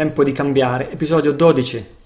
Tempo di cambiare, episodio 12.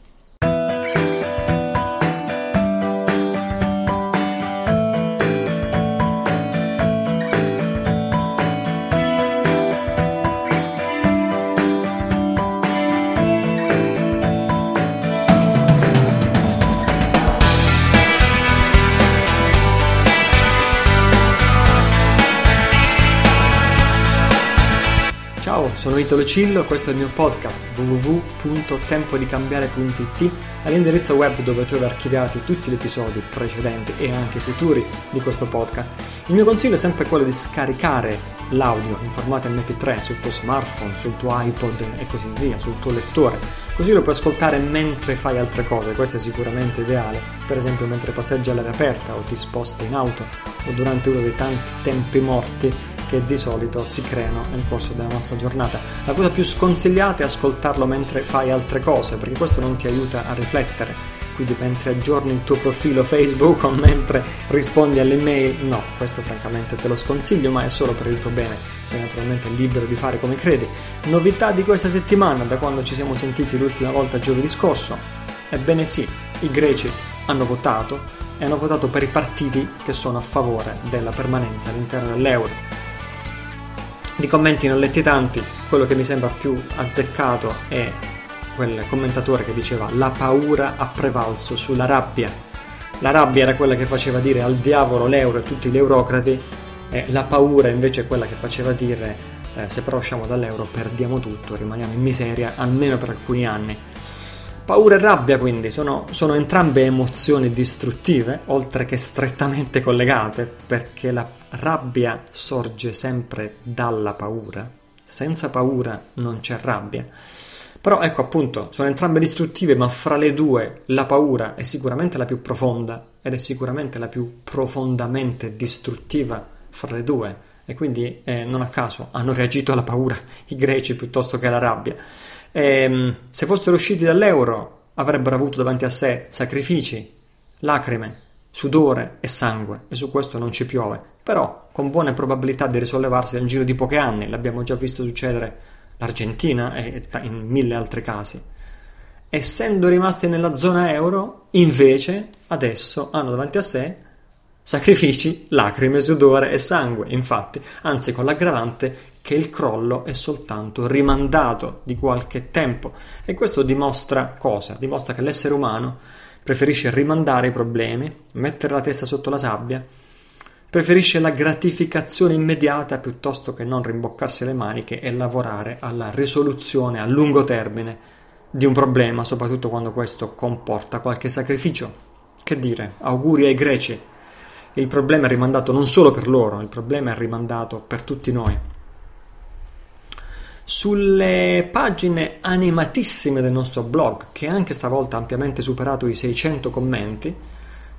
Sono Italo Cillo, questo è il mio podcast www.tempodicambiare.it all'indirizzo web dove trovi archiviati tutti gli episodi precedenti e anche futuri di questo podcast. Il mio consiglio è sempre quello di scaricare l'audio in formato MP3 sul tuo smartphone, sul tuo iPod e così via, sul tuo lettore. Così lo puoi ascoltare mentre fai altre cose, questo è sicuramente ideale, per esempio mentre passeggi all'aria aperta o ti sposti in auto o durante uno dei tanti tempi morti che di solito si creano nel corso della nostra giornata. La cosa più sconsigliata è ascoltarlo mentre fai altre cose, perché questo non ti aiuta a riflettere. Quindi mentre aggiorni il tuo profilo Facebook o mentre rispondi alle mail, no, questo francamente te lo sconsiglio, ma è solo per il tuo bene, sei naturalmente libero di fare come credi. Novità di questa settimana, da quando ci siamo sentiti l'ultima volta giovedì scorso? Ebbene sì, i greci hanno votato e hanno votato per i partiti che sono a favore della permanenza all'interno dell'euro. Di commenti non letti tanti, quello che mi sembra più azzeccato è quel commentatore che diceva la paura ha prevalso sulla rabbia. La rabbia era quella che faceva dire al diavolo l'euro e tutti gli eurocrati, e la paura invece è quella che faceva dire eh, se però usciamo dall'euro perdiamo tutto, rimaniamo in miseria almeno per alcuni anni. Paura e rabbia quindi sono, sono, entrambe emozioni distruttive, oltre che strettamente collegate, perché la rabbia sorge sempre dalla paura. Senza paura non c'è rabbia. Però ecco appunto, sono entrambe distruttive, ma fra le due la paura è sicuramente la più profonda ed è sicuramente la più profondamente distruttiva fra le due. E quindi eh, non a caso hanno reagito alla paura i greci piuttosto che alla rabbia. E, ehm, se fossero usciti dall'euro avrebbero avuto davanti a sé sacrifici, lacrime, sudore e sangue e su questo non ci piove, però con buone probabilità di risollevarsi nel giro di pochi anni, l'abbiamo già visto succedere l'Argentina e in mille altri casi. Essendo rimasti nella zona euro, invece, adesso hanno davanti a sé sacrifici, lacrime, sudore e sangue, infatti, anzi con l'aggravante che il crollo è soltanto rimandato di qualche tempo e questo dimostra cosa? Dimostra che l'essere umano preferisce rimandare i problemi, mettere la testa sotto la sabbia, preferisce la gratificazione immediata piuttosto che non rimboccarsi le maniche e lavorare alla risoluzione a lungo termine di un problema, soprattutto quando questo comporta qualche sacrificio. Che dire, auguri ai greci. Il problema è rimandato non solo per loro, il problema è rimandato per tutti noi. Sulle pagine animatissime del nostro blog, che anche stavolta ha ampiamente superato i 600 commenti,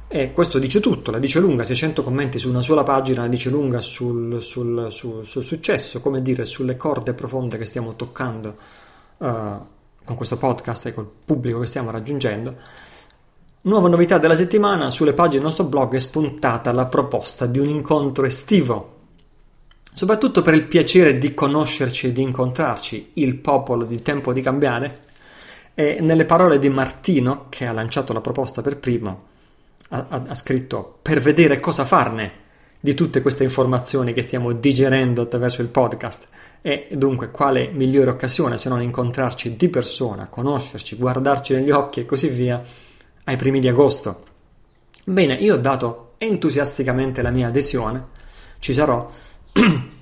e questo dice tutto, la dice lunga, 600 commenti su una sola pagina la dice lunga sul, sul, sul, sul successo, come dire, sulle corde profonde che stiamo toccando uh, con questo podcast e col pubblico che stiamo raggiungendo. Nuova novità della settimana, sulle pagine del nostro blog è spuntata la proposta di un incontro estivo soprattutto per il piacere di conoscerci e di incontrarci, il popolo di tempo di cambiare. E nelle parole di Martino, che ha lanciato la proposta per primo, ha, ha, scritto per vedere cosa farne di tutte queste informazioni che stiamo digerendo attraverso il podcast. E dunque, quale migliore occasione se non incontrarci di persona, conoscerci, guardarci negli occhi e così via ai primi di agosto? Bene, io ho dato entusiasticamente la mia adesione, ci sarò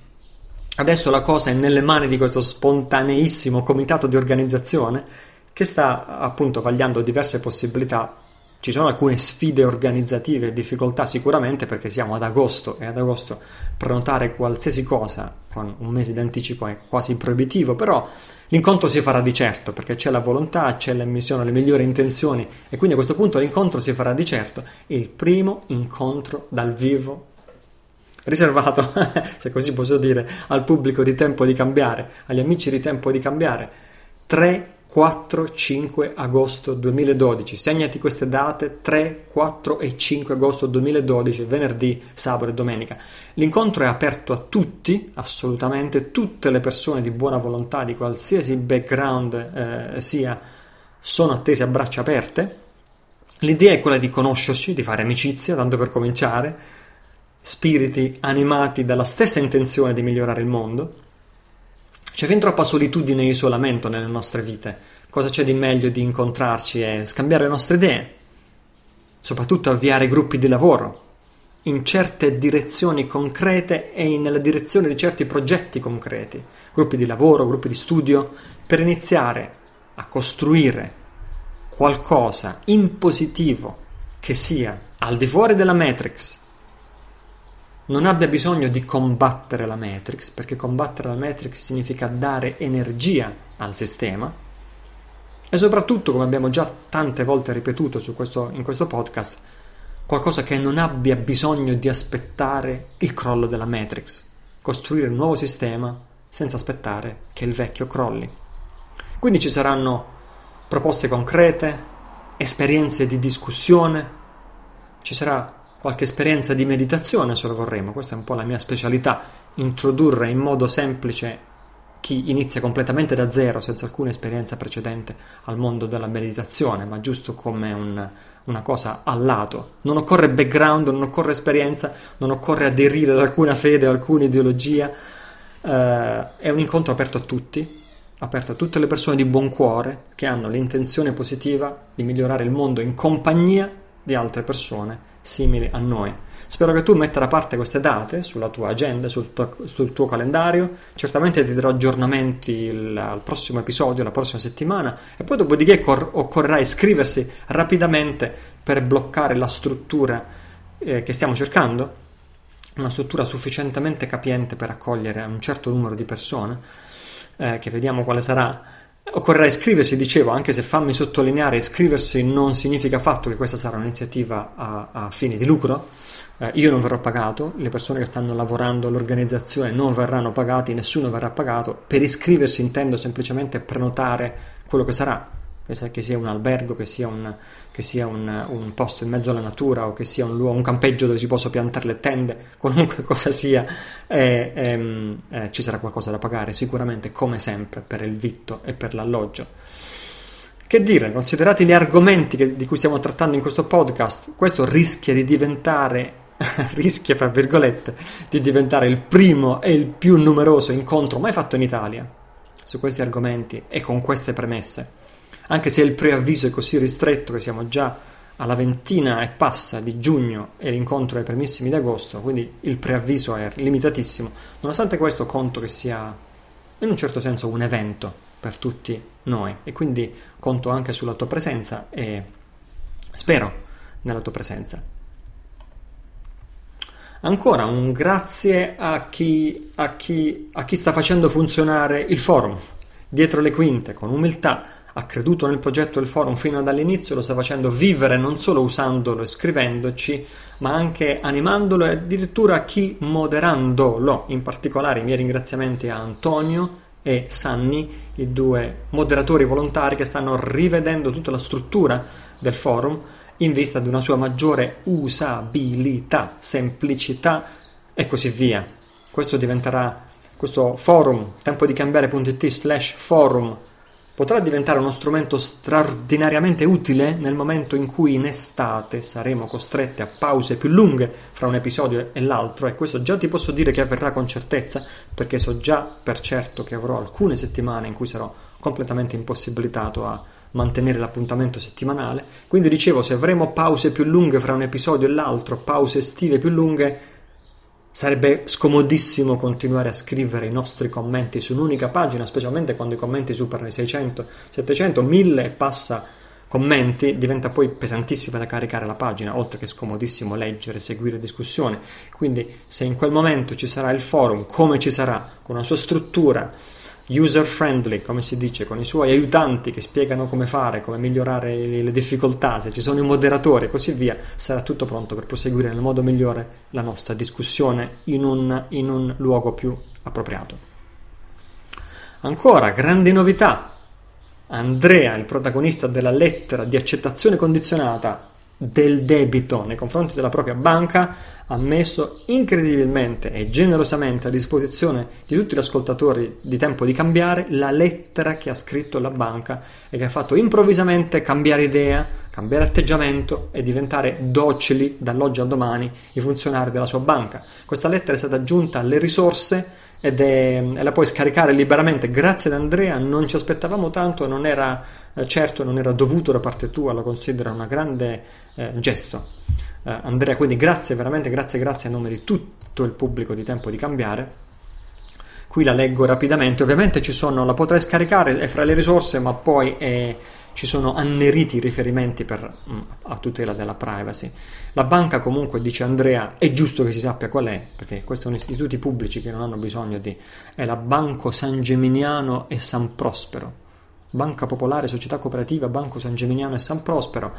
Adesso la cosa è nelle mani di questo spontaneissimo comitato di organizzazione che sta appunto vagliando diverse possibilità. Ci sono alcune sfide organizzative e difficoltà sicuramente perché siamo ad agosto e ad agosto prenotare qualsiasi cosa con un mese di anticipo è quasi proibitivo, però l'incontro si farà di certo perché c'è la volontà, c'è l'emissione, le migliori intenzioni e quindi a questo punto l'incontro si farà di certo. Il primo incontro dal vivo riservato, se così posso dire, al pubblico di Tempo di Cambiare, agli amici di Tempo di Cambiare. 3, 4-5 agosto 2012. Segnati queste date 3, 4 e 5 agosto 2012, venerdì, sabato e domenica. L'incontro è aperto a tutti, assolutamente, tutte le persone di buona volontà, di qualsiasi background eh, sia, sono attese a braccia aperte. L'idea è quella di conoscerci, di fare amicizia, tanto per cominciare, spiriti animati dalla stessa intenzione di migliorare il mondo c'è fin troppa solitudine e isolamento nelle nostre vite. Cosa c'è di meglio di incontrarci e scambiare le nostre idee? Soprattutto avviare gruppi di lavoro in certe direzioni concrete e nella direzione di certi progetti concreti, gruppi di lavoro, gruppi di studio, per iniziare a costruire qualcosa in positivo che sia al di fuori della Matrix, non abbia bisogno di combattere la Matrix, perché combattere la Matrix significa dare energia al sistema e soprattutto, come abbiamo già tante volte ripetuto questo, in questo podcast, qualcosa che non abbia bisogno di aspettare il crollo della Matrix, costruire un nuovo sistema senza aspettare che il vecchio crolli. Quindi ci saranno proposte concrete, esperienze di discussione, ci sarà qualche esperienza di meditazione se lo vorremmo, questa è un po' la mia specialità, introdurre in modo semplice chi inizia completamente da zero, senza alcuna esperienza precedente, al mondo della meditazione, ma giusto come un, una cosa al lato. Non occorre background, non occorre esperienza, non occorre aderire ad alcuna fede, ad alcuna ideologia. Uh, è un incontro aperto a tutti, aperto a tutte le persone di buon cuore che hanno l'intenzione positiva di migliorare il mondo in compagnia di altre persone simili a noi. Spero che tu metta da parte queste date sulla tua agenda, sul tuo, sul tuo calendario. Certamente ti darò aggiornamenti al prossimo episodio, la prossima settimana. E poi, dopodiché, cor- occorrerà iscriversi rapidamente per bloccare la struttura eh, che stiamo cercando. Una struttura sufficientemente capiente per accogliere un certo numero di persone, eh, che vediamo quale sarà Occorrerà iscriversi, dicevo, anche se fammi sottolineare, iscriversi non significa affatto che questa sarà un'iniziativa a, a fine di lucro. Eh, io non verrò pagato, le persone che stanno lavorando all'organizzazione non verranno pagati, nessuno verrà pagato. Per iscriversi intendo semplicemente prenotare quello che sarà che sia un albergo, che sia, un, che sia un, un, posto in mezzo alla natura o che sia un, luogo, un campeggio dove si possa piantare le tende, qualunque cosa sia, eh, ehm, eh, ci sarà qualcosa da pagare sicuramente, come sempre, per il vitto e per l'alloggio. Che dire, considerati gli argomenti che, di cui stiamo trattando in questo podcast, questo rischia di diventare rischia, fra virgolette, di diventare il primo e il più numeroso incontro mai fatto in Italia su questi argomenti e con queste premesse anche se il preavviso è così ristretto che siamo già alla ventina e passa di giugno e l'incontro è ai primissimi di agosto, quindi il preavviso è limitatissimo. Nonostante questo conto che sia in un certo senso un evento per tutti noi e quindi conto anche sulla tua presenza e spero nella tua presenza. Ancora un grazie a chi, a chi, a chi sta facendo funzionare il forum dietro le quinte con umiltà ha creduto nel progetto del forum fino dall'inizio, lo sta facendo vivere non solo usandolo e scrivendoci, ma anche animandolo e addirittura chi moderandolo. In particolare i miei ringraziamenti a Antonio e Sanni, i due moderatori volontari che stanno rivedendo tutta la struttura del forum in vista di una sua maggiore usabilità, semplicità e così via. Questo diventerà questo forum, tempo di cambiare.it slash forum potrà diventare uno strumento straordinariamente utile nel momento in cui in estate saremo costretti a pause più lunghe fra un episodio e l'altro e questo già ti posso dire che avverrà con certezza perché so già per certo che avrò alcune settimane in cui sarò completamente impossibilitato a mantenere l'appuntamento settimanale. Quindi dicevo se avremo pause più lunghe fra un episodio e l'altro pause estive più lunghe Sarebbe scomodissimo continuare a scrivere i nostri commenti su un'unica pagina, specialmente quando i commenti superano i 600, 700, 1000 e passa commenti, diventa poi pesantissima da caricare la pagina, oltre che scomodissimo leggere, seguire discussioni. Quindi se in quel momento ci sarà il forum, come ci sarà, con una sua struttura, user friendly, come si dice, con i suoi aiutanti che spiegano come fare, come migliorare le difficoltà, se ci sono i moderatori e così via, sarà tutto pronto per proseguire nel modo migliore la nostra discussione in un, in un luogo più appropriato. Ancora, grandi novità. Andrea, il protagonista della lettera di accettazione condizionata del debito nei confronti della propria banca, ha messo incredibilmente e generosamente a disposizione di tutti gli ascoltatori di tempo di cambiare la lettera che ha scritto la banca e che ha fatto improvvisamente cambiare idea, cambiare atteggiamento e diventare docili dall'oggi al domani i funzionari della sua banca. Questa lettera è stata aggiunta alle risorse ed è, e la puoi scaricare liberamente. Grazie ad Andrea, non ci aspettavamo tanto, non era eh, certo, non era dovuto da parte tua, lo considero un grande eh, gesto. Eh, Andrea, quindi grazie, veramente grazie, grazie a nome di tutto il pubblico di Tempo di Cambiare. Qui la leggo rapidamente, ovviamente ci sono, la potrai scaricare, è fra le risorse, ma poi è ci sono anneriti riferimenti per, mm, a tutela della privacy. La banca comunque, dice Andrea, è giusto che si sappia qual è, perché questi sono istituti pubblici che non hanno bisogno di... è la Banco San Geminiano e San Prospero. Banca Popolare, Società Cooperativa, Banco San Geminiano e San Prospero,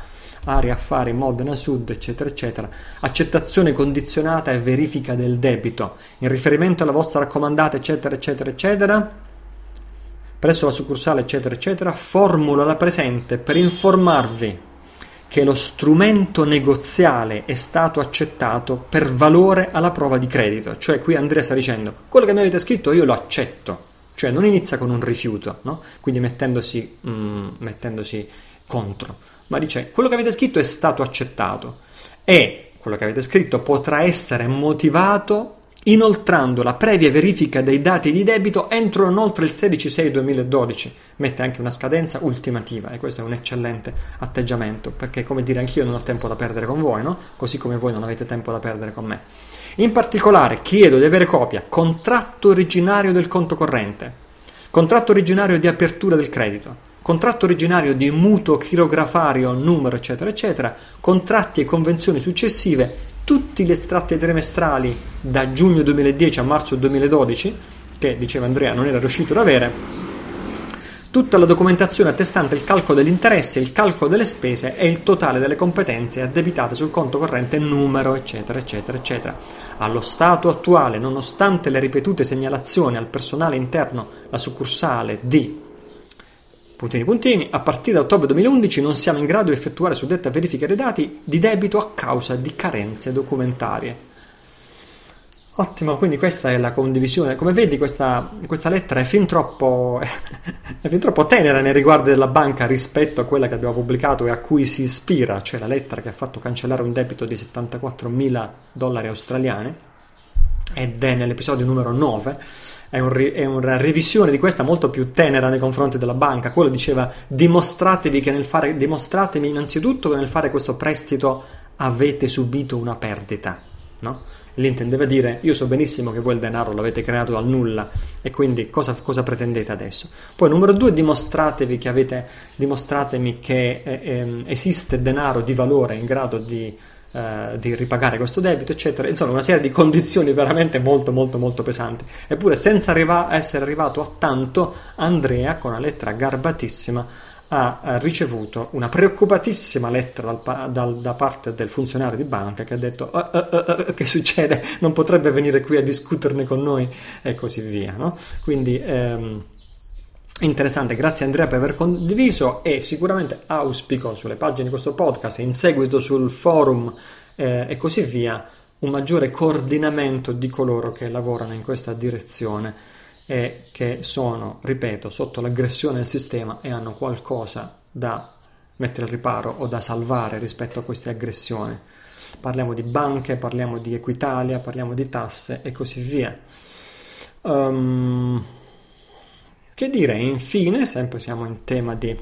Area Affari, Modena Sud, eccetera, eccetera. Accettazione condizionata e verifica del debito. In riferimento alla vostra raccomandata, eccetera, eccetera, eccetera presso la succursale eccetera eccetera, formula la presente per informarvi che lo strumento negoziale è stato accettato per valore alla prova di credito. Cioè qui Andrea sta dicendo quello che mi avete scritto io lo accetto, cioè non inizia con un rifiuto, no? quindi mettendosi, mm, mettendosi contro, ma dice quello che avete scritto è stato accettato e quello che avete scritto potrà essere motivato inoltrando la previa verifica dei dati di debito entro non oltre il 16-6-2012. Mette anche una scadenza ultimativa e questo è un eccellente atteggiamento perché, come dire, anch'io non ho tempo da perdere con voi, no? così come voi non avete tempo da perdere con me. In particolare chiedo di avere copia contratto originario del conto corrente, contratto originario di apertura del credito, contratto originario di mutuo chirografario, numero, eccetera, eccetera, contratti e convenzioni successive tutti gli estratti trimestrali da giugno 2010 a marzo 2012, che diceva Andrea non era riuscito ad avere, tutta la documentazione attestante il calcolo degli interessi, il calcolo delle spese e il totale delle competenze addebitate sul conto corrente numero, eccetera, eccetera, eccetera. Allo stato attuale, nonostante le ripetute segnalazioni al personale interno, la succursale di puntini puntini, a partire da ottobre 2011 non siamo in grado di effettuare suddetta verifica dei dati di debito a causa di carenze documentarie. Ottimo, quindi questa è la condivisione. Come vedi questa, questa lettera è fin, troppo, è fin troppo tenera nei riguardi della banca rispetto a quella che abbiamo pubblicato e a cui si ispira, cioè la lettera che ha fatto cancellare un debito di 74 mila dollari australiani ed è nell'episodio numero 9 è, un, è, una revisione di questa molto più tenera nei confronti della banca. Quello diceva dimostratevi che nel fare, dimostratemi innanzitutto che nel fare questo prestito avete subito una perdita, no? Lì intendeva dire io so benissimo che voi il denaro l'avete creato dal nulla e quindi cosa, cosa pretendete adesso? Poi numero due dimostratevi che avete, dimostratemi che eh, eh, esiste denaro di valore in grado di eh, di ripagare questo debito, eccetera. Insomma, una serie di condizioni veramente molto, molto, molto pesanti. Eppure, senza arriva- essere arrivato a tanto, Andrea, con una lettera garbatissima, ha ricevuto una preoccupatissima lettera dal, dal, da parte del funzionario di banca che ha detto uh, uh, uh, che succede, non potrebbe venire qui a discuterne con noi e così via. No? Quindi ehm, Interessante, grazie Andrea per aver condiviso e sicuramente auspico sulle pagine di questo podcast e in seguito sul forum eh, e così via un maggiore coordinamento di coloro che lavorano in questa direzione e che sono, ripeto, sotto l'aggressione del sistema e hanno qualcosa da mettere al riparo o da salvare rispetto a queste aggressioni. Parliamo di banche, parliamo di Equitalia, parliamo di tasse e così via. Um, che dire, infine, sempre siamo in tema di...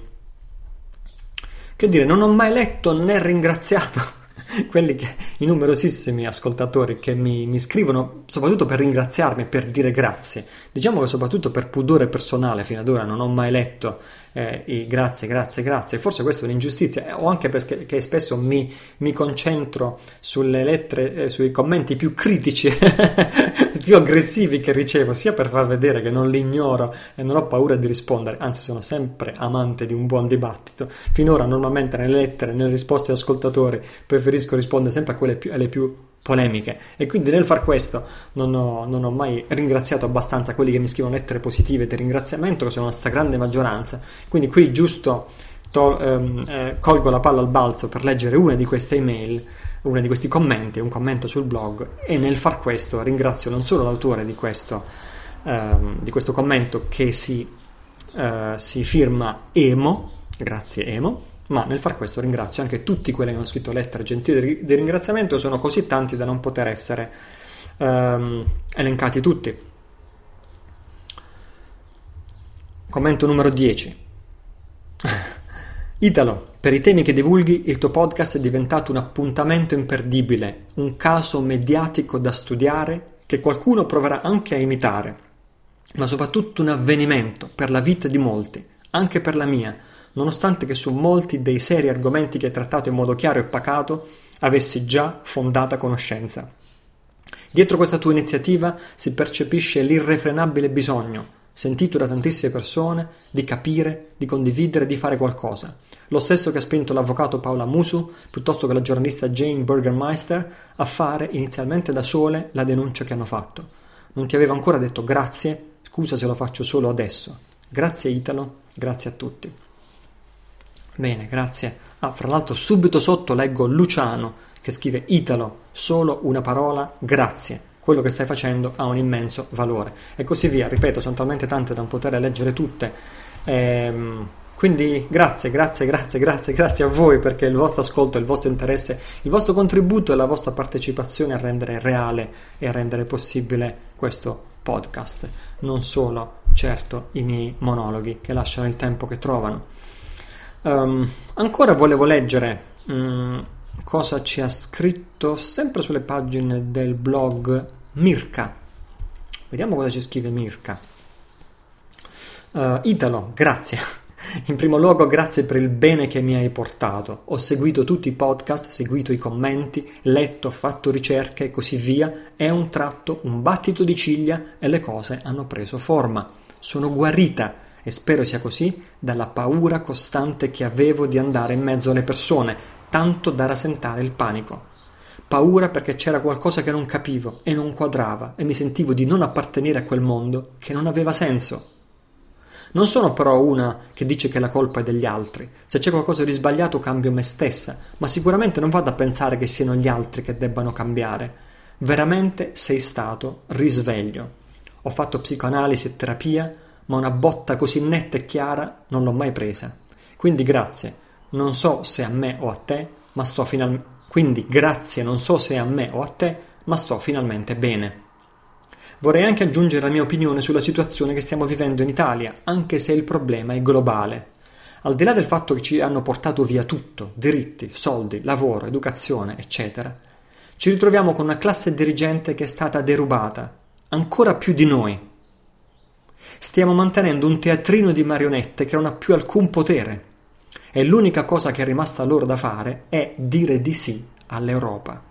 Che dire, non ho mai letto né ringraziato quelli che, i numerosissimi ascoltatori che mi, mi, scrivono soprattutto per ringraziarmi, per dire grazie. Diciamo che soprattutto per pudore personale fino ad ora non ho mai letto eh, i grazie, grazie, grazie. Forse questa è un'ingiustizia, eh, o anche perché spesso mi, mi concentro sulle lettere, eh, sui commenti più critici, più aggressivi che ricevo, sia per far vedere che non li ignoro e non ho paura di rispondere, anzi sono sempre amante di un buon dibattito. Finora normalmente nelle lettere, nelle risposte agli ascoltatori, preferisco rispondere sempre a quelle più, alle più polemiche. E quindi nel far questo non ho, non ho, mai ringraziato abbastanza quelli che mi scrivono lettere positive di ringraziamento che sono la stragrande maggioranza. Quindi qui giusto to- ehm, eh, colgo la palla al balzo per leggere una di queste email uno di questi commenti un commento sul blog e nel far questo ringrazio non solo l'autore di questo, ehm, di questo commento che si, eh, si firma Emo grazie Emo ma nel far questo ringrazio anche tutti quelli che hanno scritto lettere gentili di ringraziamento, sono così tanti da non poter essere ehm, elencati tutti. Commento numero 10. Italo, per i temi che divulghi, il tuo podcast è diventato un appuntamento imperdibile, un caso mediatico da studiare che qualcuno proverà anche a imitare, ma soprattutto un avvenimento per la vita di molti, anche per la mia nonostante che su molti dei seri argomenti che hai trattato in modo chiaro e pacato avessi già fondata conoscenza. Dietro questa tua iniziativa si percepisce l'irrefrenabile bisogno, sentito da tantissime persone, di capire, di condividere, di fare qualcosa. Lo stesso che ha spinto l'avvocato Paola Musu, piuttosto che la giornalista Jane Burgermeister, a fare inizialmente da sole la denuncia che hanno fatto. Non ti avevo ancora detto grazie, scusa se lo faccio solo adesso. Grazie Italo, grazie a tutti. Bene, grazie. Ah, fra l'altro subito sotto leggo Luciano che scrive Italo, solo una parola, grazie. Quello che stai facendo ha un immenso valore. E così via. Ripeto, sono talmente tante da non poter leggere tutte. Ehm, quindi grazie, grazie, grazie, grazie, grazie a voi perché il vostro ascolto, il vostro interesse, il vostro contributo e la vostra partecipazione a rendere reale e a rendere possibile questo podcast. Non solo, certo, i miei monologhi che lasciano il tempo che trovano. Um, ancora volevo leggere um, cosa ci ha scritto sempre sulle pagine del blog Mirka. Vediamo cosa ci scrive Mirka. Uh, Italo, grazie. In primo luogo, grazie per il bene che mi hai portato. Ho seguito tutti i podcast, seguito i commenti, letto, fatto ricerche e così via. È un tratto, un battito di ciglia e le cose hanno preso forma. Sono guarita e spero sia così, dalla paura costante che avevo di andare in mezzo alle persone, tanto da rasentare il panico. Paura perché c'era qualcosa che non capivo e non quadrava e mi sentivo di non appartenere a quel mondo che non aveva senso. Non sono però una che dice che la colpa è degli altri. Se c'è qualcosa di sbagliato cambio me stessa, ma sicuramente non vado a pensare che siano gli altri che debbano cambiare. Veramente sei stato risveglio. Ho fatto psicoanalisi e terapia, ma una botta così netta e chiara non l'ho mai presa. Quindi grazie, non so se a me o a te, ma sto finalmente. Quindi grazie, non so se a me o a te, ma sto finalmente bene. Vorrei anche aggiungere la mia opinione sulla situazione che stiamo vivendo in Italia, anche se il problema è globale. Al di là del fatto che ci hanno portato via tutto, diritti, soldi, lavoro, educazione, eccetera, ci ritroviamo con una classe dirigente che è stata derubata, ancora più di noi, Stiamo mantenendo un teatrino di marionette che non ha più alcun potere. E l'unica cosa che è rimasta loro da fare è dire di sì all'Europa.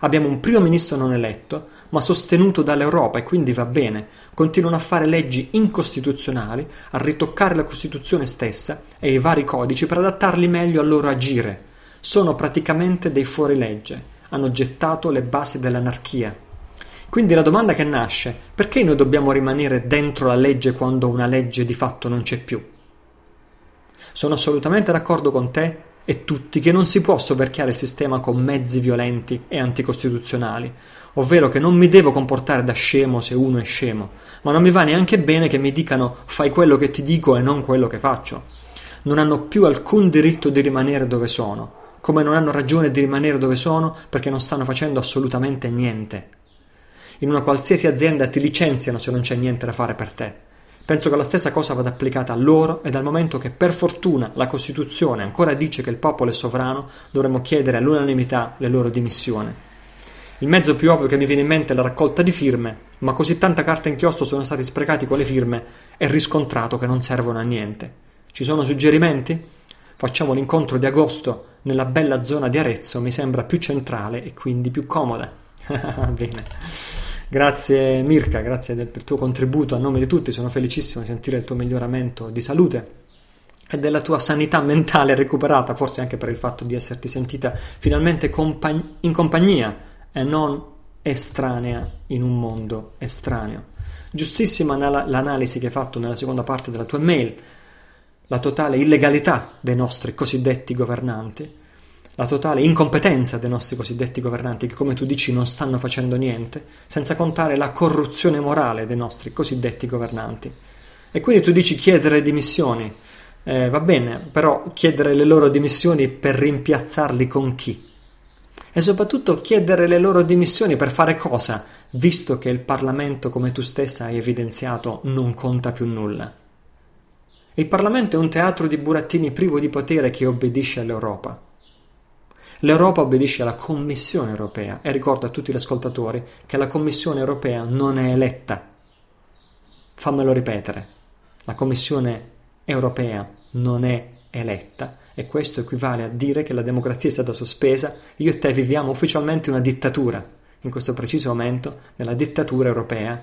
Abbiamo un primo ministro non eletto, ma sostenuto dall'Europa e quindi va bene. Continuano a fare leggi incostituzionali, a ritoccare la Costituzione stessa e i vari codici per adattarli meglio al loro agire. Sono praticamente dei fuorilegge. Hanno gettato le basi dell'anarchia. Quindi la domanda che nasce, perché noi dobbiamo rimanere dentro la legge quando una legge di fatto non c'è più? Sono assolutamente d'accordo con te e tutti che non si può soverchiare il sistema con mezzi violenti e anticostituzionali, ovvero che non mi devo comportare da scemo se uno è scemo, ma non mi va neanche bene che mi dicano fai quello che ti dico e non quello che faccio. Non hanno più alcun diritto di rimanere dove sono, come non hanno ragione di rimanere dove sono perché non stanno facendo assolutamente niente in una qualsiasi azienda ti licenziano se non c'è niente da fare per te. Penso che la stessa cosa vada applicata a loro e dal momento che per fortuna la Costituzione ancora dice che il popolo è sovrano, dovremmo chiedere all'unanimità le loro dimissioni. Il mezzo più ovvio che mi viene in mente è la raccolta di firme, ma così tanta carta inchiostro sono stati sprecati con le firme e riscontrato che non servono a niente. Ci sono suggerimenti? Facciamo l'incontro di agosto nella bella zona di Arezzo, mi sembra più centrale e quindi più comoda. Bene. Grazie Mirka, grazie del, per il tuo contributo a nome di tutti, sono felicissimo di sentire il tuo miglioramento di salute e della tua sanità mentale recuperata, forse anche per il fatto di esserti sentita finalmente compagn- in compagnia e non estranea in un mondo estraneo. Giustissima l'analisi che hai fatto nella seconda parte della tua mail, la totale illegalità dei nostri cosiddetti governanti, la totale incompetenza dei nostri cosiddetti governanti che come tu dici non stanno facendo niente, senza contare la corruzione morale dei nostri cosiddetti governanti. E quindi tu dici chiedere dimissioni. Eh, va bene, però chiedere le loro dimissioni per rimpiazzarli con chi? E soprattutto chiedere le loro dimissioni per fare cosa, visto che il Parlamento, come tu stessa hai evidenziato, non conta più nulla. Il Parlamento è un teatro di burattini privo di potere che obbedisce all'Europa. L'Europa obbedisce alla Commissione europea e ricordo a tutti gli ascoltatori che la Commissione europea non è eletta. Fammelo ripetere, la Commissione europea non è eletta e questo equivale a dire che la democrazia è stata sospesa, io e te viviamo ufficialmente una dittatura, in questo preciso momento, nella dittatura europea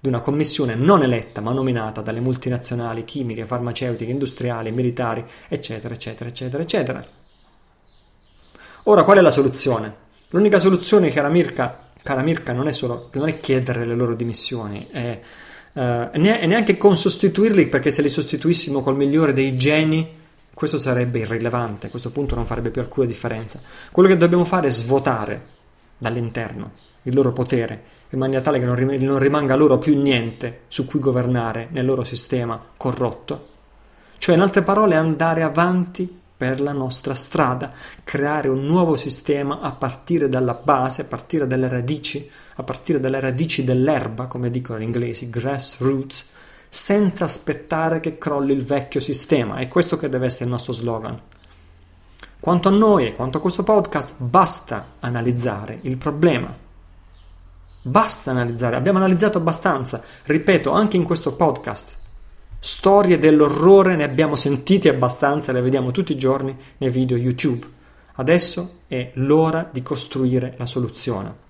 di una commissione non eletta ma nominata dalle multinazionali chimiche, farmaceutiche, industriali, militari, eccetera, eccetera, eccetera, eccetera. Ora, qual è la soluzione? L'unica soluzione, cara Mirka, cara Mirka non, è solo, non è chiedere le loro dimissioni, è, uh, e neanche con sostituirli, perché se li sostituissimo col migliore dei geni questo sarebbe irrilevante, a questo punto non farebbe più alcuna differenza. Quello che dobbiamo fare è svuotare dall'interno il loro potere, in maniera tale che non, rim- non rimanga loro più niente su cui governare nel loro sistema corrotto. Cioè, in altre parole, andare avanti per la nostra strada, creare un nuovo sistema a partire dalla base, a partire dalle radici, a partire dalle radici dell'erba, come dicono gli inglesi, grassroots, senza aspettare che crolli il vecchio sistema. È questo che deve essere il nostro slogan. Quanto a noi e quanto a questo podcast, basta analizzare il problema. Basta analizzare, abbiamo analizzato abbastanza, ripeto, anche in questo podcast. Storie dell'orrore ne abbiamo sentite abbastanza, le vediamo tutti i giorni nei video YouTube. Adesso è l'ora di costruire la soluzione.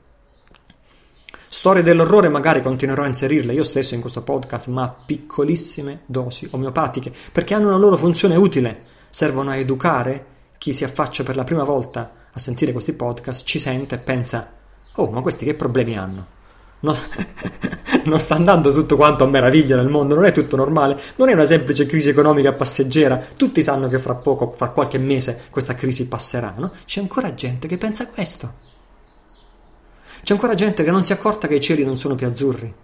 Storie dell'orrore magari continuerò a inserirle io stesso in questo podcast, ma a piccolissime dosi omeopatiche, perché hanno una loro funzione utile, servono a educare chi si affaccia per la prima volta a sentire questi podcast, ci sente e pensa, oh ma questi che problemi hanno? No, non sta andando tutto quanto a meraviglia nel mondo, non è tutto normale, non è una semplice crisi economica passeggera, tutti sanno che fra poco, fra qualche mese, questa crisi passerà, no? C'è ancora gente che pensa questo. C'è ancora gente che non si è accorta che i cieli non sono più azzurri.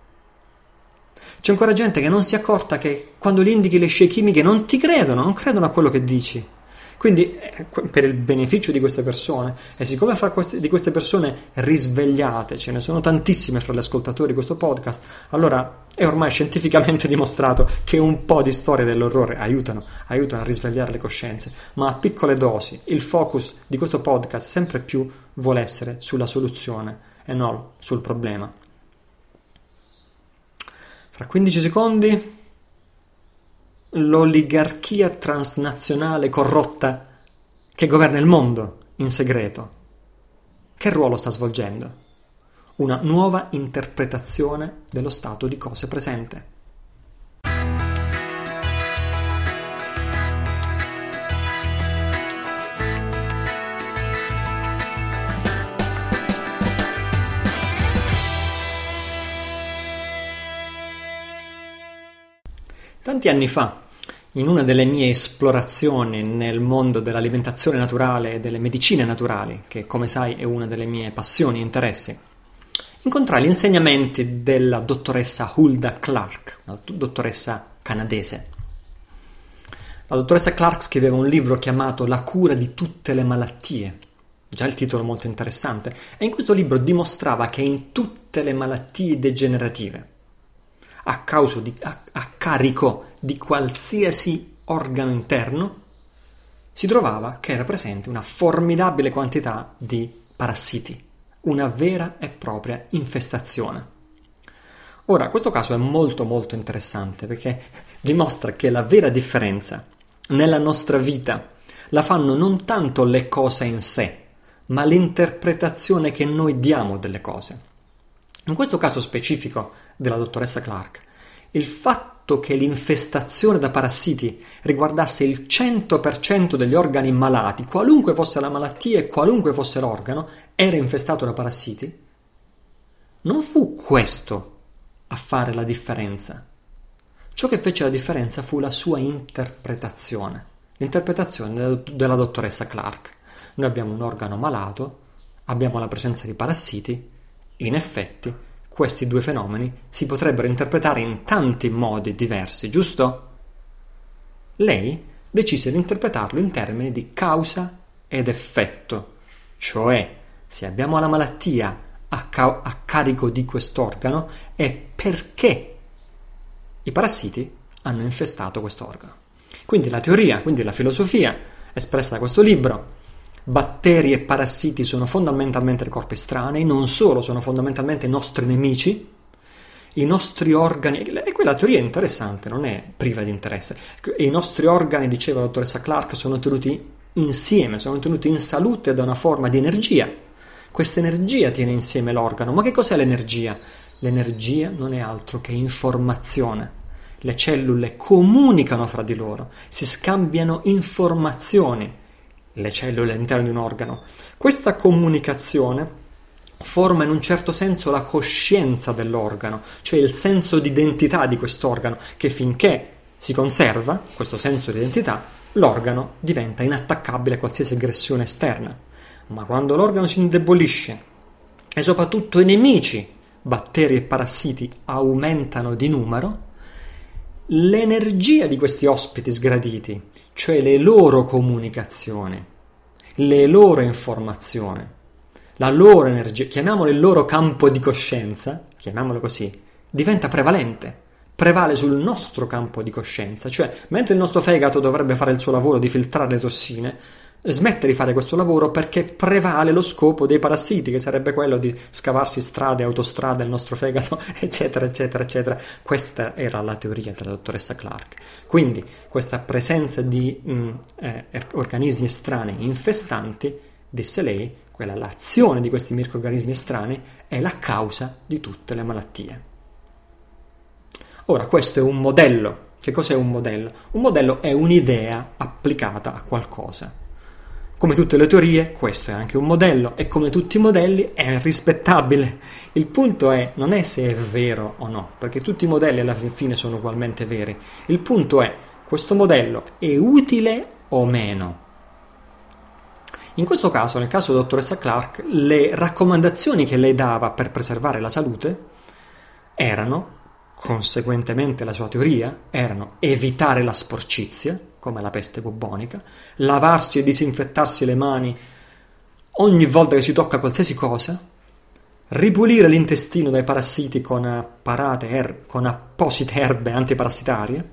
C'è ancora gente che non si è accorta che quando gli indichi le scie chimiche non ti credono, non credono a quello che dici. Quindi, eh, per il beneficio di queste persone, e siccome fra queste, di queste persone risvegliate ce ne sono tantissime fra gli ascoltatori di questo podcast, allora è ormai scientificamente dimostrato che un po' di storie dell'orrore aiutano, aiutano a risvegliare le coscienze, ma a piccole dosi il focus di questo podcast sempre più vuole essere sulla soluzione e non sul problema. Fra 15 secondi l'oligarchia transnazionale corrotta che governa il mondo in segreto. Che ruolo sta svolgendo? Una nuova interpretazione dello stato di cose presente. Tanti anni fa, in una delle mie esplorazioni nel mondo dell'alimentazione naturale e delle medicine naturali, che come sai è una delle mie passioni e interessi, incontrai gli insegnamenti della dottoressa Hulda Clark, una dottoressa canadese. La dottoressa Clark scriveva un libro chiamato La cura di tutte le malattie. Già il titolo molto interessante. E in questo libro dimostrava che in tutte le malattie degenerative, a, di, a, a carico di qualsiasi organo interno, si trovava che era presente una formidabile quantità di parassiti, una vera e propria infestazione. Ora, questo caso è molto molto interessante perché dimostra che la vera differenza nella nostra vita la fanno non tanto le cose in sé, ma l'interpretazione che noi diamo delle cose. In questo caso specifico della dottoressa Clark, il fatto fatto che l'infestazione da parassiti riguardasse il 100% degli organi malati, qualunque fosse la malattia e qualunque fosse l'organo, era infestato da parassiti, non fu questo a fare la differenza. Ciò che fece la differenza fu la sua interpretazione, l'interpretazione della dottoressa Clark. Noi abbiamo un organo malato, abbiamo la presenza di parassiti, in effetti questi due fenomeni si potrebbero interpretare in tanti modi diversi, giusto? Lei decise di interpretarlo in termini di causa ed effetto, cioè se abbiamo la malattia a, ca- a carico di quest'organo è perché i parassiti hanno infestato quest'organo. Quindi la teoria, quindi la filosofia espressa da questo libro batteri e parassiti sono fondamentalmente corpi estranei, non solo sono fondamentalmente i nostri nemici, i nostri organi, e quella teoria è interessante, non è priva di interesse, i nostri organi, diceva la dottoressa Clark, sono tenuti insieme, sono tenuti in salute da una forma di energia. Questa energia tiene insieme l'organo, ma che cos'è l'energia? L'energia non è altro che informazione. Le cellule comunicano fra di loro, si scambiano informazioni le cellule all'interno di un organo. Questa comunicazione forma in un certo senso la coscienza dell'organo, cioè il senso di identità di quest'organo, che finché si conserva questo senso di identità, l'organo diventa inattaccabile a qualsiasi aggressione esterna. Ma quando l'organo si indebolisce e soprattutto i nemici, batteri e parassiti, aumentano di numero, l'energia di questi ospiti sgraditi cioè le loro comunicazioni, le loro informazioni, la loro energia, chiamiamolo il loro campo di coscienza, chiamiamolo così, diventa prevalente, prevale sul nostro campo di coscienza, cioè mentre il nostro fegato dovrebbe fare il suo lavoro di filtrare le tossine, smette di fare questo lavoro perché prevale lo scopo dei parassiti, che sarebbe quello di scavarsi strade, autostrade, il nostro fegato, eccetera, eccetera, eccetera. Questa era la teoria della dottoressa Clark. Quindi questa presenza di mh, mm, eh, er, organismi estranei infestanti, disse lei, quella l'azione di questi microorganismi estranei è la causa di tutte le malattie. Ora, questo è un modello. Che cos'è un modello? Un modello è un'idea applicata a qualcosa. Come tutte le teorie, questo è anche un modello e come tutti i modelli è rispettabile. Il punto è non è se è vero o no, perché tutti i modelli alla fine sono ugualmente veri. Il punto è questo modello è utile o meno. In questo caso, nel caso della dottoressa Clark, le raccomandazioni che lei dava per preservare la salute erano, conseguentemente la sua teoria, erano evitare la sporcizia, come la peste bubonica, lavarsi e disinfettarsi le mani ogni volta che si tocca qualsiasi cosa, ripulire l'intestino dai parassiti con, er- con apposite erbe antiparassitarie,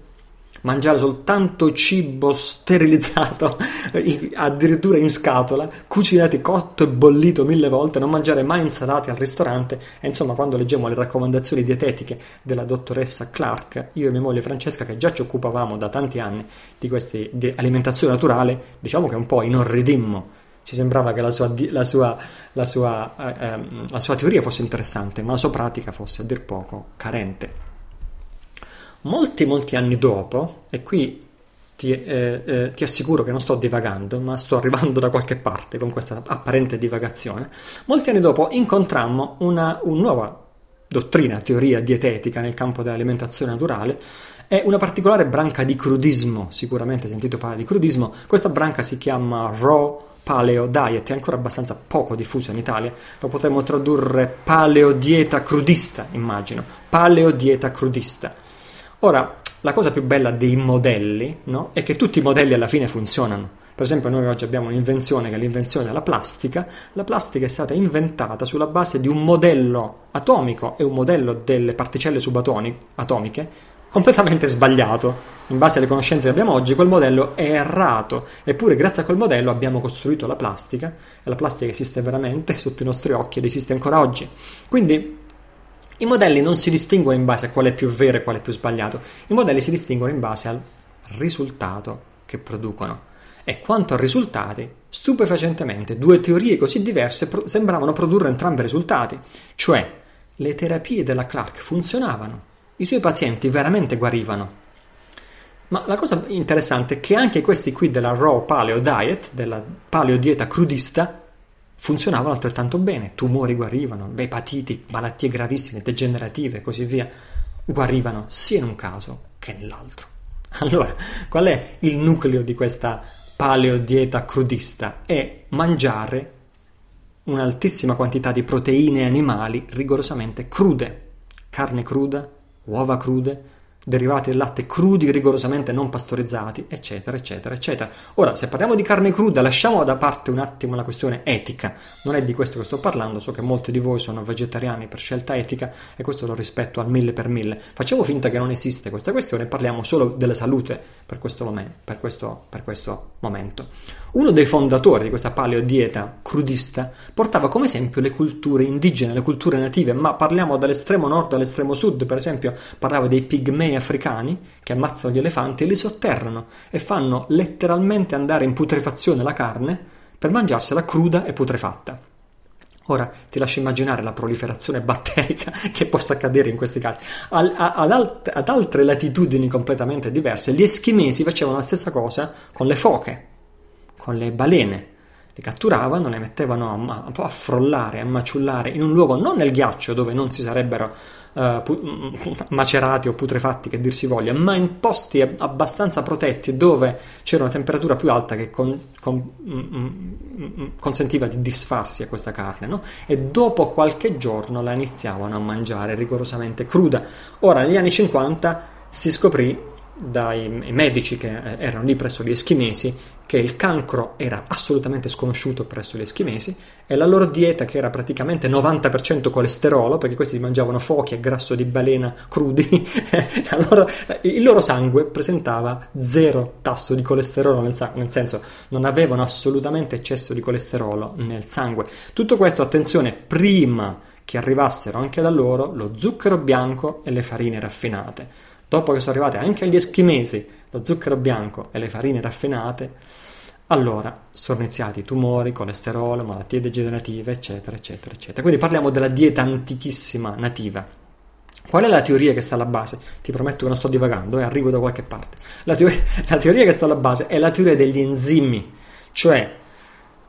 mangiare soltanto cibo sterilizzato, addirittura in scatola, cucinato, cotto e bollito mille volte, non mangiare mai insalate al ristorante. E insomma, quando leggiamo le raccomandazioni dietetiche della dottoressa Clark, io e mia moglie Francesca, che già ci occupavamo da tanti anni di questa di alimentazione naturale, diciamo che un po' inorridimmo. Ci sembrava che la sua, la sua, la sua, eh, ehm, la sua teoria fosse interessante, ma la sua pratica fosse a dir poco carente. Molti, molti anni dopo, e qui ti, eh, eh, ti, assicuro che non sto divagando, ma sto arrivando da qualche parte con questa apparente divagazione, molti anni dopo incontrammo una, una nuova dottrina, teoria dietetica nel campo dell'alimentazione naturale e una particolare branca di crudismo, sicuramente sentito parlare di crudismo, questa branca si chiama Raw Paleo Diet, è ancora abbastanza poco diffusa in Italia, lo potremmo tradurre paleo dieta crudista, immagino, paleo dieta crudista. Ora, la cosa più bella dei modelli no? è che tutti i modelli alla fine funzionano. Per esempio, noi oggi abbiamo un'invenzione che è l'invenzione della plastica. La plastica è stata inventata sulla base di un modello atomico e un modello delle particelle subatomiche completamente sbagliato. In base alle conoscenze che abbiamo oggi, quel modello è errato. Eppure, grazie a quel modello abbiamo costruito la plastica e la plastica esiste veramente sotto i nostri occhi ed esiste ancora oggi. Quindi i modelli non si distinguono in base a quale è più vero e quale è più sbagliato, i modelli si distinguono in base al risultato che producono. E quanto a risultati, stupefacentemente due teorie così diverse pro- sembravano produrre entrambi risultati, cioè le terapie della Clark funzionavano, I suoi pazienti veramente guarivano. Ma la cosa interessante è che anche questi qui della raw paleo diet, della paleo dieta crudista, funzionavano altrettanto bene. Tumori guarivano, epatiti, malattie gravissime, degenerative e così via, guarivano sia in un caso che nell'altro. Allora, qual è il nucleo di questa paleo dieta crudista? È mangiare un'altissima quantità di proteine animali rigorosamente crude, carne cruda, uova crude, derivati del latte crudi, rigorosamente non pastorizzati, eccetera, eccetera, eccetera. Ora, se parliamo di carne cruda, lasciamo da parte un attimo la questione etica. Non è di questo che sto parlando, so che molti di voi sono vegetariani per scelta etica e questo lo rispetto al mille per mille. Facciamo finta che non esiste questa questione parliamo solo della salute per questo, momento, per questo, per questo momento. Uno dei fondatori di questa paleodieta crudista portava come esempio le culture indigene, le culture native, ma parliamo dall'estremo nord all'estremo sud, per esempio parlava dei pigmei leoni africani che ammazzano gli elefanti e li sotterrano e fanno letteralmente andare in putrefazione la carne per mangiarsela cruda e putrefatta. Ora ti lascio immaginare la proliferazione batterica che possa accadere in questi casi. Ad, alt- ad, altre latitudini completamente diverse, gli eschimesi facevano la stessa cosa con le foche, con le balene. Le catturavano, le mettevano a, ma- a frollare, a maciullare in un luogo non nel ghiaccio dove non si sarebbero pu- macerati o putrefatti che dir si voglia, ma in posti abbastanza protetti dove c'era una temperatura più alta che con, con, mm, mm, consentiva di disfarsi a questa carne, no? e dopo qualche giorno la iniziavano a mangiare rigorosamente cruda. Ora, negli anni 50 si scoprì dai medici che eh, erano lì presso gli eschimesi che il cancro era assolutamente sconosciuto presso gli eschimesi e la loro dieta che era praticamente 90% colesterolo perché questi mangiavano fochi e grasso di balena crudi allora, il loro sangue presentava zero tasso di colesterolo nel sangue nel senso non avevano assolutamente eccesso di colesterolo nel sangue. Tutto questo attenzione prima che arrivassero anche da loro lo zucchero bianco e le farine raffinate dopo che sono arrivate anche agli eschimesi lo zucchero bianco e le farine raffinate, allora sono iniziati tumori, colesterolo, malattie degenerative, eccetera, eccetera, eccetera. Quindi parliamo della dieta antichissima nativa. Qual è la teoria che sta alla base? Ti prometto che non sto divagando e eh, arrivo da qualche parte. La, teoria, la teoria che sta alla base è la teoria degli enzimi, cioè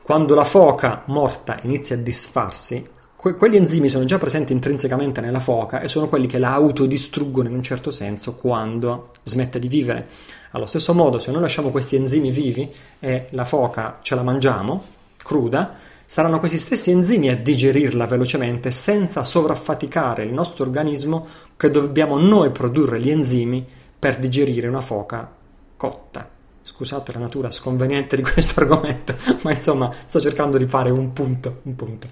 quando la foca morta inizia a disfarsi, Que- quegli enzimi sono già presenti intrinsecamente nella foca e sono quelli che la autodistruggono in un certo senso quando smette di vivere. Allo stesso modo, se noi lasciamo questi enzimi vivi e la foca ce la mangiamo cruda, saranno questi stessi enzimi a digerirla velocemente senza sovraffaticare il nostro organismo che dobbiamo noi produrre gli enzimi per digerire una foca cotta. Scusate la natura sconveniente di questo argomento, ma insomma sto cercando di fare un punto, un punto.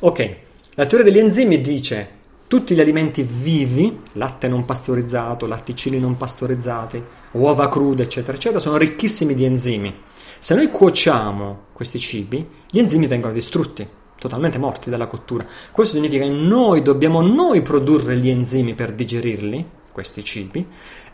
Ok, la teoria degli enzimi dice tutti gli alimenti vivi, latte non pastorizzato, latticini non pastorizzati, uova crude, eccetera, eccetera, sono ricchissimi di enzimi. Se noi cuociamo questi cibi, gli enzimi vengono distrutti, totalmente morti dalla cottura. Questo significa che noi dobbiamo noi produrre gli enzimi per digerirli, questi cibi,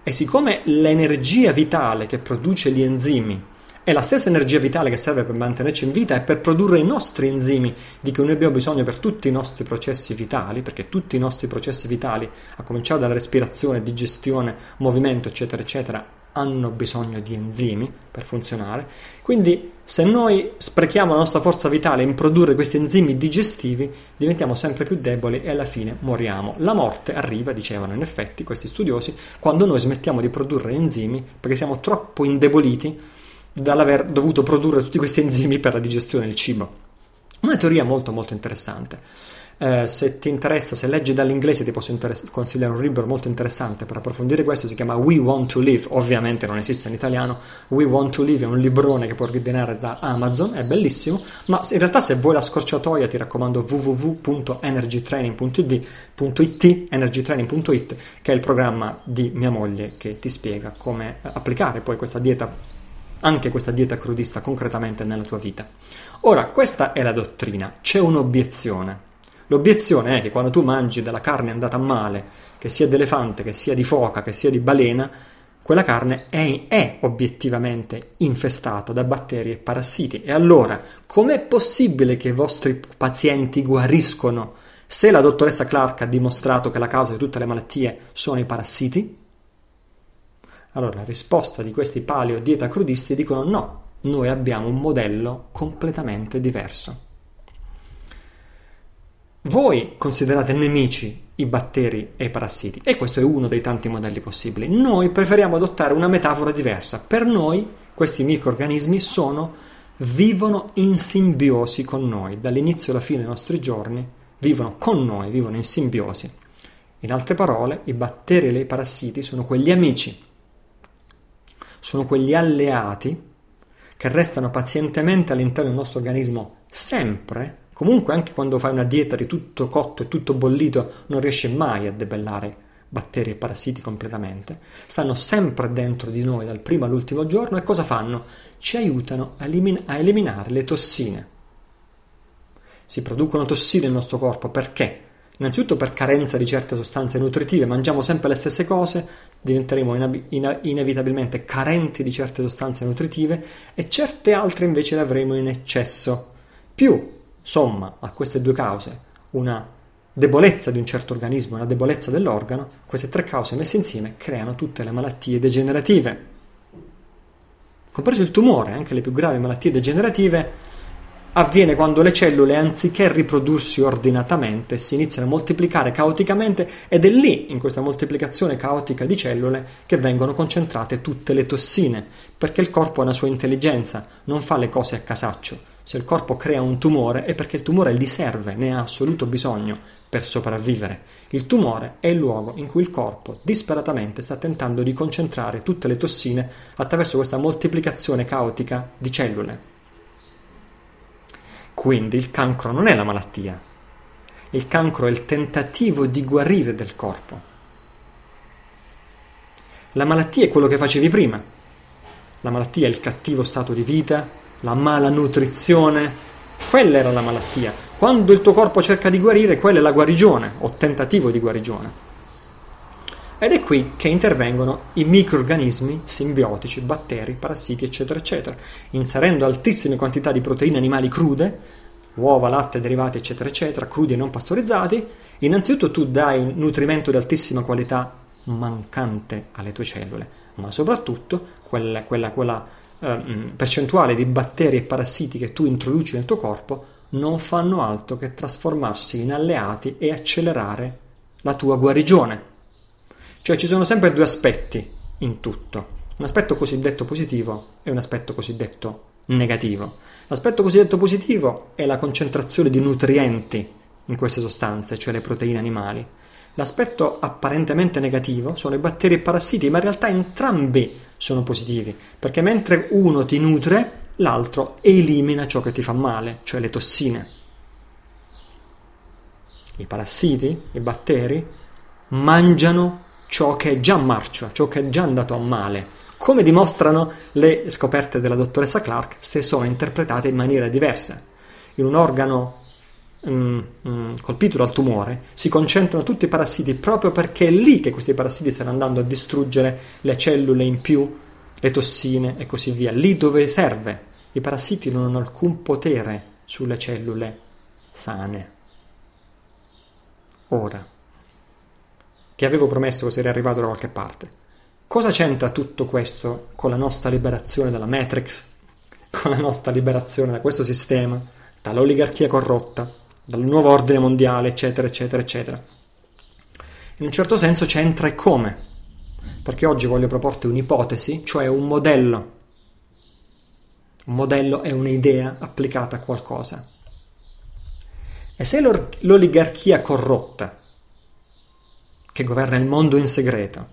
e siccome l'energia vitale che produce gli enzimi è la stessa energia vitale che serve per mantenerci in vita e per produrre i nostri enzimi di cui noi abbiamo bisogno per tutti i nostri processi vitali, perché tutti i nostri processi vitali, a cominciare dalla respirazione, digestione, movimento, eccetera, eccetera, hanno bisogno di enzimi per funzionare. Quindi se noi sprechiamo la nostra forza vitale in produrre questi enzimi digestivi, diventiamo sempre più deboli e alla fine moriamo. La morte arriva, dicevano in effetti questi studiosi, quando noi smettiamo di produrre enzimi perché siamo troppo indeboliti dall'aver dovuto produrre tutti questi enzimi per la digestione del cibo. Una teoria molto molto interessante. Eh, se ti interessa, se leggi dall'inglese ti posso interess- consigliare un libro molto interessante per approfondire questo, si chiama We Want to Live, ovviamente non esiste in italiano, We Want to Live è un librone che puoi ordinare da Amazon, è bellissimo, ma in realtà se vuoi la scorciatoia ti raccomando www.energytraining.it, energytraining.it che è il programma di mia moglie che ti spiega come applicare poi questa dieta anche questa dieta crudista concretamente nella tua vita. Ora, questa è la dottrina, c'è un'obiezione. L'obiezione è che quando tu mangi della carne andata male, che sia di elefante, che sia di foca, che sia di balena, quella carne è, è, obiettivamente infestata da batteri e parassiti. E allora, com'è possibile che i vostri pazienti guariscono Se la dottoressa Clark ha dimostrato che la causa di tutte le malattie sono i parassiti, allora la risposta di questi paleo dieta crudisti dicono no, noi abbiamo un modello completamente diverso. Voi considerate nemici i batteri e i parassiti e questo è uno dei tanti modelli possibili. Noi preferiamo adottare una metafora diversa. Per noi questi microorganismi sono, vivono in simbiosi con noi, dall'inizio alla fine dei nostri giorni, vivono con noi, vivono in simbiosi. In altre parole, i batteri e i parassiti sono quegli amici, sono quegli alleati che restano pazientemente all'interno del nostro organismo sempre, comunque anche quando fai una dieta di tutto cotto e tutto bollito non riesci mai a debellare batteri e parassiti completamente, stanno sempre dentro di noi dal primo all'ultimo giorno e cosa fanno? Ci aiutano a, elimin- a eliminare le tossine. Si producono tossine nel nostro corpo perché? Innanzitutto per carenza di certe sostanze nutritive, mangiamo sempre le stesse cose, diventeremo inab- in- inevitabilmente carenti di certe sostanze nutritive e certe altre invece le avremo in eccesso. Più somma a queste due cause una debolezza di un certo organismo, una debolezza dell'organo, queste tre cause messe insieme creano tutte le malattie degenerative. Compreso il tumore, anche le più gravi malattie degenerative, avviene quando le cellule, anziché riprodursi ordinatamente, si iniziano a moltiplicare caoticamente ed è lì, in questa moltiplicazione caotica di cellule, che vengono concentrate tutte le tossine, perché il corpo ha una sua intelligenza, non fa le cose a casaccio. Se il corpo crea un tumore è perché il tumore gli serve, ne ha assoluto bisogno per sopravvivere. Il tumore è il luogo in cui il corpo disperatamente sta tentando di concentrare tutte le tossine attraverso questa moltiplicazione caotica di cellule. Quindi il cancro non è la malattia, il cancro è il tentativo di guarire del corpo. La malattia è quello che facevi prima. La malattia è il cattivo stato di vita, la mala nutrizione. Quella era la malattia. Quando il tuo corpo cerca di guarire, quella è la guarigione o tentativo di guarigione. Ed è qui che intervengono i microorganismi simbiotici, batteri, parassiti, eccetera, eccetera, inserendo altissime quantità di proteine animali crude, uova, latte, derivati, eccetera, eccetera, crudi e non pastorizzati. Innanzitutto tu dai nutrimento di altissima qualità mancante alle tue cellule, ma soprattutto quella, quella, quella eh, percentuale di batteri e parassiti che tu introduci nel tuo corpo non fanno altro che trasformarsi in alleati e accelerare la tua guarigione. Cioè ci sono sempre due aspetti in tutto, un aspetto cosiddetto positivo e un aspetto cosiddetto negativo. L'aspetto cosiddetto positivo è la concentrazione di nutrienti in queste sostanze, cioè le proteine animali. L'aspetto apparentemente negativo sono i batteri e i parassiti, ma in realtà entrambi sono positivi, perché mentre uno ti nutre, l'altro elimina ciò che ti fa male, cioè le tossine. I parassiti, i batteri, mangiano ciò che è già marcio, ciò che è già andato a male, come dimostrano le scoperte della dottoressa Clark se sono interpretate in maniera diversa. In un organo mm, mm, colpito dal tumore si concentrano tutti i parassiti proprio perché è lì che questi parassiti stanno andando a distruggere le cellule in più, le tossine e così via, lì dove serve. I parassiti non hanno alcun potere sulle cellule sane. Ora, ti avevo promesso che sarei arrivato da qualche parte. Cosa c'entra tutto questo con la nostra liberazione dalla Matrix, con la nostra liberazione da questo sistema, dall'oligarchia corrotta, dal nuovo ordine mondiale, eccetera, eccetera, eccetera? In un certo senso c'entra e come? Perché oggi voglio proporti un'ipotesi, cioè un modello. Un modello è un'idea applicata a qualcosa. E se l'oligarchia corrotta che governa il mondo in segreto,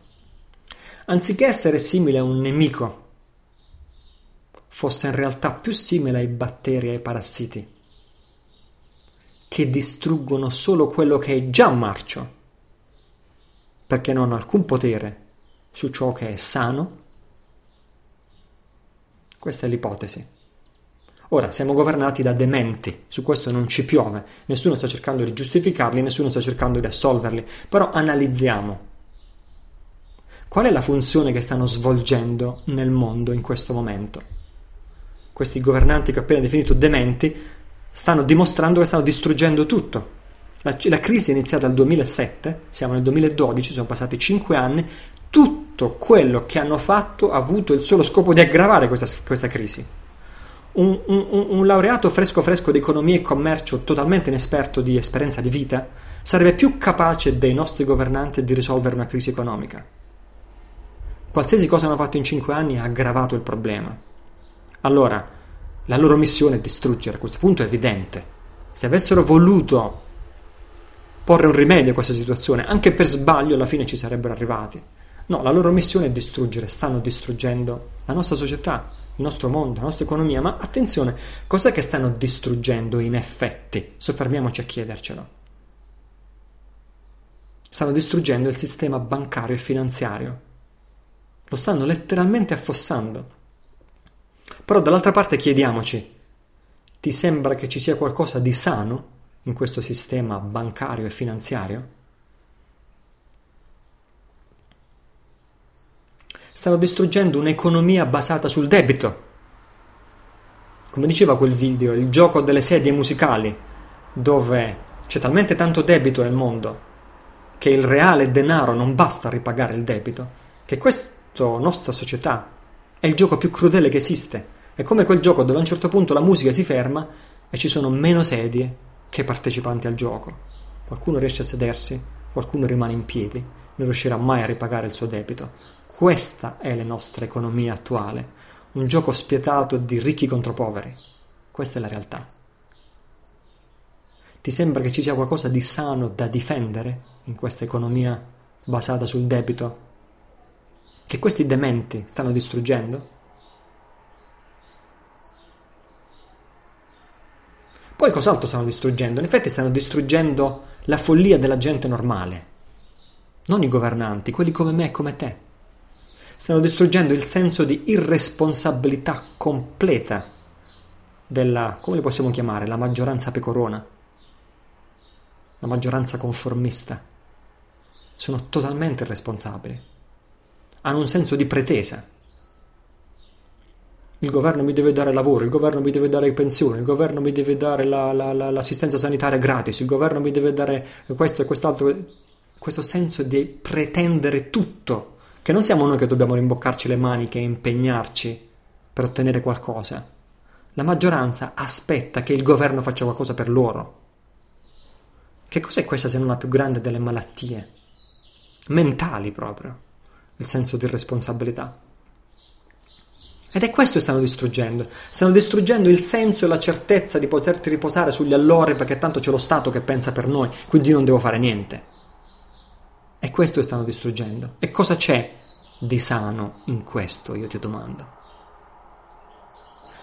anziché essere simile a un nemico, fosse in realtà più simile ai batteri e ai parassiti, che distruggono solo quello che è già marcio, perché non hanno alcun potere su ciò che è sano. Questa è l'ipotesi. Ora siamo governati da dementi, su questo non ci piove, nessuno sta cercando di giustificarli, nessuno sta cercando di assolverli, però analizziamo. Qual è la funzione che stanno svolgendo nel mondo in questo momento? Questi governanti che ho appena definito dementi stanno dimostrando che stanno distruggendo tutto. La, la crisi è iniziata nel 2007, siamo nel 2012, sono passati 5 anni, tutto quello che hanno fatto ha avuto il solo scopo di aggravare questa, questa crisi. Un, un, un, laureato fresco fresco di economia e commercio, totalmente inesperto di esperienza di vita, sarebbe più capace dei nostri governanti di risolvere una crisi economica. Qualsiasi cosa hanno fatto in cinque anni ha aggravato il problema. Allora, la loro missione è distruggere, a questo punto è evidente. Se avessero voluto porre un rimedio a questa situazione, anche per sbaglio alla fine ci sarebbero arrivati. No, la loro missione è distruggere, stanno distruggendo la nostra società, il nostro mondo, la nostra economia, ma attenzione, cos'è che stanno distruggendo in effetti? Soffermiamoci a chiedercelo. Stanno distruggendo il sistema bancario e finanziario. Lo stanno letteralmente affossando. Però dall'altra parte chiediamoci, ti sembra che ci sia qualcosa di sano in questo sistema bancario e finanziario? Stanno distruggendo un'economia basata sul debito. Come diceva quel video, il gioco delle sedie musicali, dove c'è talmente tanto debito nel mondo che il reale denaro non basta a ripagare il debito, che questa nostra società è il gioco più crudele che esiste. È come quel gioco dove a un certo punto la musica si ferma e ci sono meno sedie che partecipanti al gioco. Qualcuno riesce a sedersi, qualcuno rimane in piedi, non riuscirà mai a ripagare il suo debito. Questa è la nostra economia attuale, un gioco spietato di ricchi contro poveri. Questa è la realtà. Ti sembra che ci sia qualcosa di sano da difendere in questa economia basata sul debito? Che questi dementi stanno distruggendo? Poi cos'altro stanno distruggendo? In effetti stanno distruggendo la follia della gente normale, non i governanti, quelli come me e come te stanno distruggendo il senso di irresponsabilità completa della, come le possiamo chiamare, la maggioranza pecorona, la maggioranza conformista. Sono totalmente irresponsabili. Hanno un senso di pretesa. Il governo mi deve dare lavoro, il governo mi deve dare pensione, il governo mi deve dare la, la, la, l'assistenza sanitaria gratis, il governo mi deve dare questo e quest'altro. Questo senso di pretendere tutto che non siamo noi che dobbiamo rimboccarci le maniche e impegnarci per ottenere qualcosa. La maggioranza aspetta che il governo faccia qualcosa per loro. Che cos'è questa se non la più grande delle malattie? Mentali proprio, il senso di responsabilità. Ed è questo che stanno distruggendo. Stanno distruggendo il senso e la certezza di poterti riposare sugli allori perché tanto c'è lo Stato che pensa per noi, quindi io non devo fare niente. È questo che stanno distruggendo. E cosa c'è di sano in questo, io ti domando?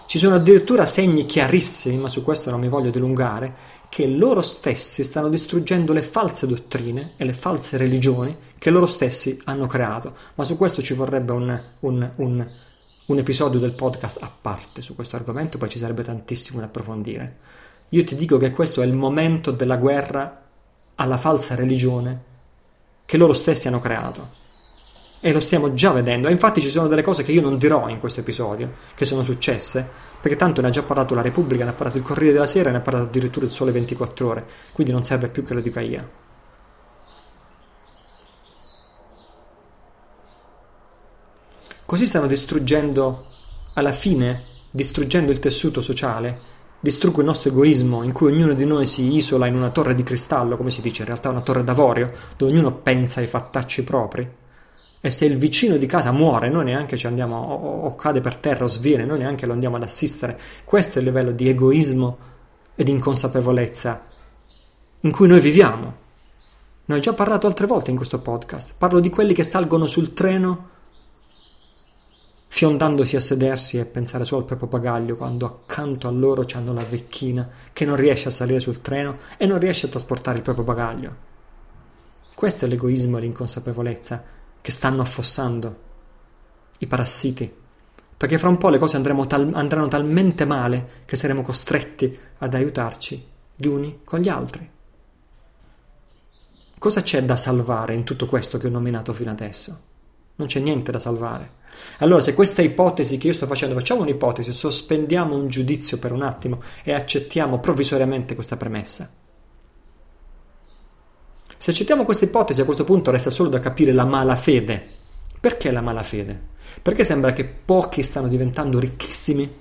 Ci sono addirittura segni chiarissimi, ma su questo non mi voglio dilungare, che loro stessi stanno distruggendo le false dottrine e le false religioni che loro stessi hanno creato. Ma su questo ci vorrebbe un, un, un, un episodio del podcast a parte su questo argomento, poi ci sarebbe tantissimo da approfondire. Io ti dico che questo è il momento della guerra alla falsa religione che loro stessi hanno creato. E lo stiamo già vedendo. E infatti ci sono delle cose che io non dirò in questo episodio, che sono successe, perché tanto ne ha già parlato la Repubblica, ne ha parlato il Corriere della Sera, ne ha parlato addirittura il Sole 24 Ore, quindi non serve più che lo dica io. Così stanno distruggendo, alla fine, distruggendo il tessuto sociale distruggo il nostro egoismo in cui ognuno di noi si isola in una torre di cristallo, come si dice, in realtà una torre d'avorio, dove ognuno pensa ai fattacci propri. E se il vicino di casa muore, noi neanche ci andiamo, o, o cade per terra o sviene, noi neanche lo andiamo ad assistere. Questo è il livello di egoismo e di inconsapevolezza in cui noi viviamo. Ne ho già parlato altre volte in questo podcast. Parlo di quelli che salgono sul treno fiondandosi a sedersi e pensare solo al proprio bagaglio quando accanto a loro c'hanno la vecchina che non riesce a salire sul treno e non riesce a trasportare il proprio bagaglio. Questo è l'egoismo e l'inconsapevolezza che stanno affossando i parassiti, perché fra un po' le cose tal- andranno talmente male che saremo costretti ad aiutarci gli uni con gli altri. Cosa c'è da salvare in tutto questo che ho nominato fino adesso? Non c'è niente da salvare. Allora, se questa ipotesi che io sto facendo, facciamo un'ipotesi, sospendiamo un giudizio per un attimo e accettiamo provvisoriamente questa premessa. Se accettiamo questa ipotesi, a questo punto resta solo da capire la malafede. Perché la malafede? Perché sembra che pochi stanno diventando ricchissimi?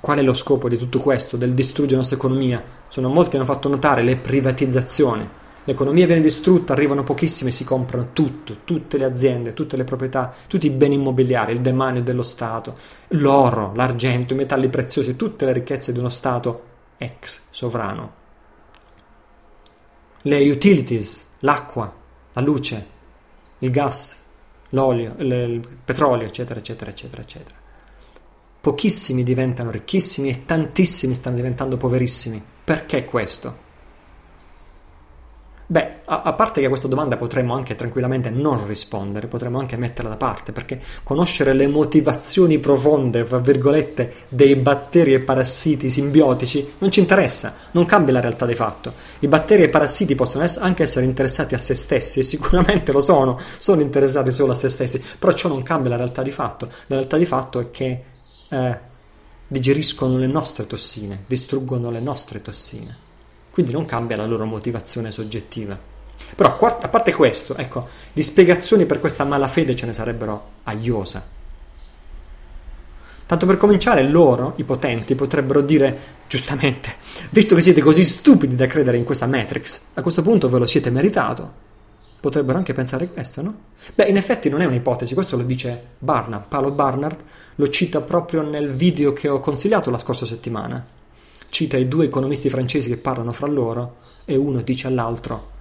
Qual è lo scopo di tutto questo, del distruggere la nostra economia? Sono molti hanno fatto notare le privatizzazioni. L'economia viene distrutta, arrivano pochissimi e si comprano tutto, tutte le aziende, tutte le proprietà, tutti i beni immobiliari, il demanio dello Stato, l'oro, l'argento, i metalli preziosi, tutte le ricchezze di uno Stato ex sovrano. Le utilities, l'acqua, la luce, il gas, l'olio, il petrolio, eccetera, eccetera, eccetera, eccetera. Pochissimi diventano ricchissimi e tantissimi stanno diventando poverissimi. Perché questo? Beh, a, parte che a questa domanda potremmo anche tranquillamente non rispondere, potremmo anche metterla da parte, perché conoscere le motivazioni profonde, fra virgolette, dei batteri e parassiti simbiotici non ci interessa, non cambia la realtà di fatto. I batteri e parassiti possono anche essere interessati a se stessi, e sicuramente lo sono, sono interessati solo a se stessi, però ciò non cambia la realtà di fatto. La realtà di fatto è che eh, digeriscono le nostre tossine, distruggono le nostre tossine quindi non cambia la loro motivazione soggettiva. Però a parte questo, ecco, di spiegazioni per questa malafede ce ne sarebbero a iosa. Tanto per cominciare, loro, i potenti, potrebbero dire, giustamente, visto che siete così stupidi da credere in questa Matrix, a questo punto ve lo siete meritato. Potrebbero anche pensare questo, no? Beh, in effetti non è un'ipotesi, questo lo dice Barnard, Paolo Barnard, lo cita proprio nel video che ho consigliato la scorsa settimana cita i due economisti francesi che parlano fra loro e uno dice all'altro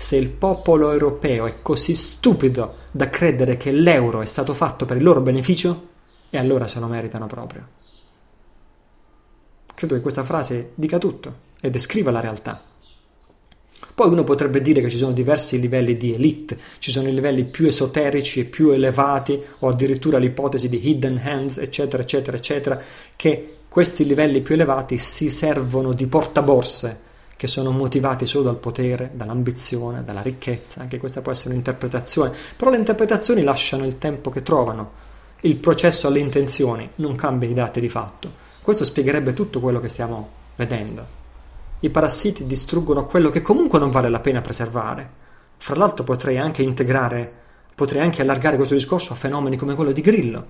se il popolo europeo è così stupido da credere che l'euro è stato fatto per il loro beneficio, e allora se lo meritano proprio. Credo che questa frase dica tutto e descriva la realtà. Poi uno potrebbe dire che ci sono diversi livelli di elite, ci sono i livelli più esoterici più elevati, o addirittura l'ipotesi di hidden hands, eccetera, eccetera, eccetera, che questi livelli più elevati si servono di portaborse che sono motivati solo dal potere, dall'ambizione, dalla ricchezza, anche questa può essere un'interpretazione, però le interpretazioni lasciano il tempo che trovano. Il processo alle intenzioni non cambia i dati di fatto. Questo spiegherebbe tutto quello che stiamo vedendo. I parassiti distruggono quello che comunque non vale la pena preservare. Fra l'altro potrei anche integrare, potrei anche allargare questo discorso a fenomeni come quello di Grillo.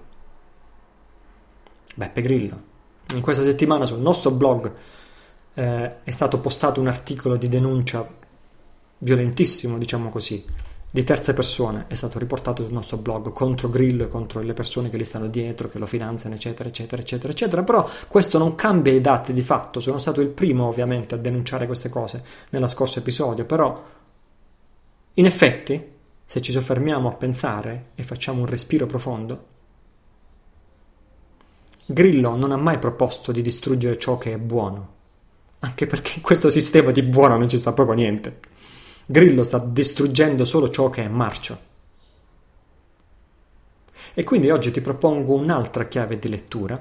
Beppe Grillo, in questa settimana sul nostro blog eh, è stato postato un articolo di denuncia violentissimo, diciamo così, di terze persone, è stato riportato sul nostro blog contro Grillo e contro le persone che gli stanno dietro, che lo finanziano, eccetera, eccetera, eccetera, eccetera. Però questo non cambia i dati di fatto. Sono stato il primo, ovviamente, a denunciare queste cose nella scorso episodio, però in effetti, se ci soffermiamo a pensare e facciamo un respiro profondo, Grillo non ha mai proposto di distruggere ciò che è buono, anche perché in questo sistema di buono non ci sta proprio niente. Grillo sta distruggendo solo ciò che è marcio. E quindi oggi ti propongo un'altra chiave di lettura.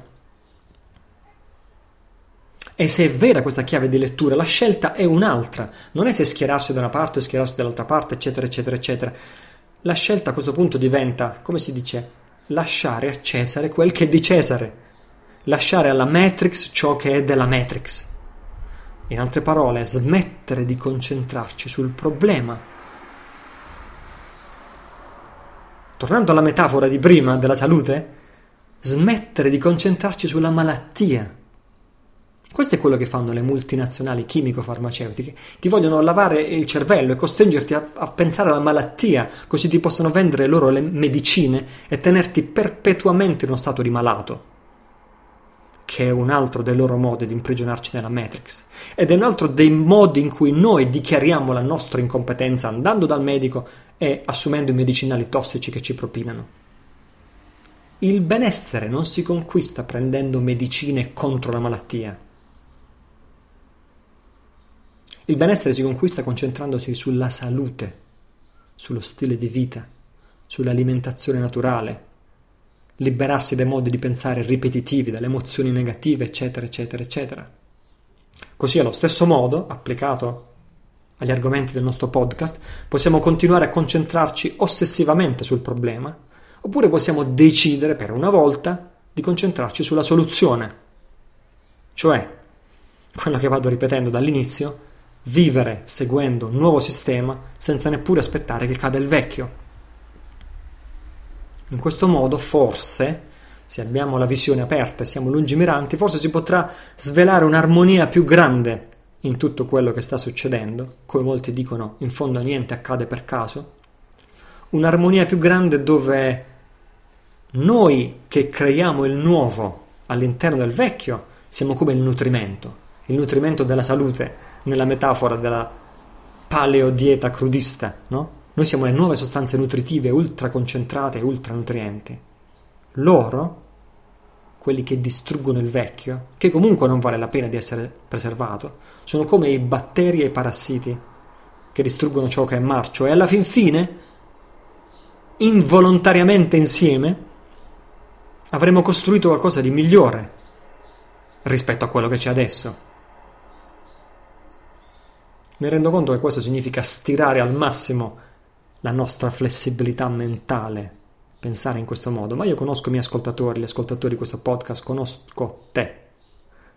E se è vera questa chiave di lettura, la scelta è un'altra. Non è se schierarsi da una parte o schierarsi dall'altra parte, eccetera, eccetera, eccetera. La scelta a questo punto diventa, come si dice, lasciare a Cesare quel che è di Cesare lasciare alla Matrix ciò che è della Matrix. In altre parole, smettere di concentrarci sul problema. Tornando alla metafora di prima della salute, smettere di concentrarci sulla malattia. Questo è quello che fanno le multinazionali chimico-farmaceutiche. Ti vogliono lavare il cervello e costringerti a, a, pensare alla malattia, così ti possono vendere loro le medicine e tenerti perpetuamente in uno stato di malato che è un altro dei loro modi di imprigionarci nella Matrix ed è un altro dei modi in cui noi dichiariamo la nostra incompetenza andando dal medico e assumendo i medicinali tossici che ci propinano. Il benessere non si conquista prendendo medicine contro la malattia. Il benessere si conquista concentrandosi sulla salute, sullo stile di vita, sull'alimentazione naturale, liberarsi dai modi di pensare ripetitivi, dalle emozioni negative, eccetera, eccetera, eccetera. Così allo stesso modo, applicato agli argomenti del nostro podcast, possiamo continuare a concentrarci ossessivamente sul problema, oppure possiamo decidere per una volta di concentrarci sulla soluzione. Cioè, quello che vado ripetendo dall'inizio, vivere seguendo un nuovo sistema senza neppure aspettare che cada il vecchio. In questo modo, forse, se abbiamo la visione aperta e siamo lungimiranti, forse si potrà svelare un'armonia più grande in tutto quello che sta succedendo, come molti dicono, in fondo niente accade per caso, un'armonia più grande dove noi che creiamo il nuovo all'interno del vecchio siamo come il nutrimento, il nutrimento della salute, nella metafora della paleodieta crudista, no? Noi siamo le nuove sostanze nutritive ultra concentrate e ultra nutrienti. Loro, quelli che distruggono il vecchio, che comunque non vale la pena di essere preservato, sono come i batteri e i parassiti che distruggono ciò che è marcio e alla fin fine, involontariamente insieme, avremo costruito qualcosa di migliore rispetto a quello che c'è adesso. Mi rendo conto che questo significa stirare al massimo la nostra flessibilità mentale, pensare in questo modo, ma io conosco i miei ascoltatori, gli ascoltatori di questo podcast, conosco te.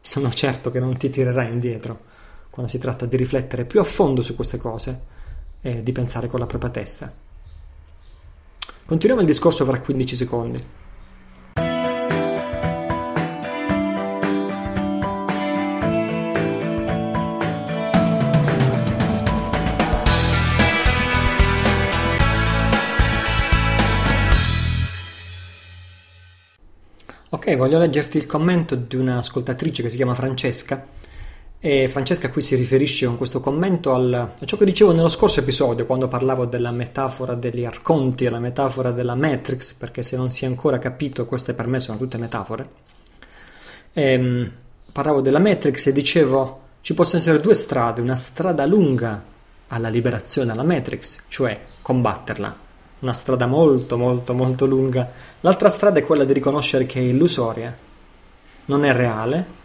Sono certo che non ti tirerai indietro quando si tratta di riflettere più a fondo su queste cose e di pensare con la propria testa. Continuiamo il discorso fra 15 secondi. Ok, voglio leggerti il commento di un'ascoltatrice che si chiama Francesca. E Francesca qui si riferisce con questo commento al, a ciò che dicevo nello scorso episodio, quando parlavo della metafora degli arconti la metafora della Matrix, perché se non si è ancora capito, queste per me sono tutte metafore. E, ehm, parlavo della Matrix e dicevo ci possono essere due strade, una strada lunga alla liberazione dalla Matrix, cioè combatterla, una strada molto molto molto lunga. L'altra strada è quella di riconoscere che è illusoria, non è reale,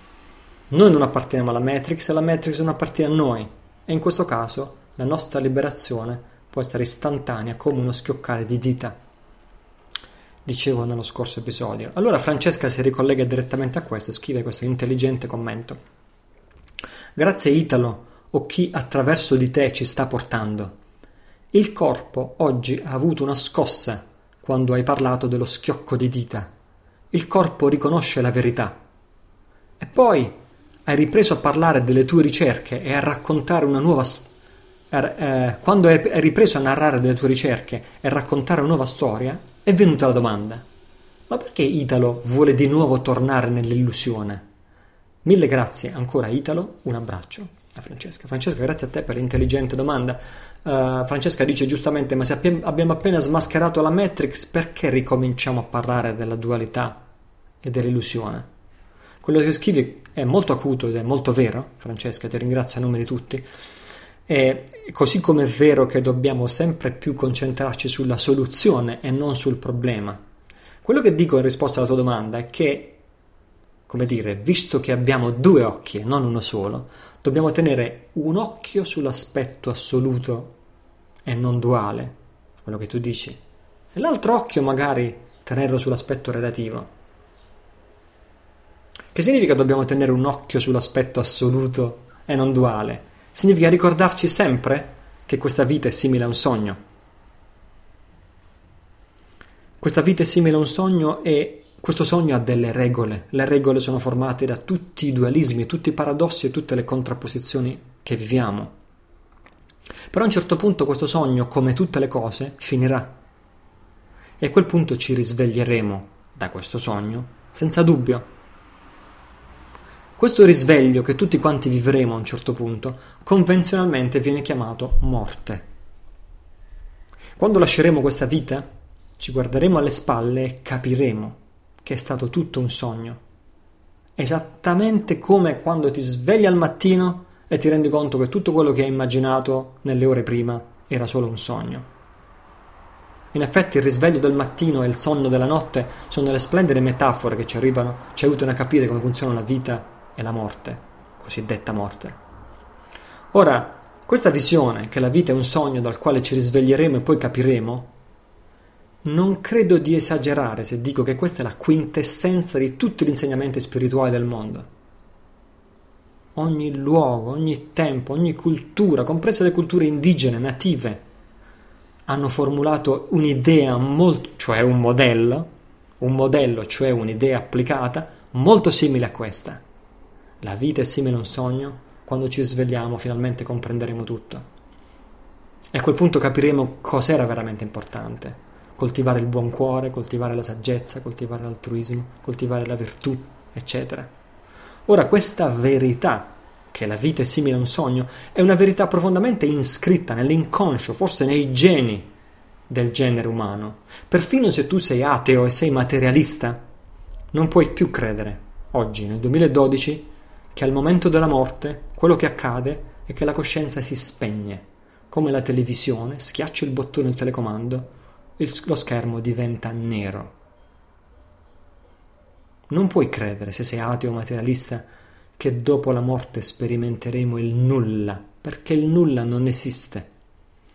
noi non apparteniamo alla Matrix e la Matrix non appartiene a noi e in questo caso la nostra liberazione può essere istantanea come uno schioccare di dita. Dicevo nello scorso episodio. Allora Francesca si ricollega direttamente a questo, scrive questo intelligente commento. Grazie Italo o chi attraverso di te ci sta portando. Il corpo oggi ha avuto una scossa quando hai parlato dello schiocco di dita. Il corpo riconosce la verità. E poi hai ripreso a parlare delle tue ricerche e a raccontare una nuova storia. Eh, quando hai ripreso a narrare delle tue ricerche e raccontare una nuova storia, è venuta la domanda: ma perché Italo vuole di nuovo tornare nell'illusione? Mille grazie ancora Italo, un abbraccio a Francesca. Francesca, grazie a te per l'intelligente domanda. Uh, Francesca dice giustamente: Ma se abbiamo appena smascherato la Matrix, perché ricominciamo a parlare della dualità e dell'illusione? Quello che scrivi è molto acuto ed è molto vero, Francesca, ti ringrazio a nome di tutti. E così come è vero che dobbiamo sempre più concentrarci sulla soluzione e non sul problema. Quello che dico in risposta alla tua domanda è che, come dire, visto che abbiamo due occhi e non uno solo, dobbiamo tenere un occhio sull'aspetto assoluto e non duale, quello che tu dici, e l'altro occhio magari tenerlo sull'aspetto relativo. Che significa dobbiamo tenere un occhio sull'aspetto assoluto e non duale? Significa ricordarci sempre che questa vita è simile a un sogno. Questa vita è simile a un sogno e questo sogno ha delle regole, le regole sono formate da tutti i dualismi, tutti i paradossi e tutte le contrapposizioni che viviamo. Però a un certo punto questo sogno, come tutte le cose, finirà. E a quel punto ci risveglieremo da questo sogno, senza dubbio. Questo risveglio che tutti quanti vivremo a un certo punto, convenzionalmente viene chiamato morte. Quando lasceremo questa vita, ci guarderemo alle spalle e capiremo che è stato tutto un sogno. Esattamente come quando ti svegli al mattino e ti rendi conto che tutto quello che hai immaginato nelle ore prima era solo un sogno. In effetti il risveglio del mattino e il sonno della notte sono delle splendide metafore che ci arrivano, ci aiutano a capire come funziona la vita e la morte, cosiddetta morte. Ora, questa visione che la vita è un sogno dal quale ci risveglieremo e poi capiremo, non credo di esagerare se dico che questa è la quintessenza di tutti gli insegnamenti spirituali del mondo. ogni luogo, ogni tempo, ogni cultura, comprese le culture indigene, native, hanno formulato un'idea molto, cioè un modello, un modello, cioè un'idea applicata molto simile a questa. La vita è simile a un sogno, quando ci svegliamo finalmente comprenderemo tutto. E a quel punto capiremo cos'era veramente importante. Coltivare il buon cuore, coltivare la saggezza, coltivare l'altruismo, coltivare la virtù, eccetera. Ora questa verità, che la vita è simile a un sogno, è una verità profondamente iscritta nell'inconscio, forse nei geni del genere umano. Perfino se tu sei ateo e sei materialista, non puoi più credere, oggi, nel 2012, che al momento della morte quello che accade è che la coscienza si spegne come la televisione, schiaccio il bottone del telecomando, il, lo schermo diventa nero. Non puoi credere, se sei ateo o materialista, che dopo la morte sperimenteremo il nulla, perché il nulla non esiste.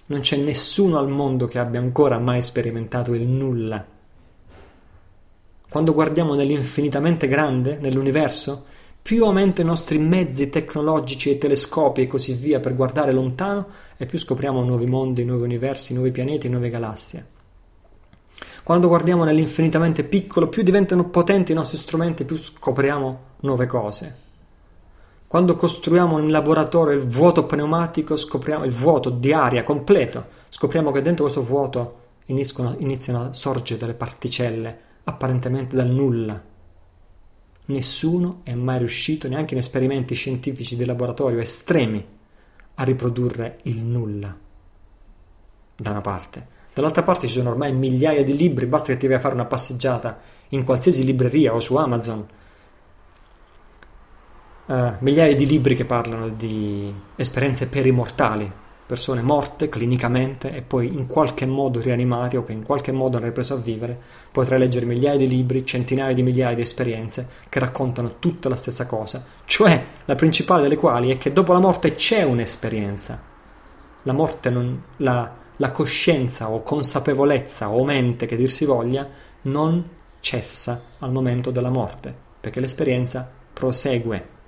Non c'è nessuno al mondo che abbia ancora mai sperimentato il nulla. Quando guardiamo nell'infinitamente grande, nell'universo, più aumenta i nostri mezzi tecnologici e telescopi e così via per guardare lontano e più scopriamo nuovi mondi, nuovi universi, nuovi pianeti, nuove galassie. Quando guardiamo nell'infinitamente piccolo, più diventano potenti i nostri strumenti, più scopriamo nuove cose. Quando costruiamo in laboratorio il vuoto pneumatico, scopriamo il vuoto di aria completo, scopriamo che dentro questo vuoto iniziano, iniziano a sorgere delle particelle apparentemente dal nulla Nessuno è mai riuscito, neanche in esperimenti scientifici di laboratorio estremi, a riprodurre il nulla. Da una parte. Dall'altra parte ci sono ormai migliaia di libri, basta che ti vai a fare una passeggiata in qualsiasi libreria o su Amazon. Uh, migliaia di libri che parlano di esperienze perimortali, persone morte clinicamente e poi in qualche modo rianimate o che in qualche modo hanno ripreso a vivere, potrai leggere migliaia di libri, centinaia di migliaia di esperienze che raccontano tutta la stessa cosa, cioè la principale delle quali è che dopo la morte c'è un'esperienza. La morte non la, la coscienza o consapevolezza o mente che dir si voglia non cessa al momento della morte, perché l'esperienza prosegue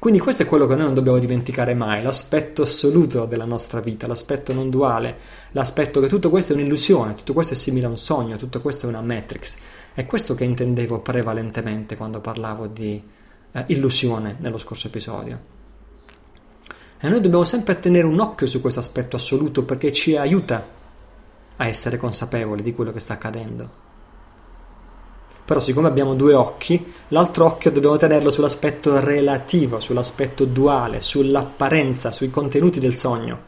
quindi questo è quello che noi non dobbiamo dimenticare mai, l'aspetto assoluto della nostra vita, l'aspetto non duale, l'aspetto che tutto questo è un'illusione, tutto questo è simile a un sogno, tutto questo è una matrix. È questo che intendevo prevalentemente quando parlavo di eh, illusione nello scorso episodio. E noi dobbiamo sempre tenere un occhio su questo aspetto assoluto perché ci aiuta a essere consapevoli di quello che sta accadendo però siccome abbiamo due occhi, l'altro occhio dobbiamo tenerlo sull'aspetto relativo, sull'aspetto duale, sull'apparenza, sui contenuti del sogno.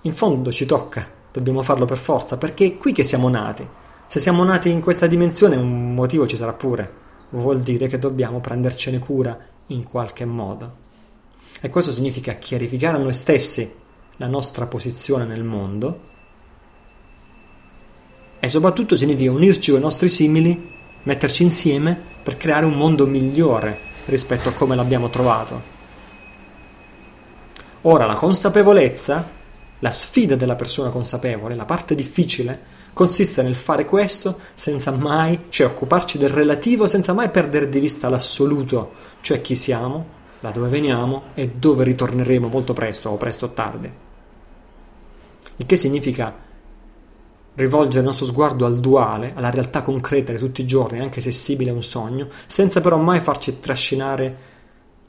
In fondo ci tocca, dobbiamo farlo per forza, perché è qui che siamo nati. Se siamo nati in questa dimensione un motivo ci sarà pure, vuol dire che dobbiamo prendercene cura in qualche modo. E questo significa chiarificare a noi stessi la nostra posizione nel mondo, e soprattutto significa unirci con i nostri simili, metterci insieme per creare un mondo migliore rispetto a come l'abbiamo trovato. Ora la consapevolezza, la sfida della persona consapevole, la parte difficile, consiste nel fare questo senza mai, cioè occuparci del relativo senza mai perdere di vista l'assoluto, cioè chi siamo, da dove veniamo e dove ritorneremo molto presto o presto o tardi. Il che significa rivolgere il nostro sguardo al duale, alla realtà concreta di tutti i giorni, anche se simile a un sogno, senza però mai farci trascinare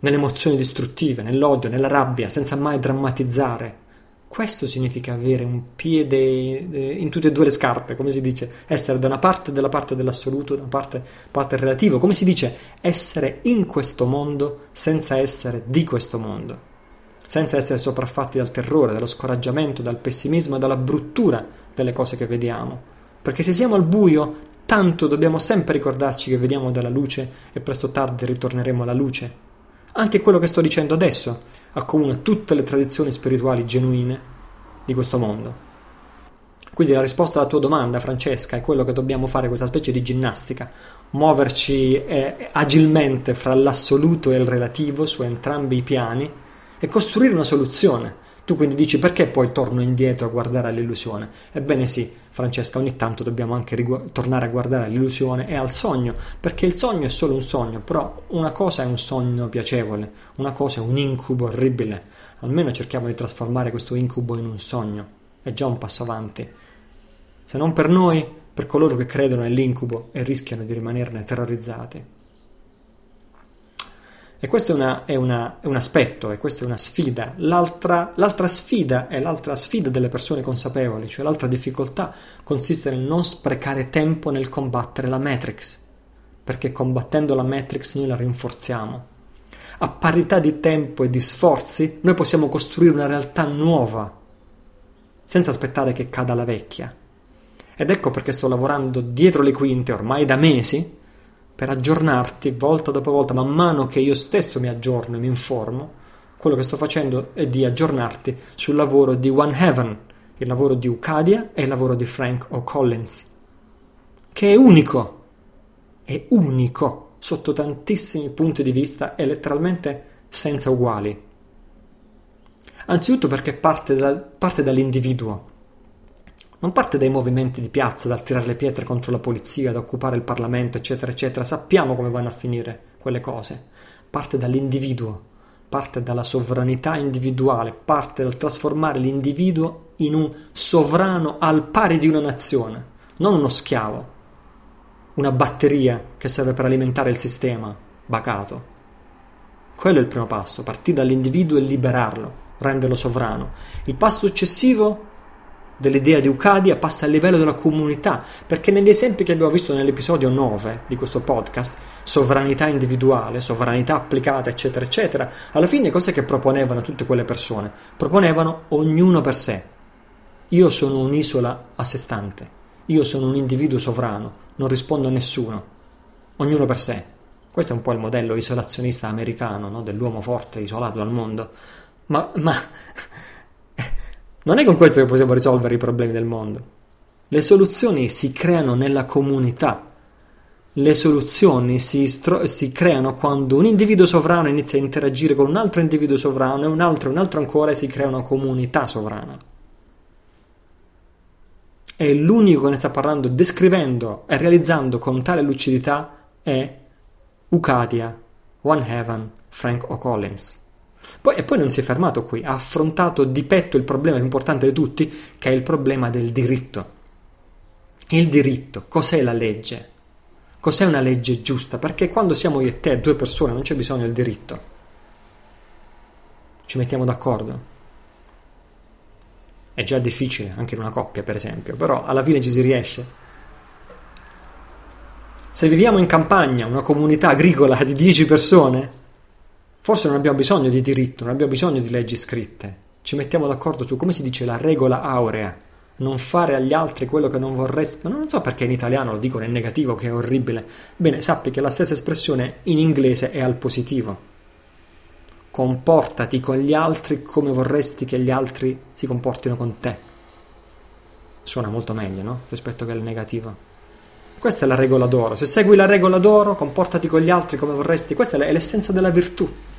nelle emozioni distruttive, nell'odio, nella rabbia, senza mai drammatizzare. Questo significa avere un piede eh, in tutte e due le scarpe, come si dice, essere da una parte della parte dell'assoluto, da una parte, parte relativo, come si dice, essere in questo mondo senza essere di questo mondo senza essere sopraffatti dal terrore, dallo scoraggiamento, dal pessimismo dalla bruttura delle cose che vediamo. Perché se siamo al buio, tanto dobbiamo sempre ricordarci che vediamo dalla luce e presto o tardi ritorneremo alla luce. Anche quello che sto dicendo adesso accomuna tutte le tradizioni spirituali genuine di questo mondo. Quindi la risposta alla tua domanda, Francesca, è quello che dobbiamo fare questa specie di ginnastica, muoverci eh, agilmente fra l'assoluto e il relativo su entrambi i piani e costruire una soluzione. Tu quindi dici perché poi torno indietro a guardare all'illusione? Ebbene sì, Francesca, ogni tanto dobbiamo anche rigu- tornare a guardare all'illusione e al sogno, perché il sogno è solo un sogno, però una cosa è un sogno piacevole, una cosa è un incubo orribile. Almeno cerchiamo di trasformare questo incubo in un sogno. È già un passo avanti. Se non per noi, per coloro che credono nell'incubo e rischiano di rimanerne terrorizzati. E questo è, una, è, una, è, un aspetto, e questa è una sfida. L'altra, l'altra sfida è l'altra sfida delle persone consapevoli, cioè l'altra difficoltà consiste nel non sprecare tempo nel combattere la Matrix, perché combattendo la Matrix noi la rinforziamo. A parità di tempo e di sforzi noi possiamo costruire una realtà nuova, senza aspettare che cada la vecchia. Ed ecco perché sto lavorando dietro le quinte ormai da mesi per aggiornarti volta dopo volta, man mano che io stesso mi aggiorno e mi informo, quello che sto facendo è di aggiornarti sul lavoro di One Heaven, il lavoro di Ucadia e il lavoro di Frank O'Collins, che è unico, è unico sotto tantissimi punti di vista e letteralmente senza uguali. Anzitutto perché parte, da, parte dall'individuo, non parte dai movimenti di piazza, dal tirare le pietre contro la polizia, da occupare il Parlamento, eccetera, eccetera. Sappiamo come vanno a finire quelle cose. Parte dall'individuo, parte dalla sovranità individuale, parte dal trasformare l'individuo in un sovrano al pari di una nazione, non uno schiavo, una batteria che serve per alimentare il sistema bacato. Quello è il primo passo, partire dall'individuo e liberarlo, renderlo sovrano. Il passo successivo dell'idea di Ucadia passa al livello della comunità, perché negli esempi che abbiamo visto nell'episodio 9 di questo podcast, sovranità individuale, sovranità applicata, eccetera, eccetera, alla fine cos'è che proponevano tutte quelle persone? Proponevano ognuno per sé. Io sono un'isola a sé stante, io sono un individuo sovrano, non rispondo a nessuno, ognuno per sé. Questo è un po' il modello isolazionista americano, no? dell'uomo forte isolato dal mondo. Ma, ma non è con questo che possiamo risolvere i problemi del mondo. Le soluzioni si creano nella comunità. Le soluzioni si, stro- si, creano quando un individuo sovrano inizia a interagire con un altro individuo sovrano e un altro e un altro ancora e si crea una comunità sovrana. E l'unico che ne sta parlando, descrivendo e realizzando con tale lucidità è Ucadia, One Heaven, Frank O'Collins. Poi, e poi non si è fermato qui, ha affrontato di petto il problema più importante di tutti, che è il problema del diritto. Il diritto, cos'è la legge? Cos'è una legge giusta? Perché quando siamo io e te, due persone, non c'è bisogno del diritto. Ci mettiamo d'accordo. È già difficile, anche in una coppia, per esempio, però alla fine ci si riesce. Se viviamo in campagna, una comunità agricola di 10 persone, Forse non abbiamo bisogno di diritto, non abbiamo bisogno di leggi scritte. Ci mettiamo d'accordo su come si dice la regola aurea. Non fare agli altri quello che non vorresti. Ma non so perché in italiano lo dicono in negativo, che è orribile. Bene, sappi che la stessa espressione in inglese è al positivo. Comportati con gli altri come vorresti che gli altri si comportino con te. Suona molto meglio, no? Rispetto che al negativo. Questa è la regola d'oro. Se segui la regola d'oro, comportati con gli altri come vorresti. Questa è l'essenza della virtù.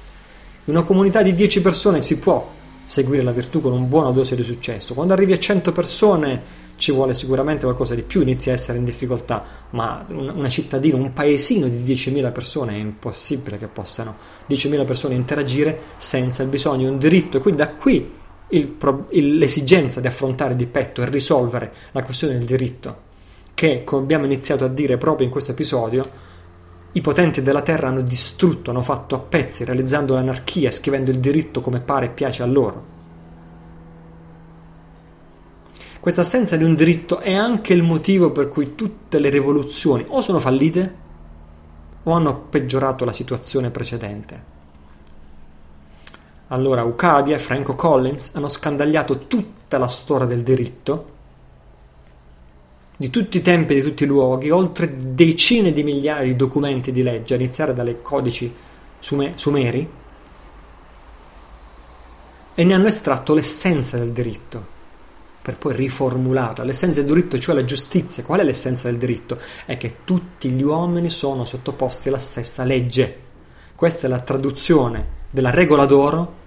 In una comunità di 10 persone si può seguire la virtù con una buona dose di successo. Quando arrivi a 100 persone ci vuole sicuramente qualcosa di più, inizi a essere in difficoltà, ma una cittadina, un paesino di 10.000 persone è impossibile che possano 10.000 persone interagire senza il bisogno un diritto e quindi da qui il, l'esigenza di affrontare di petto e risolvere la questione del diritto che, come abbiamo iniziato a dire proprio in questo episodio, i potenti della terra hanno distrutto, hanno fatto a pezzi, realizzando l'anarchia, scrivendo il diritto come pare e piace a loro. Questa assenza di un diritto è anche il motivo per cui tutte le rivoluzioni o sono fallite o hanno peggiorato la situazione precedente. Allora Ucadia e Franco Collins hanno scandagliato tutta la storia del diritto di tutti i tempi e di tutti i luoghi, oltre decine di migliaia di documenti di legge, a iniziare dai codici sumeri, e ne hanno estratto l'essenza del diritto, per poi riformularla. L'essenza del diritto, cioè la giustizia. Qual è l'essenza del diritto? È che tutti gli uomini sono sottoposti alla stessa legge. Questa è la traduzione della regola d'oro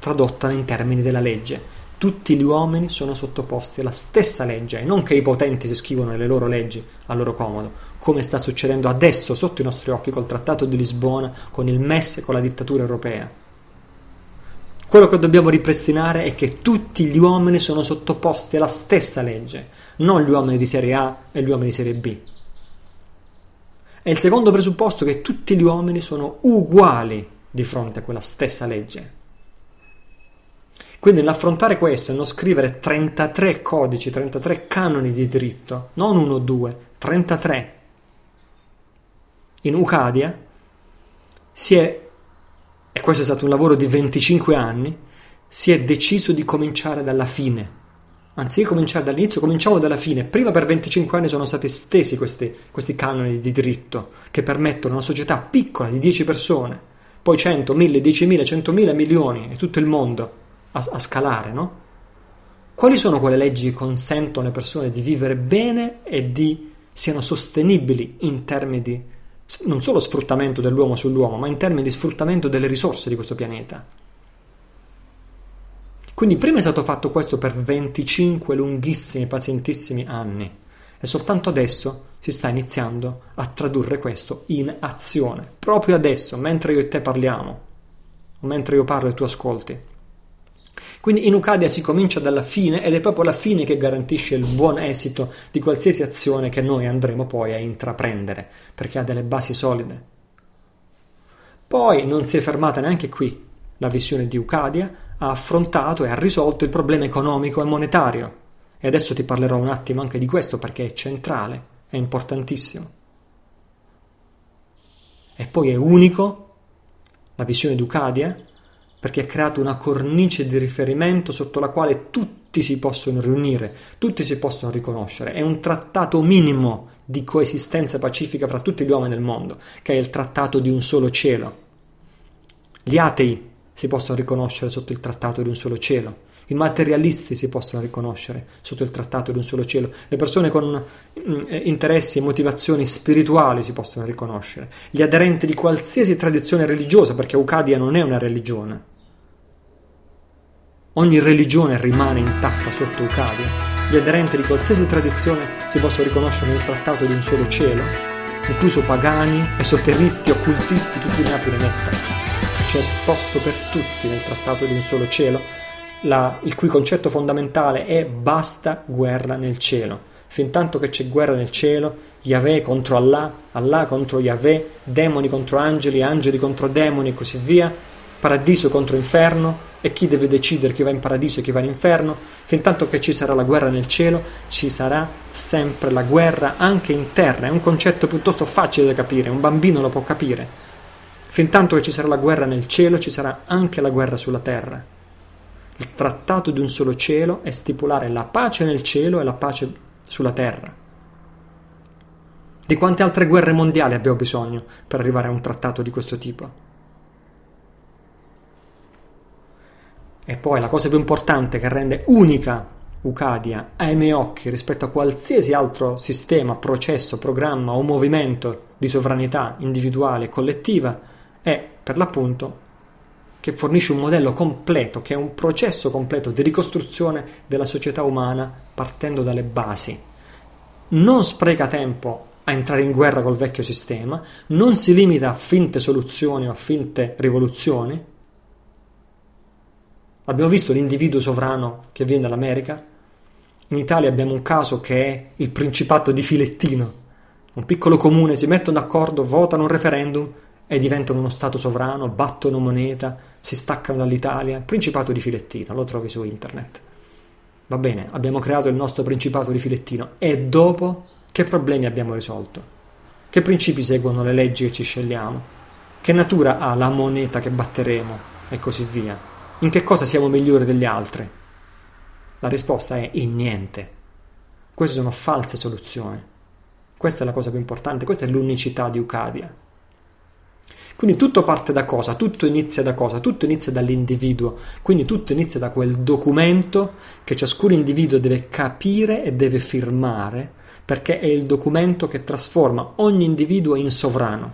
tradotta in termini della legge. Tutti gli uomini sono sottoposti alla stessa legge e non che i potenti si scrivono le loro leggi a loro comodo, come sta succedendo adesso sotto i nostri occhi col Trattato di Lisbona, con il MES e con la dittatura europea. Quello che dobbiamo ripristinare è che tutti gli uomini sono sottoposti alla stessa legge, non gli uomini di serie A e gli uomini di serie B. E il secondo presupposto è che tutti gli uomini sono uguali di fronte a quella stessa legge. Quindi nell'affrontare questo e non scrivere 33 codici, 33 canoni di diritto, non uno o due, 33, in Ucadia, si è, e questo è stato un lavoro di 25 anni, si è deciso di cominciare dalla fine. Anziché cominciare dall'inizio, cominciamo dalla fine. Prima per 25 anni sono stati stesi questi, questi canoni di diritto che permettono a una società piccola di 10 persone, poi 100, 1000, 10.000, 100.000 milioni e tutto il mondo a, a scalare, no? Quali sono quelle leggi che consentono alle persone di vivere bene e di siano sostenibili in termini di non solo sfruttamento dell'uomo sull'uomo, ma in termini di sfruttamento delle risorse di questo pianeta? Quindi prima è stato fatto questo per 25 lunghissimi, pazientissimi anni e soltanto adesso si sta iniziando a tradurre questo in azione, proprio adesso, mentre io e te parliamo, o mentre io parlo e tu ascolti. Quindi in Ucadia si comincia dalla fine ed è proprio la fine che garantisce il buon esito di qualsiasi azione che noi andremo poi a intraprendere, perché ha delle basi solide. Poi non si è fermata neanche qui. La visione di Ucadia ha affrontato e ha risolto il problema economico e monetario. E adesso ti parlerò un attimo anche di questo perché è centrale, è importantissimo. E poi è unico la visione di Ucadia perché ha creato una cornice di riferimento sotto la quale tutti si possono riunire, tutti si possono riconoscere. È un trattato minimo di coesistenza pacifica fra tutti gli uomini del mondo, che è il trattato di un solo cielo. Gli atei si possono riconoscere sotto il trattato di un solo cielo. I materialisti si possono riconoscere sotto il trattato di un solo cielo. Le persone con mm, interessi e motivazioni spirituali si possono riconoscere. Gli aderenti di qualsiasi tradizione religiosa, perché Ucadia non è una religione. Ogni religione rimane intatta sotto Ucadia. Gli aderenti di qualsiasi tradizione si possono riconoscere nel trattato di un solo cielo, incluso pagani, esoteristi, occultisti, chi più ne ha più ne metta. C'è posto per tutti nel trattato di un solo cielo la, il cui concetto fondamentale è basta guerra nel cielo. Fin tanto che c'è guerra nel cielo, Yahweh contro Allah, Allah contro Yahweh, demoni contro angeli, angeli contro demoni e così via, paradiso contro inferno, e chi deve decidere chi va in paradiso e chi va in inferno? Fin tanto che ci sarà la guerra nel cielo, ci sarà sempre la guerra anche in terra. È un concetto piuttosto facile da capire, un bambino lo può capire. Fin tanto che ci sarà la guerra nel cielo, ci sarà anche la guerra sulla terra. Il trattato di un solo cielo è stipulare la pace nel cielo e la pace sulla terra. Di quante altre guerre mondiali abbiamo bisogno per arrivare a un trattato di questo tipo? E poi la cosa più importante che rende unica Ucadia ai miei occhi rispetto a qualsiasi altro sistema, processo, programma o movimento di sovranità individuale e collettiva è per l'appunto che fornisce un modello completo, che è un processo completo di ricostruzione della società umana partendo dalle basi. Non spreca tempo a entrare in guerra col vecchio sistema, non si limita a finte soluzioni o a finte rivoluzioni. Abbiamo visto l'individuo sovrano che viene dall'America. In Italia abbiamo un caso che è il Principato di Filettino. Un piccolo comune si mettono d'accordo, votano un referendum e diventano uno Stato sovrano, battono moneta, si staccano dall'Italia. Principato di Filettino, lo trovi su internet. Va bene, abbiamo creato il nostro Principato di Filettino e dopo che problemi abbiamo risolto? Che principi seguono le leggi che ci scegliamo? Che natura ha la moneta che batteremo? E così via. In che cosa siamo migliori degli altri? La risposta è in niente. Queste sono false soluzioni. Questa è la cosa più importante, questa è l'unicità di Ucadia. Quindi tutto parte da cosa? Tutto inizia da cosa? Tutto inizia dall'individuo. Quindi tutto inizia da quel documento che ciascun individuo deve capire e deve firmare, perché è il documento che trasforma ogni individuo in sovrano.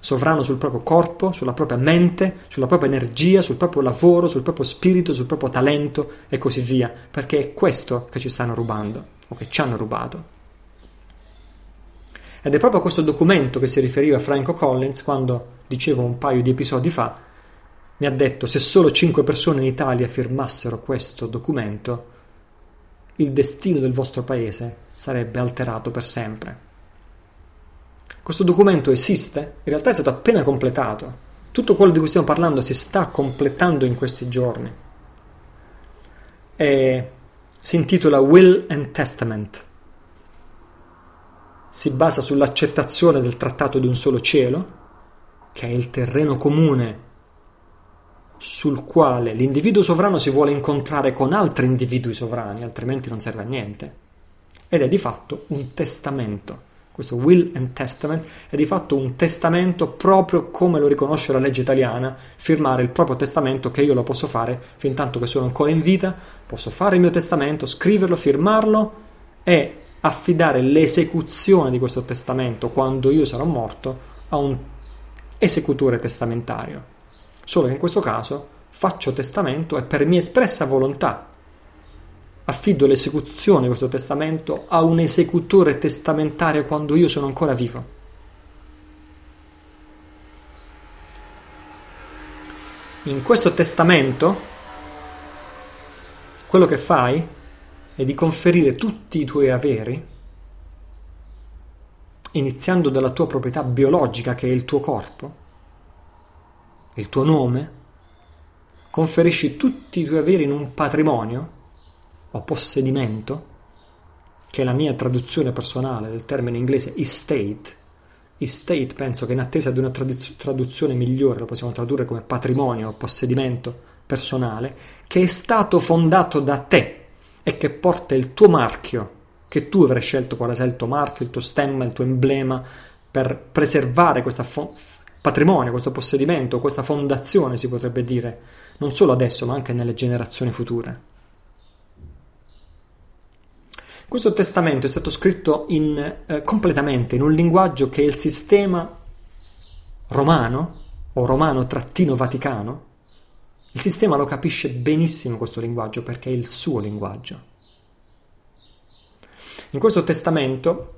sovrano sul proprio corpo, sulla propria mente, sulla propria energia, sul proprio lavoro, sul proprio spirito, sul proprio talento e così via, perché è questo che ci stanno rubando o che ci hanno rubato. Ed è proprio a questo documento che si riferiva Franco Collins quando, dicevo un paio di episodi fa, mi ha detto se solo 5 persone in Italia firmassero questo documento, il destino del vostro paese sarebbe alterato per sempre. Questo documento esiste, in realtà è stato appena completato. Tutto quello di cui stiamo parlando si sta completando in questi giorni. E si intitola Will and Testament. Si basa sull'accettazione del trattato di un solo cielo, che è il terreno comune sul quale l'individuo sovrano si vuole incontrare con altri individui sovrani, altrimenti non serve a niente. Ed è di fatto un testamento questo will and testament è di fatto un testamento proprio come lo riconosce la legge italiana, firmare il proprio testamento che io lo posso fare fin tanto che sono ancora in vita, posso fare il mio testamento, scriverlo, firmarlo e affidare l'esecuzione di questo testamento quando io sarò morto a un esecutore testamentario. Solo che in questo caso faccio testamento e per mia espressa volontà affido l'esecuzione di questo testamento a un esecutore testamentario quando io sono ancora vivo. In questo testamento quello che fai è di conferire tutti i tuoi averi, iniziando dalla tua proprietà biologica che è il tuo corpo, il tuo nome, conferisci tutti i tuoi averi in un patrimonio o possedimento, che è la mia traduzione personale del termine inglese estate. Estate penso che in attesa di una tradiz- traduzione migliore lo possiamo tradurre come patrimonio o possedimento personale, che è stato fondato da te e che porta il tuo marchio, che tu avrai scelto quale sia il tuo marchio, il tuo stemma, il tuo emblema, per preservare questo fo- patrimonio, questo possedimento, questa fondazione si potrebbe dire, non solo adesso ma anche nelle generazioni future. Questo testamento è stato scritto in, eh, completamente in un linguaggio che il sistema romano o romano-vaticano. Il sistema lo capisce benissimo questo linguaggio perché è il suo linguaggio. In questo testamento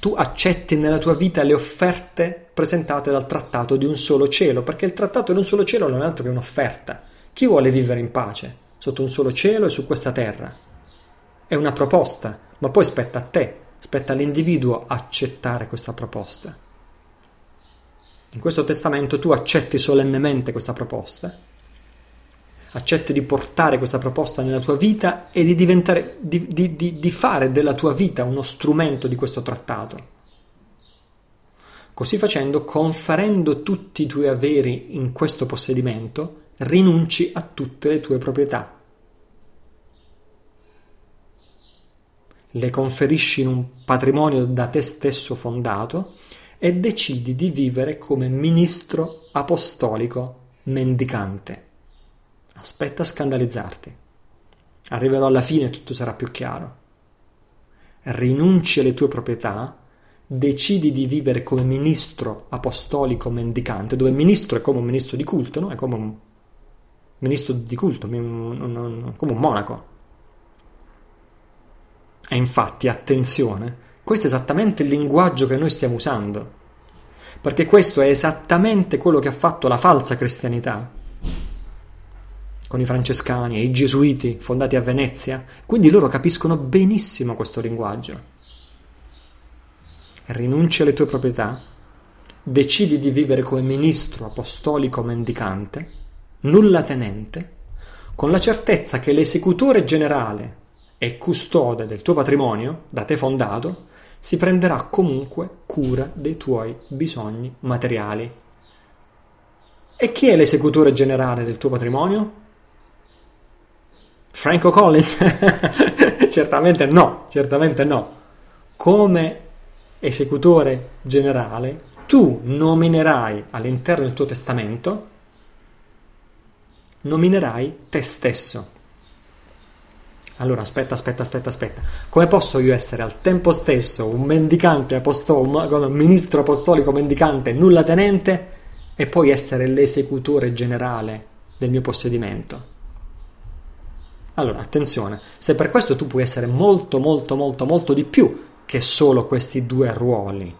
tu accetti nella tua vita le offerte presentate dal trattato di un solo cielo, perché il trattato di un solo cielo non è altro che un'offerta. Chi vuole vivere in pace sotto un solo cielo e su questa terra? È una proposta, ma poi spetta a te, spetta all'individuo accettare questa proposta. In questo testamento tu accetti solennemente questa proposta, accetti di portare questa proposta nella tua vita e di, di, di, di fare della tua vita uno strumento di questo trattato. Così facendo, conferendo tutti i tuoi averi in questo possedimento, rinunci a tutte le tue proprietà le conferisci in un patrimonio da te stesso fondato e decidi di vivere come ministro apostolico mendicante. Aspetta a scandalizzarti. Arriverò alla fine e tutto sarà più chiaro. Rinunci alle tue proprietà, decidi di vivere come ministro apostolico mendicante, dove ministro è come un ministro di culto, no? è come un ministro di culto, come un monaco e infatti, attenzione, questo è esattamente il linguaggio che noi stiamo usando, perché questo è esattamente quello che ha fatto la falsa cristianità. Con i francescani e i gesuiti fondati a Venezia, quindi loro capiscono benissimo questo linguaggio. Rinunci alle tue proprietà, decidi di vivere come ministro apostolico mendicante, nulla tenente, con la certezza che l'esecutore generale e custode del tuo patrimonio, da te fondato, si prenderà comunque cura dei tuoi bisogni materiali. E chi è l'esecutore generale del tuo patrimonio? Franco Collins? certamente no, certamente no. Come esecutore generale, tu nominerai all'interno del tuo testamento, nominerai te stesso Allora aspetta, aspetta, aspetta, aspetta. Come posso io essere al tempo stesso un mendicante apostolico, un ministro apostolico mendicante nulla tenente e poi essere l'esecutore generale del mio possedimento? Allora, attenzione, se per questo tu puoi essere molto, molto, molto, molto di più che solo questi due ruoli.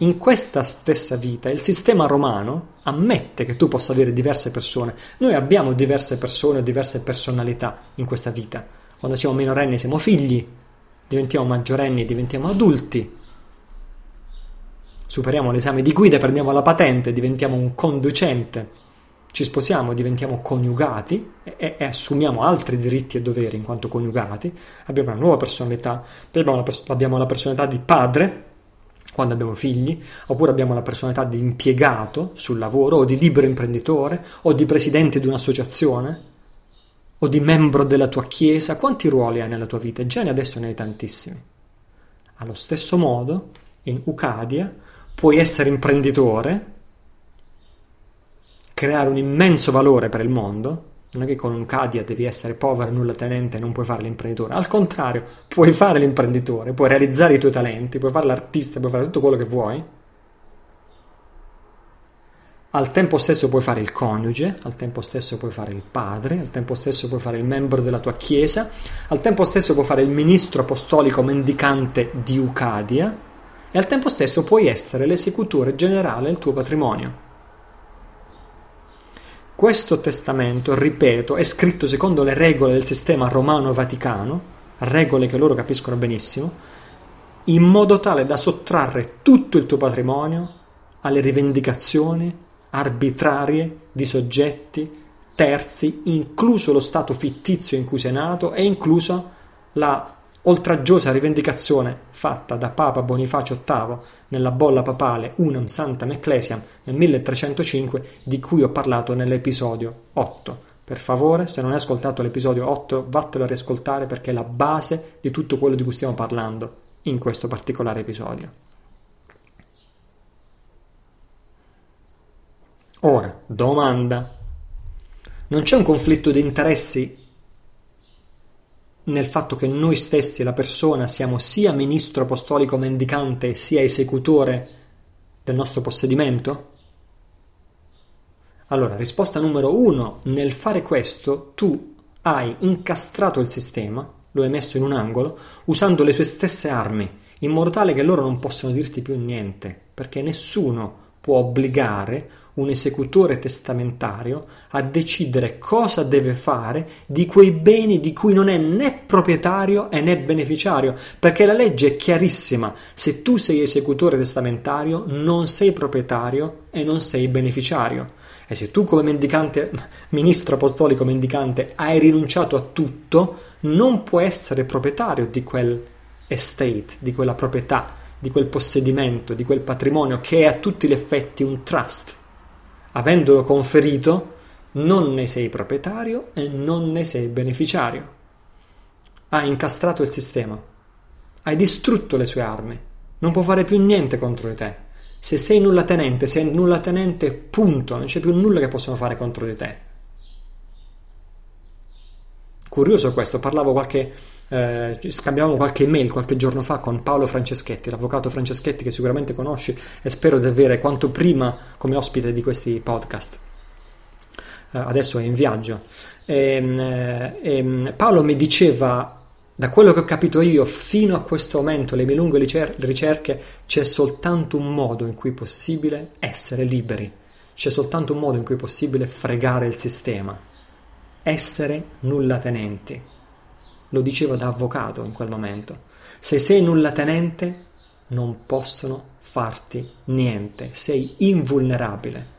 In questa stessa vita il sistema romano ammette che tu possa avere diverse persone. Noi abbiamo diverse persone o diverse personalità in questa vita. Quando siamo minorenni siamo figli, diventiamo maggiorenni e diventiamo adulti. Superiamo l'esame di guida, prendiamo la patente, diventiamo un conducente. Ci sposiamo, diventiamo coniugati e, e, assumiamo altri diritti e doveri in quanto coniugati, abbiamo una nuova personalità, abbiamo la, pers- abbiamo la personalità di padre quando abbiamo figli, oppure abbiamo la personalità di impiegato sul lavoro, o di libero imprenditore, o di presidente di un'associazione, o di membro della tua chiesa. Quanti ruoli hai nella tua vita? Già ne adesso ne hai tantissimi. Allo stesso modo, in Ucadia, puoi essere imprenditore, creare un immenso valore per il mondo, non è che con un Cadia devi essere povero, nulla tenente e non puoi fare l'imprenditore. Al contrario, puoi fare l'imprenditore, puoi realizzare i tuoi talenti, puoi fare l'artista, puoi fare tutto quello che vuoi. Al tempo stesso puoi fare il coniuge, al tempo stesso puoi fare il padre, al tempo stesso puoi fare il membro della tua chiesa, al tempo stesso puoi fare il ministro apostolico mendicante di Ucadia e al tempo stesso puoi essere l'esecutore generale del tuo patrimonio. Questo testamento, ripeto, è scritto secondo le regole del sistema romano-vaticano, regole che loro capiscono benissimo, in modo tale da sottrarre tutto il tuo patrimonio alle rivendicazioni arbitrarie di soggetti terzi, incluso lo stato fittizio in cui sei nato e inclusa la oltraggiosa rivendicazione fatta da Papa Bonifacio VIII nella bolla papale Unam Sanctam Ecclesiam nel 1305 di cui ho parlato nell'episodio 8. Per favore, se non hai ascoltato l'episodio 8, vattelo a riascoltare perché è la base di tutto quello di cui stiamo parlando in questo particolare episodio. Ora, domanda. Non c'è un conflitto di interessi nel fatto che noi stessi, la persona, siamo sia ministro apostolico mendicante sia esecutore del nostro possedimento? Allora, risposta numero uno, nel fare questo tu hai incastrato il sistema, lo hai messo in un angolo, usando le sue stesse armi, in modo tale che loro non possono dirti più niente, perché nessuno può obbligare un esecutore testamentario a decidere cosa deve fare di quei beni di cui non è né proprietario né beneficiario, perché la legge è chiarissima, se tu sei esecutore testamentario non sei proprietario e non sei beneficiario. E se tu come mendicante, ministro apostolico mendicante hai rinunciato a tutto, non puoi essere proprietario di quel estate, di quella proprietà, di quel possedimento, di quel patrimonio che è a tutti gli effetti un trust avendolo conferito, non ne sei proprietario e non ne sei beneficiario. Hai incastrato il sistema, hai distrutto le sue armi, non può fare più niente contro di te. Se sei nulla tenente, sei nulla tenente, punto, non c'è più nulla che possono fare contro di te. Curioso questo, parlavo qualche eh, scambiavamo qualche email qualche giorno fa con Paolo Franceschetti, l'avvocato Franceschetti che sicuramente conosci e spero di avere quanto prima come ospite di questi podcast. Eh, adesso è in viaggio. E, ehm, e, ehm, Paolo mi diceva, da quello che ho capito io, fino a questo momento, le mie lunghe ricerche, c'è soltanto un modo in cui è possibile essere liberi. C'è soltanto un modo in cui è possibile fregare il sistema. Essere nulla tenenti lo diceva da avvocato in quel momento. Se sei nulla tenente, non possono farti niente, sei invulnerabile.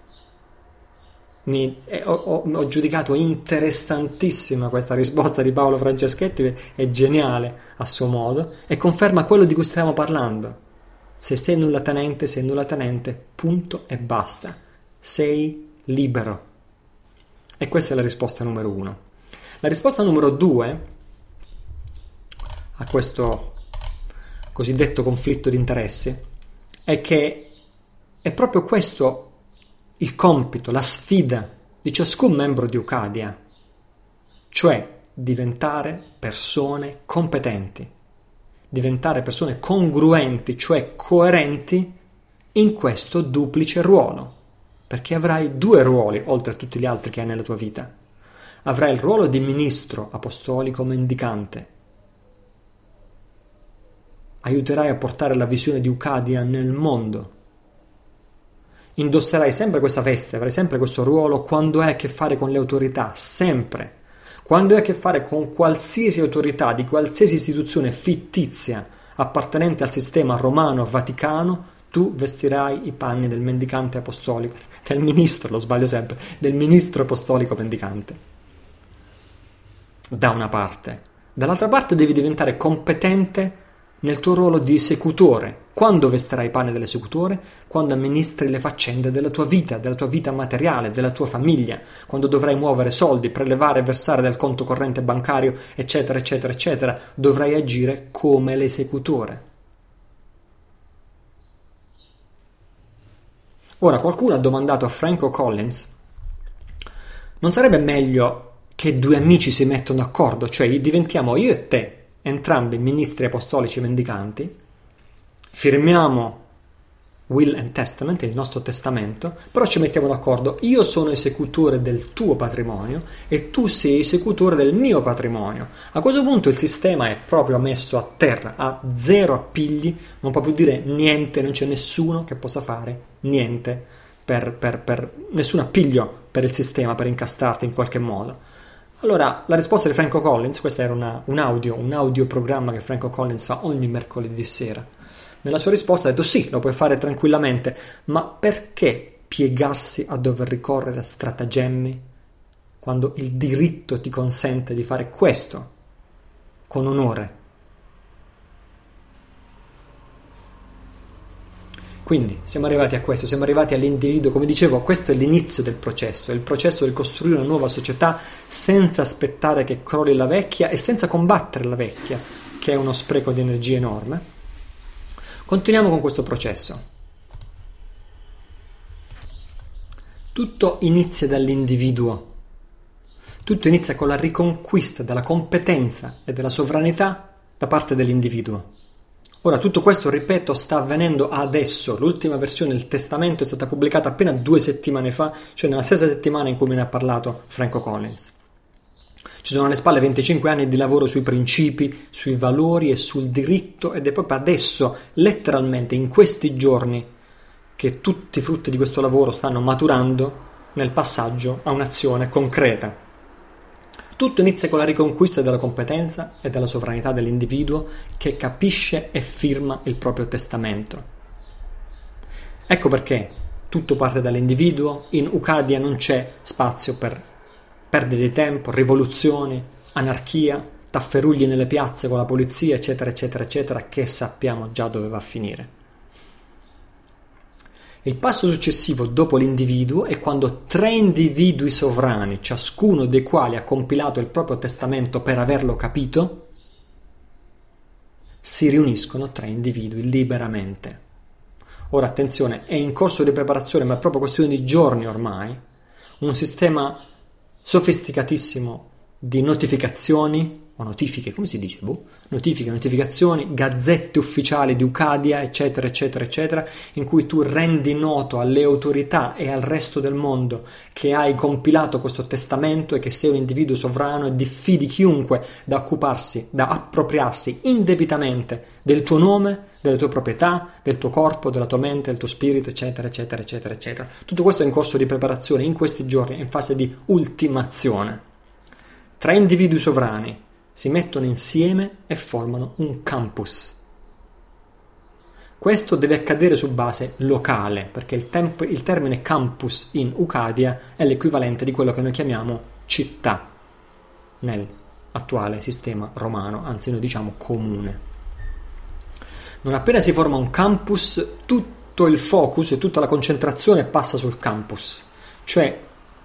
Mi, eh, ho, ho, giudicato interessantissima questa risposta di Paolo Franceschetti, è geniale a suo modo e conferma quello di cui stiamo parlando. Se sei nulla tenente, sei nulla tenente, punto e basta. Sei libero. E questa è la risposta numero uno. La risposta numero due a questo cosiddetto conflitto di interessi è che è proprio questo il compito, la sfida di ciascun membro di Ucadia, cioè diventare persone competenti, diventare persone congruenti, cioè coerenti in questo duplice ruolo, perché avrai due ruoli oltre a tutti gli altri che hai nella tua vita. Avrai il ruolo di ministro apostolico mendicante. Aiuterai a portare la visione di Ucadia nel mondo. Indosserai sempre questa veste, avrai sempre questo ruolo quando hai a che fare con le autorità, sempre. Quando hai a che fare con qualsiasi autorità di qualsiasi istituzione fittizia appartenente al sistema romano vaticano, tu vestirai i panni del mendicante apostolico, del ministro, lo sbaglio sempre, del ministro apostolico mendicante. Da una parte. Dall'altra parte devi diventare competente nel tuo ruolo di esecutore. Quando vesterai i panni dell'esecutore? Quando amministri le faccende della tua vita, della tua vita materiale, della tua famiglia, quando dovrai muovere soldi, prelevare e versare dal conto corrente bancario, eccetera, eccetera, eccetera, dovrai agire come l'esecutore. Ora qualcuno ha domandato a Franco Collins, non sarebbe meglio che due amici si mettono d'accordo, cioè diventiamo io e te, entrambi ministri apostolici mendicanti, firmiamo will and testament, il nostro testamento, però ci mettiamo d'accordo, io sono esecutore del tuo patrimonio e tu sei esecutore del mio patrimonio. A questo punto il sistema è proprio messo a terra, ha zero appigli, non può più dire niente, non c'è nessuno che possa fare niente per, per, per nessun appiglio per il sistema, per incastrarti in qualche modo. Allora, la risposta di Franco Collins, questo era una, un audio, un audioprogramma che Franco Collins fa ogni mercoledì sera nella sua risposta ha detto sì, lo puoi fare tranquillamente, ma perché piegarsi a dover ricorrere a stratagemmi quando il diritto ti consente di fare questo con onore? Quindi siamo arrivati a questo, siamo arrivati all'individuo, come dicevo, questo è l'inizio del processo, è il processo del costruire una nuova società senza aspettare che crolli la vecchia e senza combattere la vecchia, che è uno spreco di energia enorme. Continuiamo con questo processo. Tutto inizia dall'individuo. Tutto inizia con la riconquista della competenza e della sovranità da parte dell'individuo. Ora, tutto questo, ripeto, sta avvenendo adesso. L'ultima versione del testamento è stata pubblicata appena due settimane fa, cioè nella stessa settimana in cui me ne ha parlato Franco Collins. Ci sono alle spalle 25 anni di lavoro sui principi, sui valori e sul diritto ed è proprio adesso, letteralmente in questi giorni, che tutti i frutti di questo lavoro stanno maturando nel passaggio a un'azione concreta. Tutto inizia con la riconquista della competenza e della sovranità dell'individuo che capisce e firma il proprio testamento. Ecco perché tutto parte dall'individuo, in Ucadia non c'è spazio per perdite di tempo, rivoluzioni, anarchia, tafferugli nelle piazze con la polizia, eccetera, eccetera, eccetera, che sappiamo già dove va a finire. Il passo successivo dopo l'individuo è quando tre individui sovrani, ciascuno dei quali ha compilato il proprio testamento per averlo capito, si riuniscono tre individui liberamente. Ora attenzione, è in corso di preparazione, ma è proprio questione di giorni ormai, un sistema sofisticatissimo di notificazioni o notifiche, come si dice? Boh, notifiche, notificazioni, gazzette ufficiali di Ucadia, eccetera, eccetera, eccetera, in cui tu rendi noto alle autorità e al resto del mondo che hai compilato questo testamento e che sei un individuo sovrano e diffidi chiunque da occuparsi, da appropriarsi indebitamente del tuo nome, delle tue proprietà, del tuo corpo, della tua mente, del tuo spirito, eccetera, eccetera, eccetera, eccetera. Tutto questo è in corso di preparazione in questi giorni, in fase di ultimazione. Tre individui sovrani si mettono insieme e formano un campus. Questo deve accadere su base locale, perché il, temp- il termine campus in Ucadia è l'equivalente di quello che noi chiamiamo città nell'attuale sistema romano, anzi noi diciamo comune. Non appena si forma un campus, tutto il focus e tutta la concentrazione passa sul campus, cioè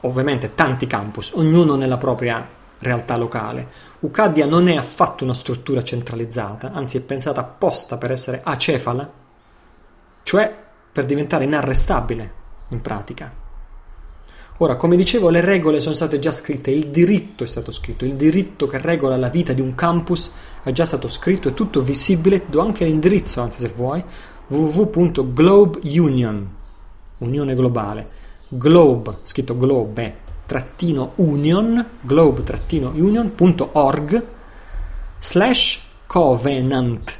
ovviamente tanti campus, ognuno nella propria realtà locale. Ucadia non è affatto una struttura centralizzata, anzi è pensata apposta per essere acefala, cioè per diventare inarrestabile in pratica. Ora, come dicevo, le regole sono state già scritte, il diritto è stato scritto, il diritto che regola la vita di un campus è già stato scritto, è tutto visibile, do anche l'indirizzo, anzi se vuoi, www.globeunion, unione globale, globe, scritto globe, trattino union, globe-union.org slash covenant,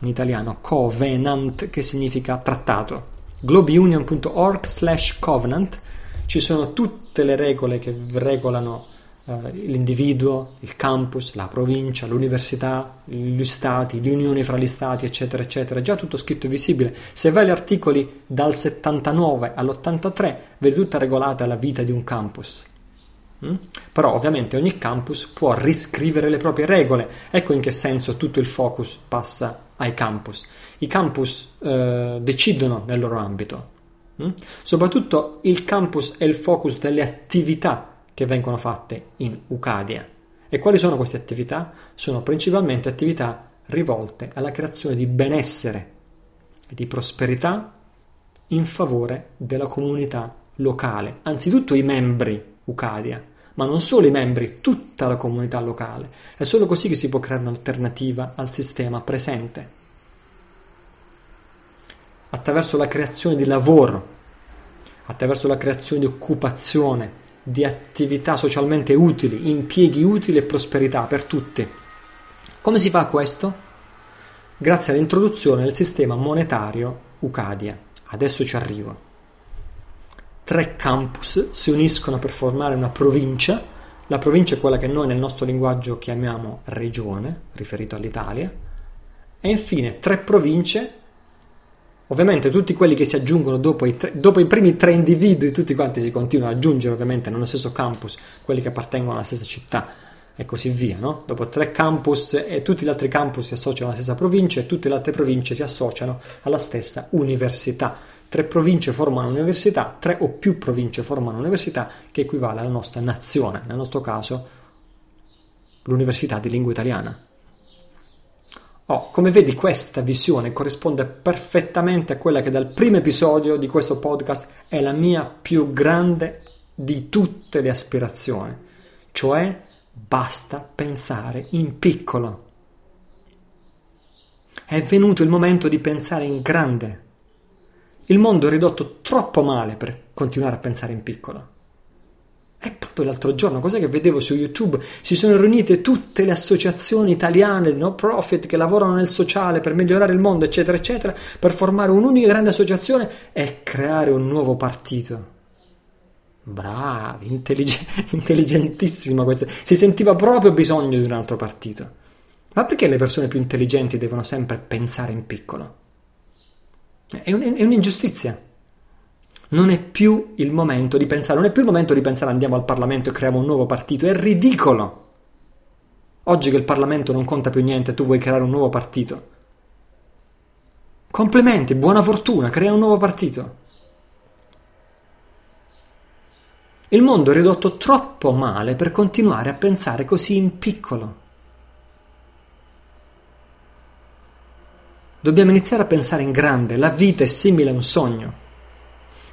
in italiano covenant che significa trattato, globeunion.org slash covenant, ci sono tutte le regole che regolano l'individuo, il campus, la provincia, l'università, gli stati, le unioni fra gli stati, eccetera, eccetera. Già tutto scritto e visibile. Se vai agli articoli dal 79 all'83, vedi tutta regolata la vita di un campus. Mm? Però ovviamente ogni campus può riscrivere le proprie regole. Ecco in che senso tutto il focus passa ai campus. I campus eh, decidono nel loro ambito. Mm? Soprattutto il campus è il focus delle attività che vengono fatte in Ucadia. E quali sono queste attività? Sono principalmente attività rivolte alla creazione di benessere e di prosperità in favore della comunità locale, anzitutto i membri Ucadia, ma non solo i membri, tutta la comunità locale. È solo così che si può creare un'alternativa al sistema presente. Attraverso la creazione di lavoro, attraverso la creazione di occupazione, di attività socialmente utili, impieghi utili e prosperità per tutti. Come si fa questo? Grazie all'introduzione del sistema monetario Ucadia. Adesso ci arrivo. Tre campus si uniscono per formare una provincia. La provincia è quella che noi nel nostro linguaggio chiamiamo regione, riferito all'Italia. E infine tre province Ovviamente tutti quelli che si aggiungono dopo i, tre, dopo i, primi tre individui, tutti quanti si continuano ad aggiungere ovviamente nello stesso campus, quelli che appartengono alla stessa città e così via. No? Dopo tre campus e tutti gli altri campus si associano alla stessa provincia e tutte le altre province si associano alla stessa università. Tre province formano un'università, tre o più province formano un'università che equivale alla nostra nazione, nel nostro caso l'Università di Lingua Italiana. Oh, come vedi questa visione corrisponde perfettamente a quella che dal primo episodio di questo podcast è la mia più grande di tutte le aspirazioni, cioè basta pensare in piccolo. È venuto il momento di pensare in grande. Il mondo è ridotto troppo male per continuare a pensare in piccolo. E proprio l'altro giorno, cos'è che vedevo su YouTube? Si sono riunite tutte le associazioni italiane no profit che lavorano nel sociale per migliorare il mondo, eccetera, eccetera, per formare un'unica grande associazione e creare un nuovo partito. Bravi, intellig- intelligentissima questa. Si sentiva proprio bisogno di un altro partito. Ma perché le persone più intelligenti devono sempre pensare in piccolo? È, un- è un'ingiustizia. Non è più il momento di pensare, non è più il momento di pensare andiamo al Parlamento e creiamo un nuovo partito, è ridicolo. Oggi che il Parlamento non conta più niente, tu vuoi creare un nuovo partito. Complimenti, buona fortuna, crea un nuovo partito. Il mondo è ridotto troppo male per continuare a pensare così in piccolo. Dobbiamo iniziare a pensare in grande, la vita è simile a un sogno.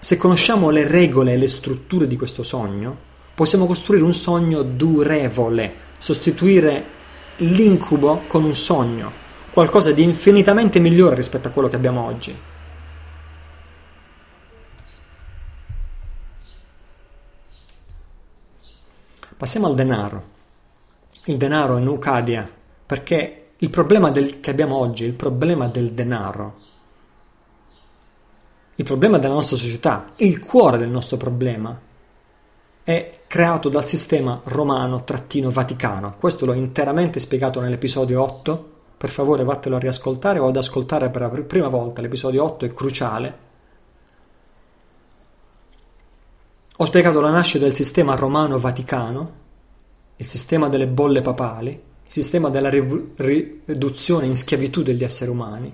Se conosciamo le regole e le strutture di questo sogno, possiamo costruire un sogno durevole, sostituire l'incubo con un sogno, qualcosa di infinitamente migliore rispetto a quello che abbiamo oggi. Passiamo al denaro. Il denaro in Ucadia, perché il problema del, che abbiamo oggi, il problema del denaro, il problema della nostra società, il cuore del nostro problema, è creato dal sistema romano-vaticano. Questo l'ho interamente spiegato nell'episodio 8. Per favore vattelo a riascoltare o ad ascoltare per la prima volta. L'episodio 8 è cruciale. Ho spiegato la nascita del sistema romano-vaticano, il sistema delle bolle papali, il sistema della riduzione in schiavitù degli esseri umani,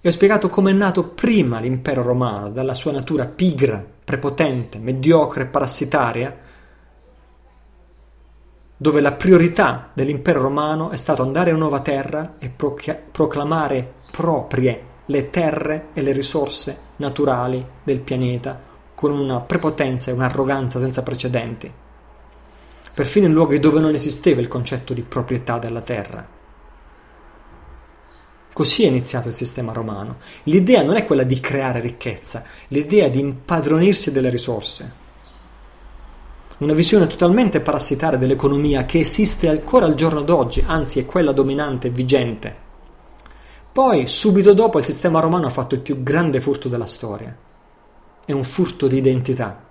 e ho spiegato come è nato prima l'impero romano, dalla sua natura pigra, prepotente, mediocre parassitaria, dove la priorità dell'impero romano è stato andare a nuova terra e proclamare proprie le terre e le risorse naturali del pianeta con una prepotenza e un'arroganza senza precedenti, perfino in luoghi dove non esisteva il concetto di proprietà della terra. Così è iniziato il sistema romano. L'idea non è quella di creare ricchezza, l'idea è di impadronirsi delle risorse. Una visione totalmente parassitaria dell'economia che esiste ancora al giorno d'oggi, anzi è quella dominante e vigente. Poi, subito dopo, il sistema romano ha fatto il più grande furto della storia. È un furto di identità.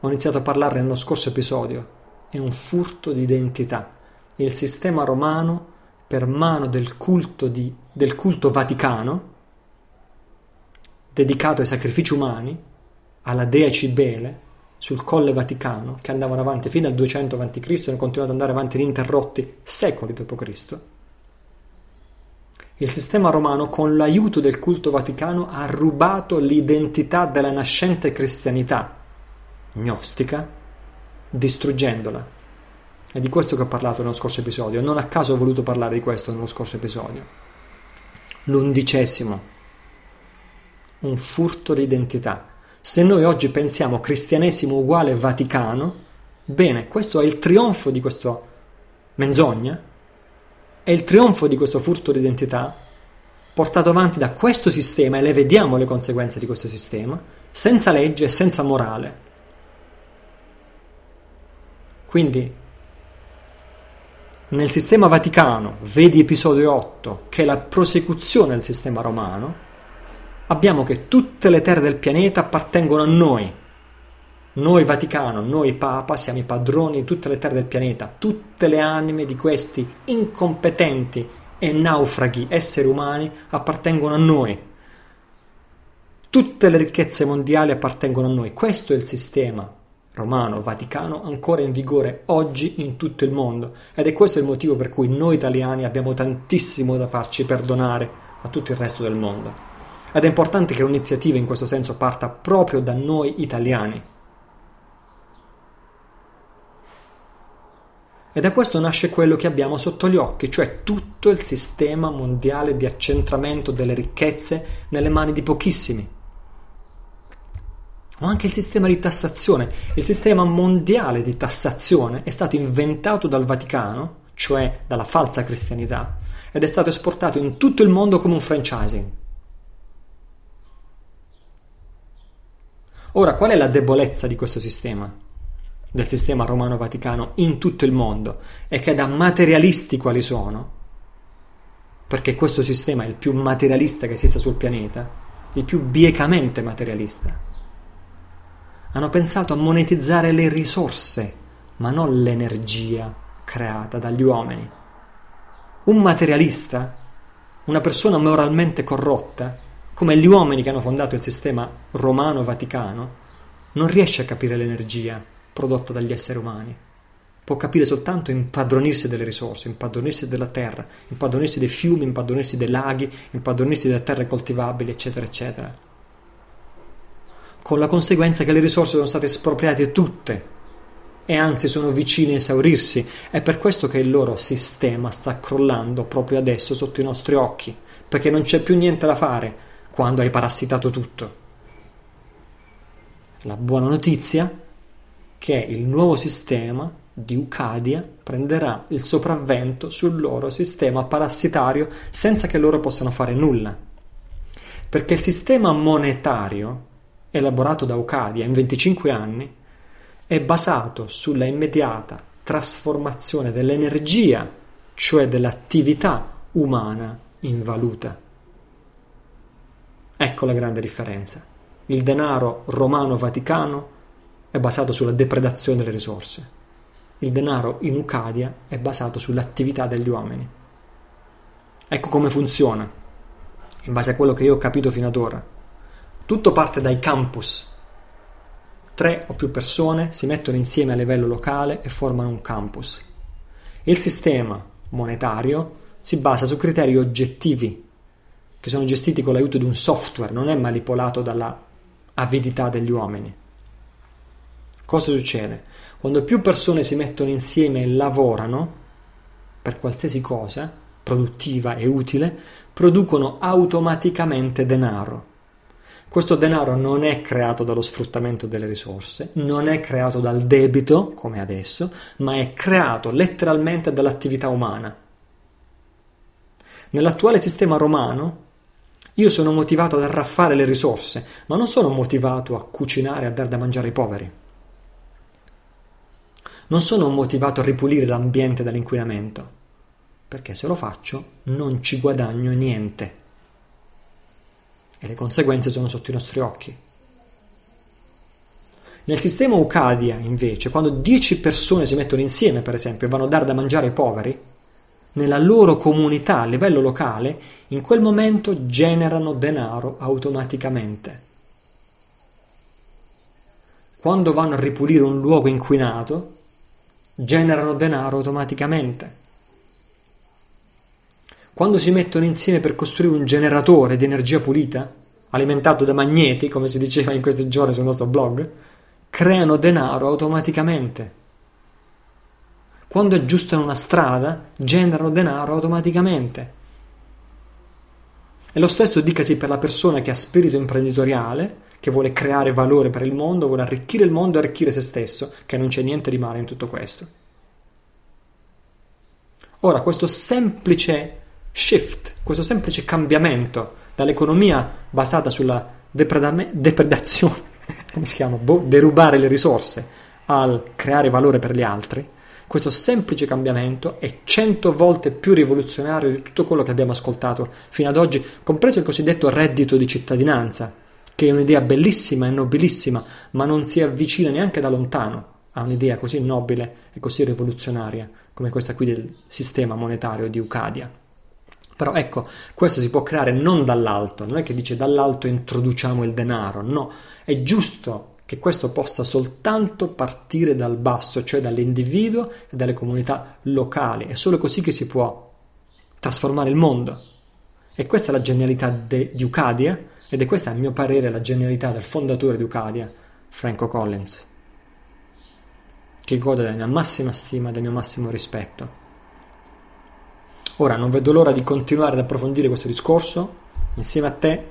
Ho iniziato a parlarne nello scorso episodio. È un furto di identità. Il sistema romano, per mano del culto, di, del culto vaticano, dedicato ai sacrifici umani, alla dea Cibele, sul colle vaticano, che andavano avanti fino al 200 a.C. e hanno continuato ad andare avanti ininterrotti secoli d.C., il sistema romano, con l'aiuto del culto vaticano, ha rubato l'identità della nascente cristianità gnostica, distruggendola. È di questo che ho parlato nello scorso episodio. Non a caso ho voluto parlare di questo nello scorso episodio. L'undicesimo. Un furto di identità. Se noi oggi pensiamo cristianesimo uguale Vaticano, bene, questo è il trionfo di questa menzogna è il trionfo di questo furto di identità portato avanti da questo sistema e le vediamo le conseguenze di questo sistema, senza legge e senza morale. Quindi nel sistema vaticano, vedi episodio 8, che è la prosecuzione del sistema romano, abbiamo che tutte le terre del pianeta appartengono a noi, noi Vaticano, noi Papa siamo i padroni di tutte le terre del pianeta, tutte le anime di questi incompetenti e naufraghi esseri umani appartengono a noi. Tutte le ricchezze mondiali appartengono a noi. Questo è il sistema romano, vaticano, ancora in vigore oggi in tutto il mondo. Ed è questo il motivo per cui noi italiani abbiamo tantissimo da farci perdonare a tutto il resto del mondo. Ed è importante che un'iniziativa in questo senso parta proprio da noi italiani. E da questo nasce quello che abbiamo sotto gli occhi, cioè tutto il sistema mondiale di accentramento delle ricchezze nelle mani di pochissimi. O anche il sistema di tassazione. Il sistema mondiale di tassazione è stato inventato dal Vaticano, cioè dalla falsa cristianità, ed è stato esportato in tutto il mondo come un franchising. Ora, qual è la debolezza di questo sistema? del sistema romano-vaticano in tutto il mondo e che da materialisti quali sono, perché questo sistema è il più materialista che esista sul pianeta, il più biecamente materialista, hanno pensato a monetizzare le risorse, ma non l'energia creata dagli uomini. Un materialista, una persona moralmente corrotta, come gli uomini che hanno fondato il sistema romano-vaticano, non riesce a capire l'energia, prodotta dagli esseri umani. Può capire soltanto impadronirsi delle risorse, impadronirsi della terra, impadronirsi dei fiumi, impadronirsi dei laghi, impadronirsi delle terre coltivabili, eccetera, eccetera. Con la conseguenza che le risorse sono state espropriate tutte e anzi sono vicine a esaurirsi. È per questo che il loro sistema sta crollando proprio adesso sotto i nostri occhi, perché non c'è più niente da fare quando hai parassitato tutto. La buona notizia che il nuovo sistema di Ucadia prenderà il sopravvento sul loro sistema parassitario senza che loro possano fare nulla. Perché il sistema monetario elaborato da Ucadia in 25 anni è basato sulla immediata trasformazione dell'energia, cioè dell'attività umana, in valuta. Ecco la grande differenza. Il denaro romano-vaticano è basato sulla depredazione delle risorse. Il denaro in Ucadia è basato sull'attività degli uomini. Ecco come funziona, in base a quello che io ho capito fino ad ora. Tutto parte dai campus. Tre o più persone si mettono insieme a livello locale e formano un campus. Il sistema monetario si basa su criteri oggettivi che sono gestiti con l'aiuto di un software, non è manipolato dalla avidità degli uomini. Cosa succede? Quando più persone si mettono insieme e lavorano per qualsiasi cosa, produttiva e utile, producono automaticamente denaro. Questo denaro non è creato dallo sfruttamento delle risorse, non è creato dal debito, come adesso, ma è creato letteralmente dall'attività umana. Nell'attuale sistema romano io sono motivato ad arraffare le risorse, ma non sono motivato a cucinare e a dare da mangiare ai poveri. Non sono motivato a ripulire l'ambiente dall'inquinamento, perché se lo faccio non ci guadagno niente e le conseguenze sono sotto i nostri occhi. Nel sistema Ucadia, invece, quando 10 persone si mettono insieme, per esempio, e vanno a dare da mangiare ai poveri, nella loro comunità a livello locale, in quel momento generano denaro automaticamente. Quando vanno a ripulire un luogo inquinato, generano denaro automaticamente. Quando si mettono insieme per costruire un generatore di energia pulita, alimentato da magneti, come si diceva in questi giorni sul nostro blog, creano denaro automaticamente. Quando aggiustano una strada, generano denaro automaticamente. E lo stesso dicasi per la persona che ha spirito imprenditoriale, che vuole creare valore per il mondo, vuole arricchire il mondo e arricchire se stesso, che non c'è niente di male in tutto questo. Ora, questo semplice shift, questo semplice cambiamento dall'economia basata sulla depredame- depredazione, come si chiama? Boh, derubare le risorse, al creare valore per gli altri, questo semplice cambiamento è cento volte più rivoluzionario di tutto quello che abbiamo ascoltato fino ad oggi, compreso il cosiddetto reddito di cittadinanza, che è un'idea bellissima e nobilissima, ma non si avvicina neanche da lontano a un'idea così nobile e così rivoluzionaria come questa qui del sistema monetario di Ucadia. Però ecco, questo si può creare non dall'alto, non è che dice dall'alto introduciamo il denaro, no, è giusto che questo possa soltanto partire dal basso, cioè dall'individuo e dalle comunità locali, è solo così che si può trasformare il mondo. E questa è la genialità de, di Ucadia ed è questa a mio parere la genialità del fondatore di Ucadia, Franco Collins, che gode della mia massima stima e del mio massimo rispetto. Ora non vedo l'ora di continuare ad approfondire questo discorso insieme a te,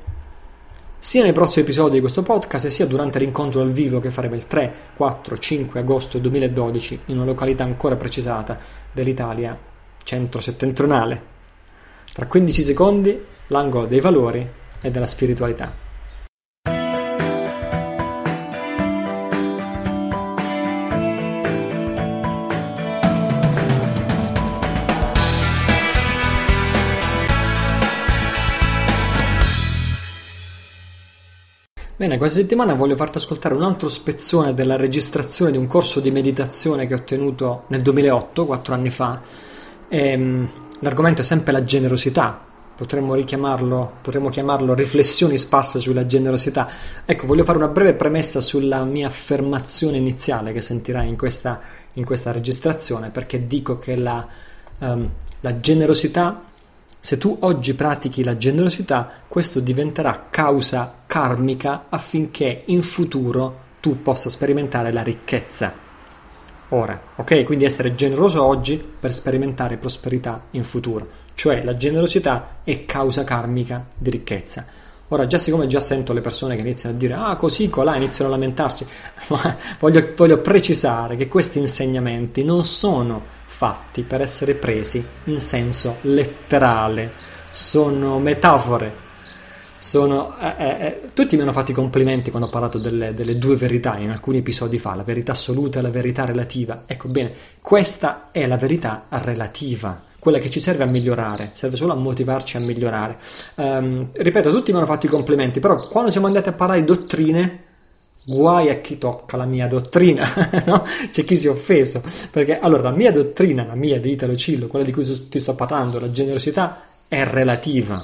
sia nei prossimi episodi di questo podcast, sia durante l'incontro dal vivo che faremo il 3, 4, 5 agosto 2012 in una località ancora precisata dell'Italia centro-settentrionale. Tra 15 secondi, l'angolo dei valori e della spiritualità. Bene, questa settimana voglio farti ascoltare un altro spezzone della registrazione di un corso di meditazione che ho tenuto nel 2008, quattro anni fa. E, ehm, l'argomento è sempre la generosità, potremmo richiamarlo, potremmo chiamarlo riflessioni sparse sulla generosità. Ecco, voglio fare una breve premessa sulla mia affermazione iniziale che sentirai in questa, in questa registrazione, perché dico che la, um, la generosità se tu oggi pratichi la generosità, questo diventerà causa karmica affinché in futuro tu possa sperimentare la ricchezza. Ora, ok? Quindi essere generoso oggi per sperimentare prosperità in futuro. Cioè la generosità è causa karmica di ricchezza. Ora, già siccome già sento le persone che iniziano a dire ah così, colà, iniziano a lamentarsi, voglio, voglio precisare che questi insegnamenti non sono fatti per essere presi in senso letterale, sono metafore. Sono, eh, eh, eh, tutti mi hanno fatto i complimenti quando ho parlato delle, delle, due verità in alcuni episodi fa, la verità assoluta e la verità relativa. Ecco bene, questa è la verità relativa, quella che ci serve a migliorare, serve solo a motivarci a migliorare. Um, ripeto, tutti mi hanno fatto i complimenti, però quando siamo andati a parlare di dottrine, guai a chi tocca la mia dottrina, no? C'è chi si è offeso, perché allora la mia dottrina, la mia di Italo Cillo, quella di cui ti sto parlando, la generosità è relativa,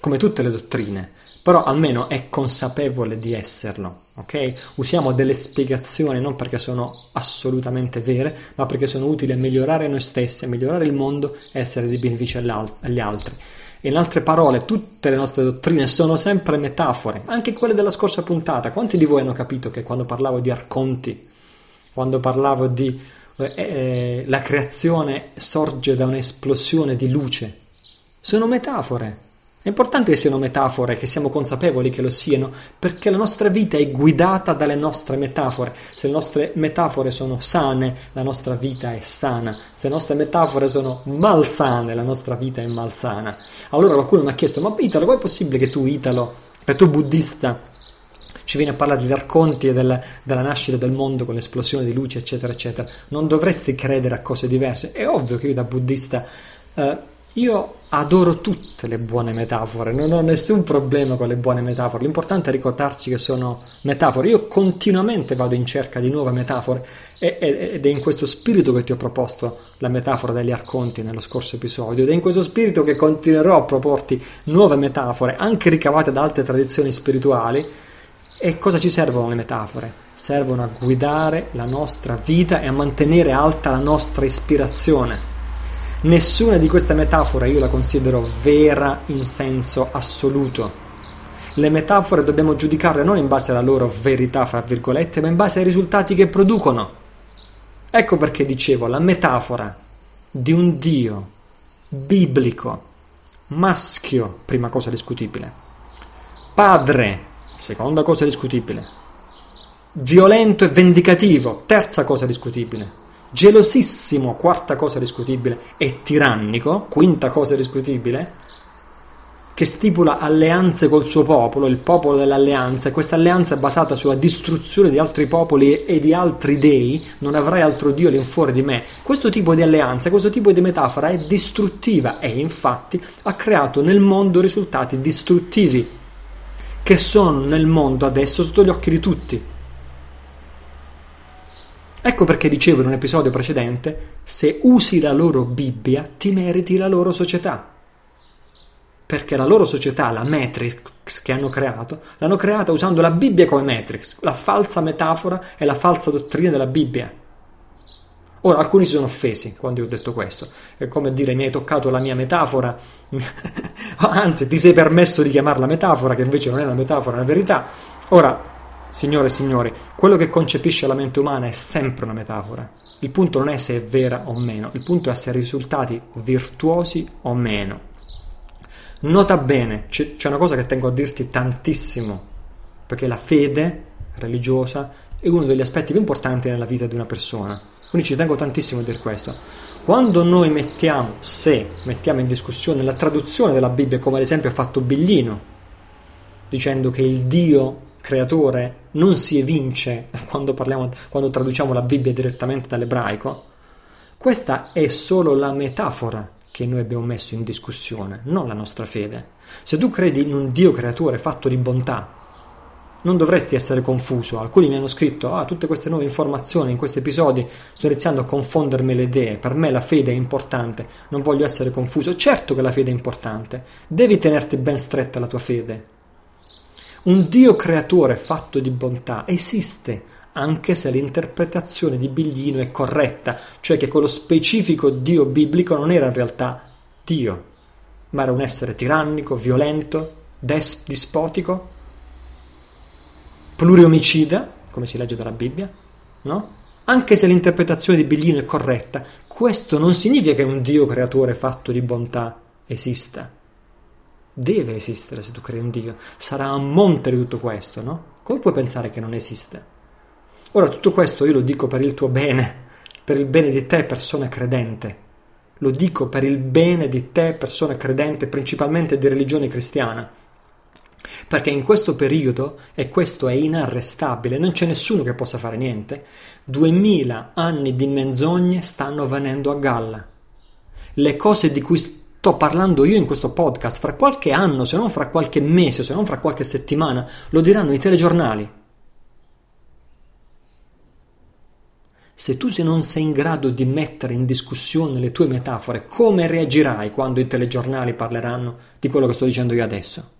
come tutte le dottrine, però almeno è consapevole di esserlo, ok? Usiamo delle spiegazioni non perché sono assolutamente vere, ma perché sono utili a migliorare noi stessi, a migliorare il mondo e essere di beneficio agli altri. In altre parole, tutte le nostre dottrine sono sempre metafore, anche quelle della scorsa puntata. Quanti di voi hanno capito che quando parlavo di arconti, quando parlavo di eh, eh, la creazione sorge da un'esplosione di luce, sono metafore. È importante che siano metafore, che siamo consapevoli che lo siano, perché la nostra vita è guidata dalle nostre metafore. Se le nostre metafore sono sane, la nostra vita è sana. Se le nostre metafore sono malsane, la nostra vita è malsana. Allora qualcuno mi ha chiesto, ma Italo, com'è possibile che tu, Italo, che tu buddista, ci vieni a parlare degli arconti e del, della nascita del mondo con l'esplosione di luce, eccetera, eccetera. Non dovresti credere a cose diverse. È ovvio che io da buddista... Eh, io adoro tutte le buone metafore, non ho nessun problema con le buone metafore, l'importante è ricordarci che sono metafore. Io continuamente vado in cerca di nuove metafore ed è in questo spirito che ti ho proposto la metafora degli arconti nello scorso episodio ed è in questo spirito che continuerò a proporti nuove metafore, anche ricavate da altre tradizioni spirituali. E cosa ci servono le metafore? Servono a guidare la nostra vita e a mantenere alta la nostra ispirazione. Nessuna di queste metafore io la considero vera in senso assoluto. Le metafore dobbiamo giudicarle non in base alla loro verità, fra virgolette, ma in base ai risultati che producono. Ecco perché dicevo, la metafora di un Dio biblico, maschio, prima cosa discutibile, padre, seconda cosa discutibile, violento e vendicativo, terza cosa discutibile, gelosissimo, quarta cosa discutibile, e tirannico, quinta cosa discutibile, che stipula alleanze col suo popolo, il popolo dell'alleanza, e questa alleanza è basata sulla distruzione di altri popoli e di altri dei, non avrai altro Dio all'infuori di me. Questo tipo di alleanza, questo tipo di metafora è distruttiva e infatti ha creato nel mondo risultati distruttivi che sono nel mondo adesso sotto gli occhi di tutti. Ecco perché dicevo in un episodio precedente, se usi la loro Bibbia ti meriti la loro società. Perché la loro società, la Matrix che hanno creato, l'hanno creata usando la Bibbia come Matrix, la falsa metafora e la falsa dottrina della Bibbia. Ora, alcuni si sono offesi quando io ho detto questo. È come dire mi hai toccato la mia metafora, anzi ti sei permesso di chiamarla metafora, che invece non è una metafora, è una verità. Ora, Signore e signori, quello che concepisce la mente umana è sempre una metafora. Il punto non è se è vera o meno, il punto è se ha risultati virtuosi o meno. Nota bene, c'è, una cosa che tengo a dirti tantissimo, perché la fede religiosa è uno degli aspetti più importanti nella vita di una persona. Quindi ci tengo tantissimo a dire questo. Quando noi mettiamo, se mettiamo in discussione la traduzione della Bibbia, come ad esempio ha fatto Biglino, dicendo che il Dio creatore non si evince quando, parliamo, quando traduciamo la Bibbia direttamente dall'ebraico, questa è solo la metafora che noi abbiamo messo in discussione, non la nostra fede. Se tu credi in un Dio creatore fatto di bontà, non dovresti essere confuso. Alcuni mi hanno scritto: Ah, tutte queste nuove informazioni in questi episodi sto iniziando a confondermi le idee. Per me la fede è importante, non voglio essere confuso. Certo che la fede è importante, devi tenerti ben stretta la tua fede, un Dio creatore fatto di bontà esiste, anche se l'interpretazione di Biglino è corretta, cioè che quello specifico Dio biblico non era in realtà Dio, ma era un essere tirannico, violento, des- dispotico, pluriomicida, come si legge dalla Bibbia, no? Anche se l'interpretazione di Biglino è corretta, questo non significa che un Dio creatore fatto di bontà esista deve esistere se tu crei un Dio. Sarà a monte di tutto questo, no? Come puoi pensare che non esiste? Ora, tutto questo io lo dico per il tuo bene, per il bene di te, persona credente. Lo dico per il bene di te, persona credente, principalmente di religione cristiana. Perché in questo periodo, e questo è inarrestabile, non c'è nessuno che possa fare niente, duemila anni di menzogne stanno venendo a galla. Le cose di cui sto parlando io in questo podcast, fra qualche anno, se non fra qualche mese, se non fra qualche settimana, lo diranno i telegiornali. Se tu se non sei in grado di mettere in discussione le tue metafore, come reagirai quando i telegiornali parleranno di quello che sto dicendo io adesso?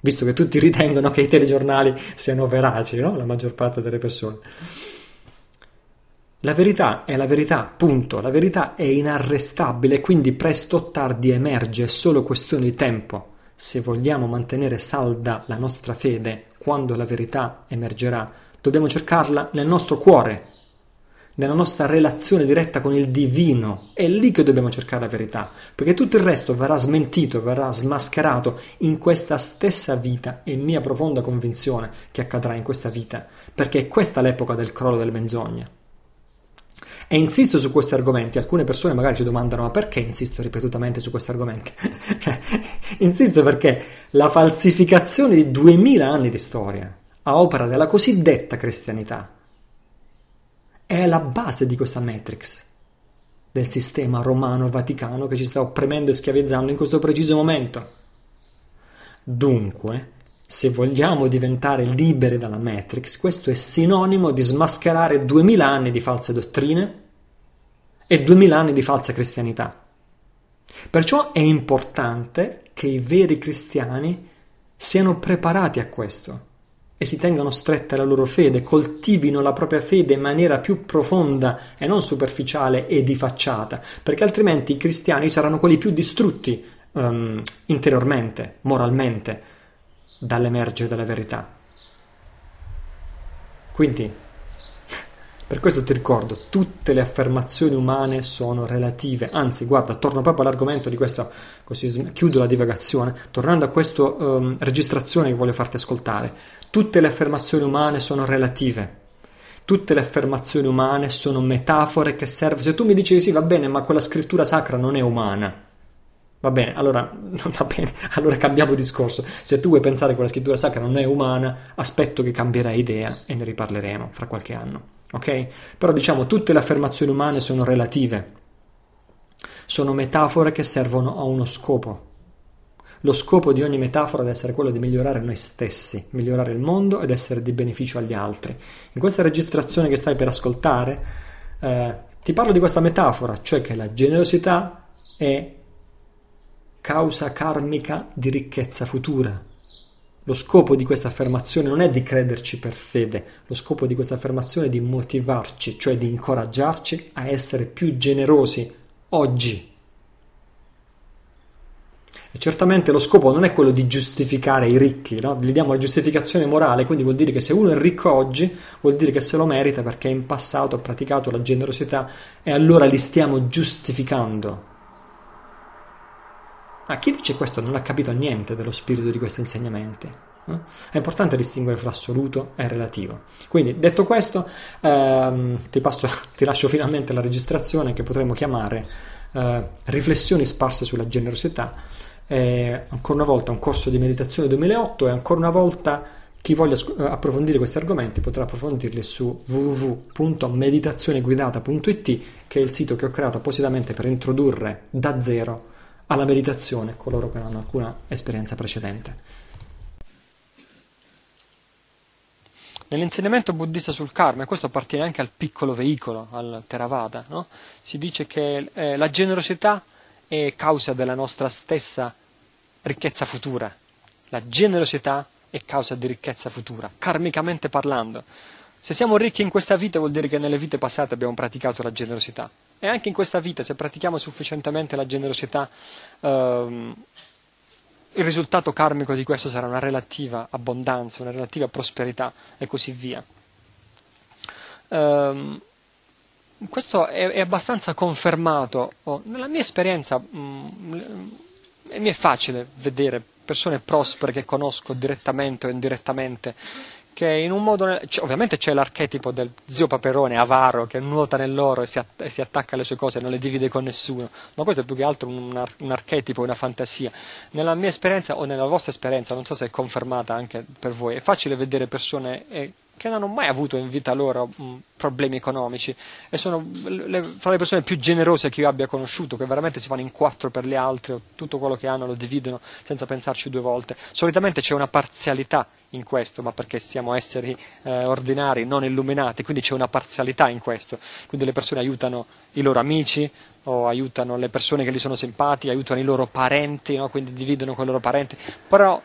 Visto che tutti ritengono che i telegiornali siano veraci, no? La maggior parte delle persone. La verità è la verità, punto. La verità è inarrestabile, quindi presto o tardi emerge, è solo questione di tempo. Se vogliamo mantenere salda la nostra fede quando la verità emergerà, dobbiamo cercarla nel nostro cuore. nella nostra relazione diretta con il divino. È lì che dobbiamo cercare la verità, perché tutto il resto verrà smentito, verrà smascherato in questa stessa vita. È mia profonda convinzione che accadrà in questa vita, perché è questa l'epoca del crollo delle menzogne. E insisto su questi argomenti. Alcune persone magari ci domandano: ma perché insisto ripetutamente su questi argomenti? insisto perché la falsificazione di duemila anni di storia a opera della cosiddetta cristianità è la base di questa matrix del sistema romano-vaticano che ci sta opprimendo e schiavizzando in questo preciso momento. Dunque, se vogliamo diventare liberi dalla matrix, questo è sinonimo di smascherare duemila anni di false dottrine e duemila anni di falsa cristianità. Perciò è importante che i veri cristiani siano preparati a questo e si tengano strette alla loro fede, coltivino la propria fede in maniera più profonda e non superficiale e di facciata, perché altrimenti i cristiani saranno quelli più distrutti um, interiormente, moralmente, dall'emergere della verità. Quindi, per questo ti ricordo, tutte le affermazioni umane sono relative, anzi guarda, torno proprio all'argomento di questo, così chiudo la divagazione, tornando a questa um, registrazione che voglio farti ascoltare. Tutte le affermazioni umane sono relative. Tutte le affermazioni umane sono metafore che servono. Se tu mi dici sì, va bene, ma quella scrittura sacra non è umana. Va bene, allora, va bene, allora cambiamo discorso. Se tu vuoi pensare che quella scrittura sacra non è umana, aspetto che cambierai idea e ne riparleremo fra qualche anno. Ok? Però diciamo, tutte le affermazioni umane sono relative. Sono metafore che servono a uno scopo. Lo scopo di ogni metafora deve essere quello di migliorare noi stessi, migliorare il mondo ed essere di beneficio agli altri. In questa registrazione che stai per ascoltare, eh, ti parlo di questa metafora, cioè che la generosità è causa karmica di ricchezza futura. Lo scopo di questa affermazione non è di crederci per fede, lo scopo di questa affermazione è di motivarci, cioè di incoraggiarci a essere più generosi oggi e certamente lo scopo non è quello di giustificare i ricchi, no? gli diamo la giustificazione morale, quindi vuol dire che se uno è ricco oggi, vuol dire che se lo merita perché in passato ha praticato la generosità e allora li stiamo giustificando. Ma chi dice questo non ha capito niente dello spirito di questi insegnamenti. No? È importante distinguere fra assoluto e relativo. Quindi, detto questo, ehm, ti, passo, ti, lascio finalmente la registrazione che potremmo chiamare eh, Riflessioni sparse sulla generosità eh, ancora una volta un corso di meditazione 2008 e ancora una volta chi voglia eh, approfondire questi argomenti potrà approfondirli su www.meditazioneguidata.it che è il sito che ho creato appositamente per introdurre da zero alla meditazione coloro che non hanno alcuna esperienza precedente. Nell'insegnamento buddista sul karma, e questo appartiene anche al piccolo veicolo, al Theravada, no? si dice che eh, la generosità è causa della nostra stessa ricchezza futura. La generosità è causa di ricchezza futura, karmicamente parlando. Se siamo ricchi in questa vita vuol dire che nelle vite passate abbiamo praticato la generosità. E anche in questa vita, se pratichiamo sufficientemente la generosità, ehm, il risultato karmico di questo sarà una relativa abbondanza, una relativa prosperità e così via. Ehm, questo è, è, abbastanza confermato. Oh, nella mia esperienza mh, mm, mi è facile vedere persone prospere che conosco direttamente o indirettamente che in un modo, cioè, ovviamente c'è l'archetipo del zio Paperone avaro che nuota nell'oro e si, att- e si, attacca alle sue cose e non le divide con nessuno, ma questo è più che altro un, ar- un, archetipo, una fantasia. Nella mia esperienza o nella vostra esperienza, non so se è confermata anche per voi, è facile vedere persone eh, che non hanno mai avuto in vita loro mm, problemi economici e sono le, fra le persone più generose che io abbia conosciuto, che veramente si fanno in quattro per le altre, tutto quello che hanno lo dividono senza pensarci due volte. Solitamente c'è una parzialità in questo, ma perché siamo esseri eh, ordinari, non illuminati, quindi c'è una parzialità in questo. Quindi le persone aiutano i loro amici o aiutano le persone che gli sono simpatiche, aiutano i loro parenti, no? quindi dividono con i loro parenti, però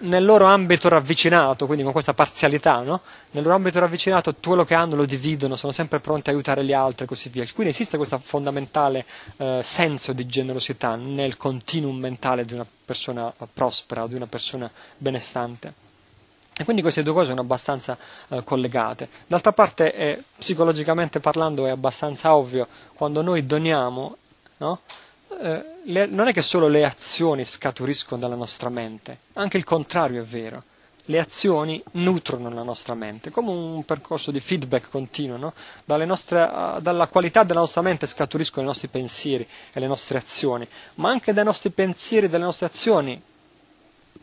nel loro ambito ravvicinato, quindi con questa parzialità, no? nel loro ambito ravvicinato quello che hanno lo dividono, sono sempre pronti a aiutare gli altri e così via. Quindi esiste questo fondamentale eh, senso di generosità nel continuum mentale di una persona prospera, di una persona benestante. E quindi queste due cose sono abbastanza eh, collegate. D'altra parte, eh, psicologicamente parlando, è abbastanza ovvio, quando noi doniamo, no? Eh, le, non è che solo le azioni scaturiscono dalla nostra mente, anche il contrario è vero. Le azioni nutrono la nostra mente, come un percorso di feedback continuo. No? Nostre, dalla qualità della nostra mente scaturiscono i nostri pensieri e le nostre azioni, ma anche dai nostri pensieri e dalle nostre azioni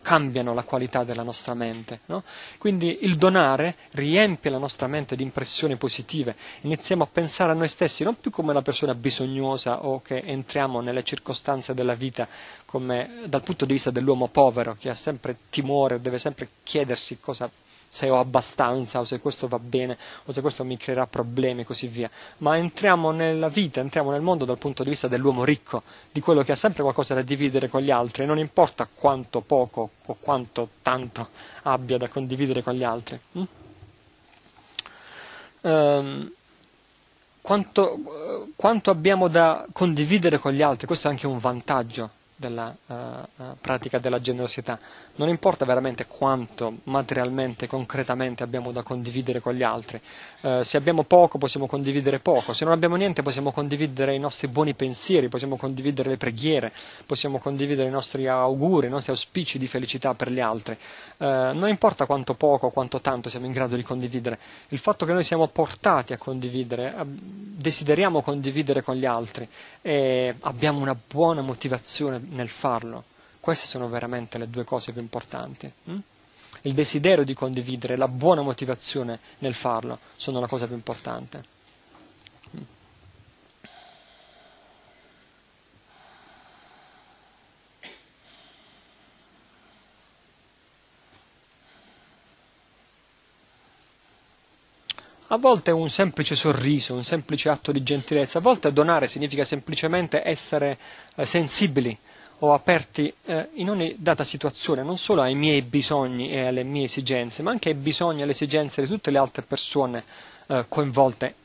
cambiano la qualità della nostra mente. No? Quindi il donare riempie la nostra mente di impressioni positive, iniziamo a pensare a noi stessi non più come una persona bisognosa o che entriamo nelle circostanze della vita come dal punto di vista dell'uomo povero che ha sempre timore, deve sempre chiedersi cosa se ho abbastanza o se questo va bene o se questo mi creerà problemi e così via, ma entriamo nella vita, entriamo nel mondo dal punto di vista dell'uomo ricco, di quello che ha sempre qualcosa da dividere con gli altri, non importa quanto poco o quanto tanto abbia da condividere con gli altri. Mm? Um, quanto, quanto abbiamo da condividere con gli altri, questo è anche un vantaggio della uh, pratica della generosità. Non importa veramente quanto materialmente, concretamente abbiamo da condividere con gli altri. Uh, se abbiamo poco possiamo condividere poco, se non abbiamo niente possiamo condividere i nostri buoni pensieri, possiamo condividere le preghiere, possiamo condividere i nostri auguri, i nostri auspici di felicità per gli altri. Uh, non importa quanto poco o quanto tanto siamo in grado di condividere, il fatto che noi siamo portati a condividere, desideriamo condividere con gli altri e abbiamo una buona motivazione nel farlo. Queste sono veramente le due cose più importanti. Hm? Il desiderio di condividere, la buona motivazione nel farlo sono la cosa più importante. A volte un semplice sorriso, un semplice atto di gentilezza, a volte donare significa semplicemente essere eh, sensibili o aperti eh, in ogni data situazione, non solo ai miei bisogni e alle mie esigenze, ma anche ai bisogni e alle esigenze di tutte le altre persone eh, coinvolte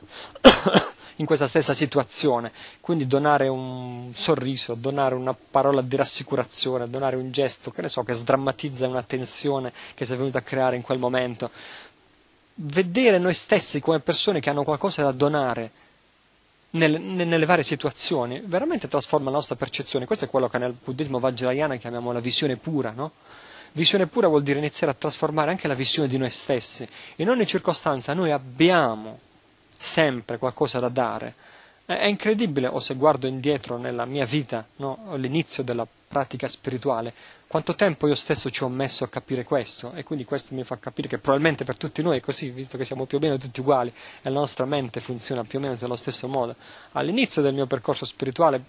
in questa stessa situazione. Quindi donare un sorriso, donare una parola di rassicurazione, donare un gesto, che ne so, che sdrammatizza una tensione che si è venuta a creare in quel momento. Vedere noi stessi come persone che hanno qualcosa da donare nel, nelle varie situazioni, veramente trasforma la nostra percezione. Questo è quello che nel buddismo vajrayana chiamiamo la visione pura, no? Visione pura vuol dire iniziare a trasformare anche la visione di noi stessi. In ogni circostanza noi abbiamo sempre qualcosa da dare. È incredibile, o se guardo indietro nella mia vita, no? all'inizio della pratica spirituale, quanto tempo io stesso ci ho messo a capire questo e quindi questo mi fa capire che probabilmente per tutti noi è così, visto che siamo più o meno tutti uguali e la nostra mente funziona più o meno nello stesso modo. All'inizio del mio percorso spirituale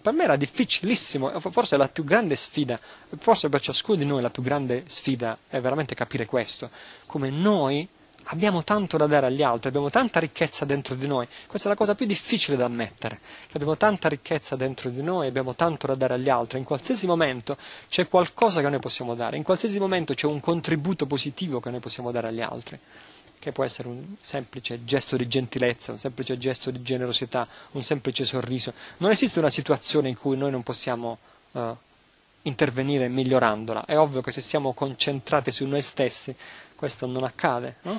per me era difficilissimo, forse la più grande sfida, forse per ciascuno di noi la più grande sfida è veramente capire questo, come noi abbiamo tanto da dare agli altri, abbiamo tanta ricchezza dentro di noi. Questa è la cosa più difficile da ammettere, abbiamo tanta ricchezza dentro di noi, abbiamo tanto da dare agli altri. In qualsiasi momento c'è qualcosa che noi possiamo dare, in qualsiasi momento c'è un contributo positivo che noi possiamo dare agli altri, che può essere un semplice gesto di gentilezza, un semplice gesto di generosità, un semplice sorriso. Non esiste una situazione in cui noi non possiamo uh, intervenire migliorandola. È ovvio che se siamo concentrati su noi stessi questo non accade, no?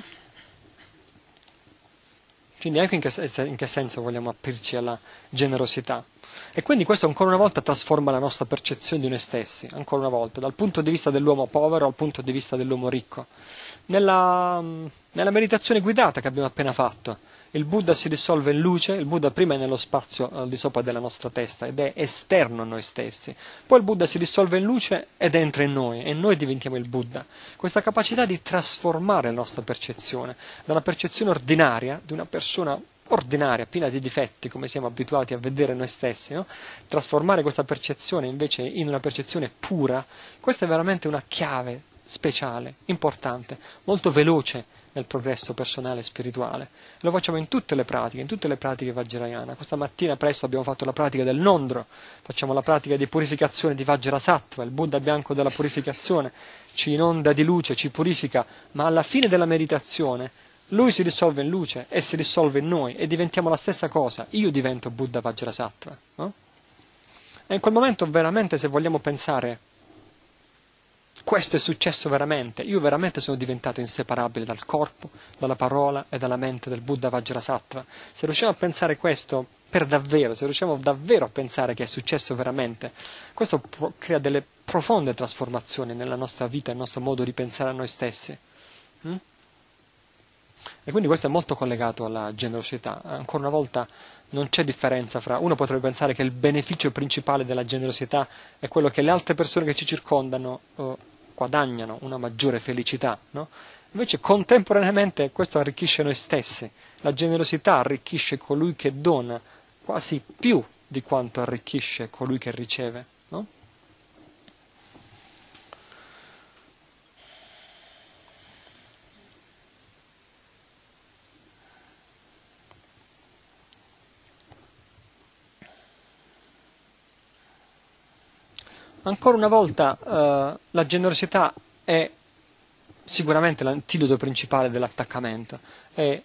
Quindi ecco in che, in che senso vogliamo aprirci alla generosità. E quindi questo ancora una volta trasforma la nostra percezione di noi stessi, ancora una volta, dal punto di vista dell'uomo povero al punto di vista dell'uomo ricco. Nella, nella meditazione guidata che abbiamo appena fatto, il Buddha si dissolve in luce, il Buddha prima è nello spazio al di sopra della nostra testa ed è esterno a noi stessi, poi il Buddha si dissolve in luce ed entra in noi e noi diventiamo il Buddha. Questa capacità di trasformare la nostra percezione da una percezione ordinaria di una persona ordinaria, piena di difetti, come siamo abituati a vedere noi stessi, no? trasformare questa percezione invece in una percezione pura, questa è veramente una chiave speciale, importante, molto veloce nel progresso personale e spirituale. Lo facciamo in tutte le pratiche, in tutte le pratiche Vajrayana. Questa mattina presto abbiamo fatto la pratica del Nondro, facciamo la pratica di purificazione di Vajrasattva, il Buddha bianco della purificazione, ci inonda di luce, ci purifica, ma alla fine della meditazione lui si dissolve in luce e si dissolve in noi e diventiamo la stessa cosa. Io divento Buddha Vajrasattva. No? E in quel momento veramente se vogliamo pensare questo è successo veramente, io veramente sono diventato inseparabile dal corpo, dalla parola e dalla mente del Buddha Vajrasattva. Se riusciamo a pensare questo per davvero, se riusciamo davvero a pensare che è successo veramente, questo crea delle profonde trasformazioni nella nostra vita, nel nostro modo di pensare a noi stessi. Mm? E quindi questo è molto collegato alla generosità. Ancora una volta non c'è differenza fra uno potrebbe pensare che il beneficio principale della generosità è quello che le altre persone che ci circondano eh, guadagnano una maggiore felicità, no? Invece contemporaneamente questo arricchisce noi stessi. La generosità arricchisce colui che dona quasi più di quanto arricchisce colui che riceve. No? Ancora una volta eh, la generosità è sicuramente l'antidoto principale dell'attaccamento. E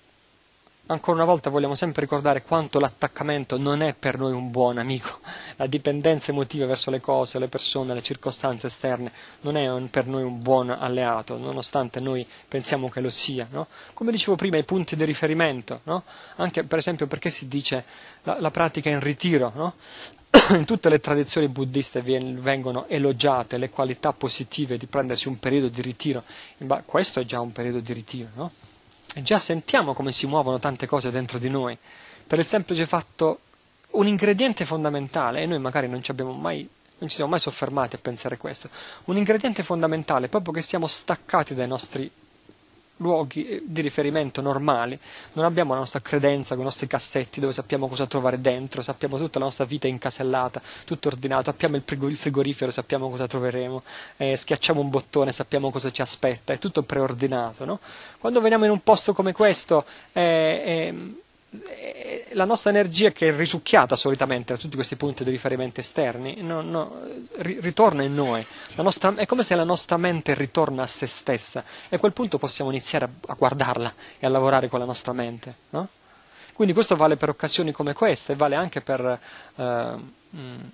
ancora una volta vogliamo sempre ricordare quanto l'attaccamento non è per noi un buon amico, la dipendenza emotiva verso le cose, le persone, le circostanze esterne non è un, per noi un buon alleato, nonostante noi pensiamo che lo sia. No? Come dicevo prima, i punti di riferimento, no? anche per esempio perché si dice la, la pratica in ritiro, no? in tutte le tradizioni buddiste vengono elogiate le qualità positive di prendersi un periodo di ritiro. Questo è già un periodo di ritiro, no? E già sentiamo come si muovono tante cose dentro di noi, per il semplice fatto un ingrediente fondamentale, e noi magari non ci, mai, non ci siamo mai soffermati a pensare questo, un ingrediente fondamentale proprio che siamo staccati dai nostri luoghi eh, di riferimento normali, non abbiamo la nostra credenza con i nostri cassetti dove sappiamo cosa trovare dentro, sappiamo tutta la nostra vita incasellata, tutto ordinato, apriamo il frigorifero, sappiamo cosa troveremo, eh, schiacciamo un bottone, sappiamo cosa ci aspetta, è tutto preordinato. No? Quando veniamo in un posto come questo, eh, eh, la nostra energia che è risucchiata solitamente da tutti questi punti di riferimento esterni no, no, ritorna in noi, nostra, è come se la nostra mente ritorna a se stessa e a quel punto possiamo iniziare a, a guardarla e a lavorare con la nostra mente. No? Quindi questo vale per occasioni come queste, vale anche per eh, mh,